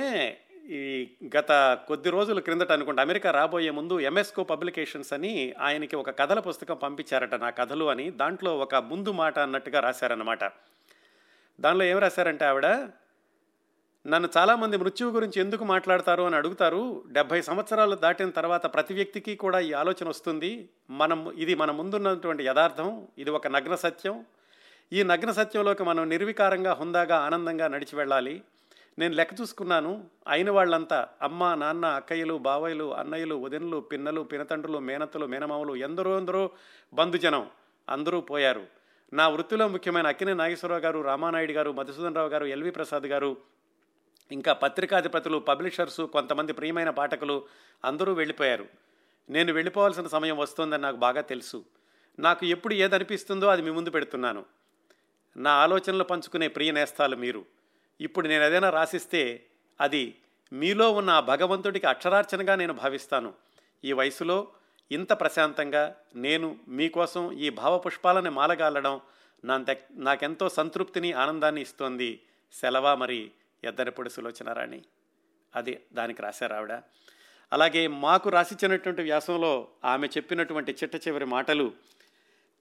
ఈ గత కొద్ది రోజుల క్రిందట అనుకుంటే అమెరికా రాబోయే ముందు ఎంఎస్కో పబ్లికేషన్స్ అని ఆయనకి ఒక కథల పుస్తకం పంపించారట నా కథలు అని. దాంట్లో ఒక ముందు మాట అన్నట్టుగా రాశారన్నమాట. దానిలో ఏం రాశారంటే ఆవిడ నన్ను చాలామంది మృత్యువు గురించి ఎందుకు మాట్లాడతారు అని అడుగుతారు. డెబ్భై సంవత్సరాలు దాటిన తర్వాత ప్రతి వ్యక్తికి కూడా ఈ ఆలోచన వస్తుంది. మనం ఇది మన ముందున్నటువంటి యథార్థం. ఇది ఒక నగ్న సత్యం. ఈ నగ్న సత్యంలోకి మనం నిర్వికారంగా హుందాగా ఆనందంగా నడిచి వెళ్ళాలి. నేను లెక్క చూసుకున్నాను అయిన వాళ్ళంతా అమ్మ నాన్న అక్కయ్యలు బావయ్యలు అన్నయ్యలు వదినలు పిన్నలు పినతండ్రులు మేనత్తలు మేనమామలు ఎందరో ఎందరో బంధుజనం అందరూ పోయారు. నా వృత్తిలో ముఖ్యమైన అక్కినే నాగేశ్వరరావు గారు రామానాయుడు గారు మధుసూదన్ రావు గారు ఎల్వి ప్రసాద్ గారు ఇంకా పత్రికాధిపతులు పబ్లిషర్సు కొంతమంది ప్రియమైన పాఠకులు అందరూ వెళ్ళిపోయారు. నేను వెళ్ళిపోవాల్సిన సమయం వస్తుందని నాకు బాగా తెలుసు. నాకు ఎప్పుడు ఏదనిపిస్తుందో అది మీ ముందు పెడుతున్నాను. నా ఆలోచనలు పంచుకునే ప్రియ నేస్తాలు మీరు. ఇప్పుడు నేను ఏదైనా రాసిస్తే అది మీలో ఉన్న ఆ భగవంతుడికి అక్షరార్చనగా నేను భావిస్తాను. ఈ వయసులో ఇంత ప్రశాంతంగా నేను మీకోసం ఈ భావపుష్పాలని మాలగాలడం నా నాకెంతో సంతృప్తిని ఆనందాన్ని ఇస్తోంది. సెలవా మరి ఎద్దరిపొడి సులోచనారాణి అది దానికి రాశారు ఆవిడ. అలాగే మాకు రాసిచ్చినటువంటి వ్యాసంలో ఆమె చెప్పినటువంటి చిట్ట చివరి మాటలు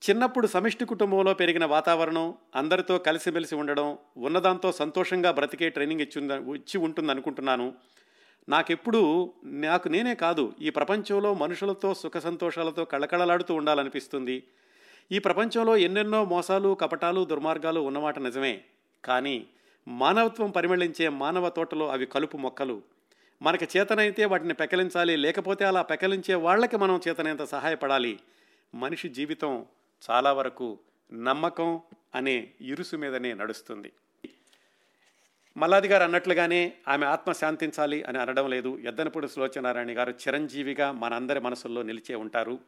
చిన్నప్పుడు సమిష్టి కుటుంబంలో పెరిగిన వాతావరణం అందరితో కలిసిమెలిసి ఉండడం ఉన్నదాంతో సంతోషంగా బ్రతికే ట్రైనింగ్ ఇచ్చి ఇచ్చి ఉంటుంది అనుకుంటున్నాను నాకెప్పుడు నాకు నేనే కాదు ఈ ప్రపంచంలో మనుషులతో సుఖ సంతోషాలతో కళకళలాడుతూ ఉండాలనిపిస్తుంది. ఈ ప్రపంచంలో ఎన్నెన్నో మోసాలు కపటాలు దుర్మార్గాలు ఉన్నమాట నిజమే. కానీ మానవత్వం పరిమళించే మానవ తోటలో అవి కలుపు మొక్కలు. మనకి చేతనైతే వాటిని పెకలించాలి లేకపోతే అలా పెకలించే వాళ్ళకి మనం చేతనైనంత సహాయపడాలి. మనిషి జీవితం చాలా వరకు నమ్మకం అనే ఇరుసు మీదనే నడుస్తుంది. మల్లాది గారు అన్నట్లుగానే ఆమె ఆత్మ శాంతించాలి అని అనడం లేదు. ఎద్దనపూడి సులోచనారాయణ గారు చిరంజీవిగా మనందరి మనసుల్లో నిలిచే ఉంటారు.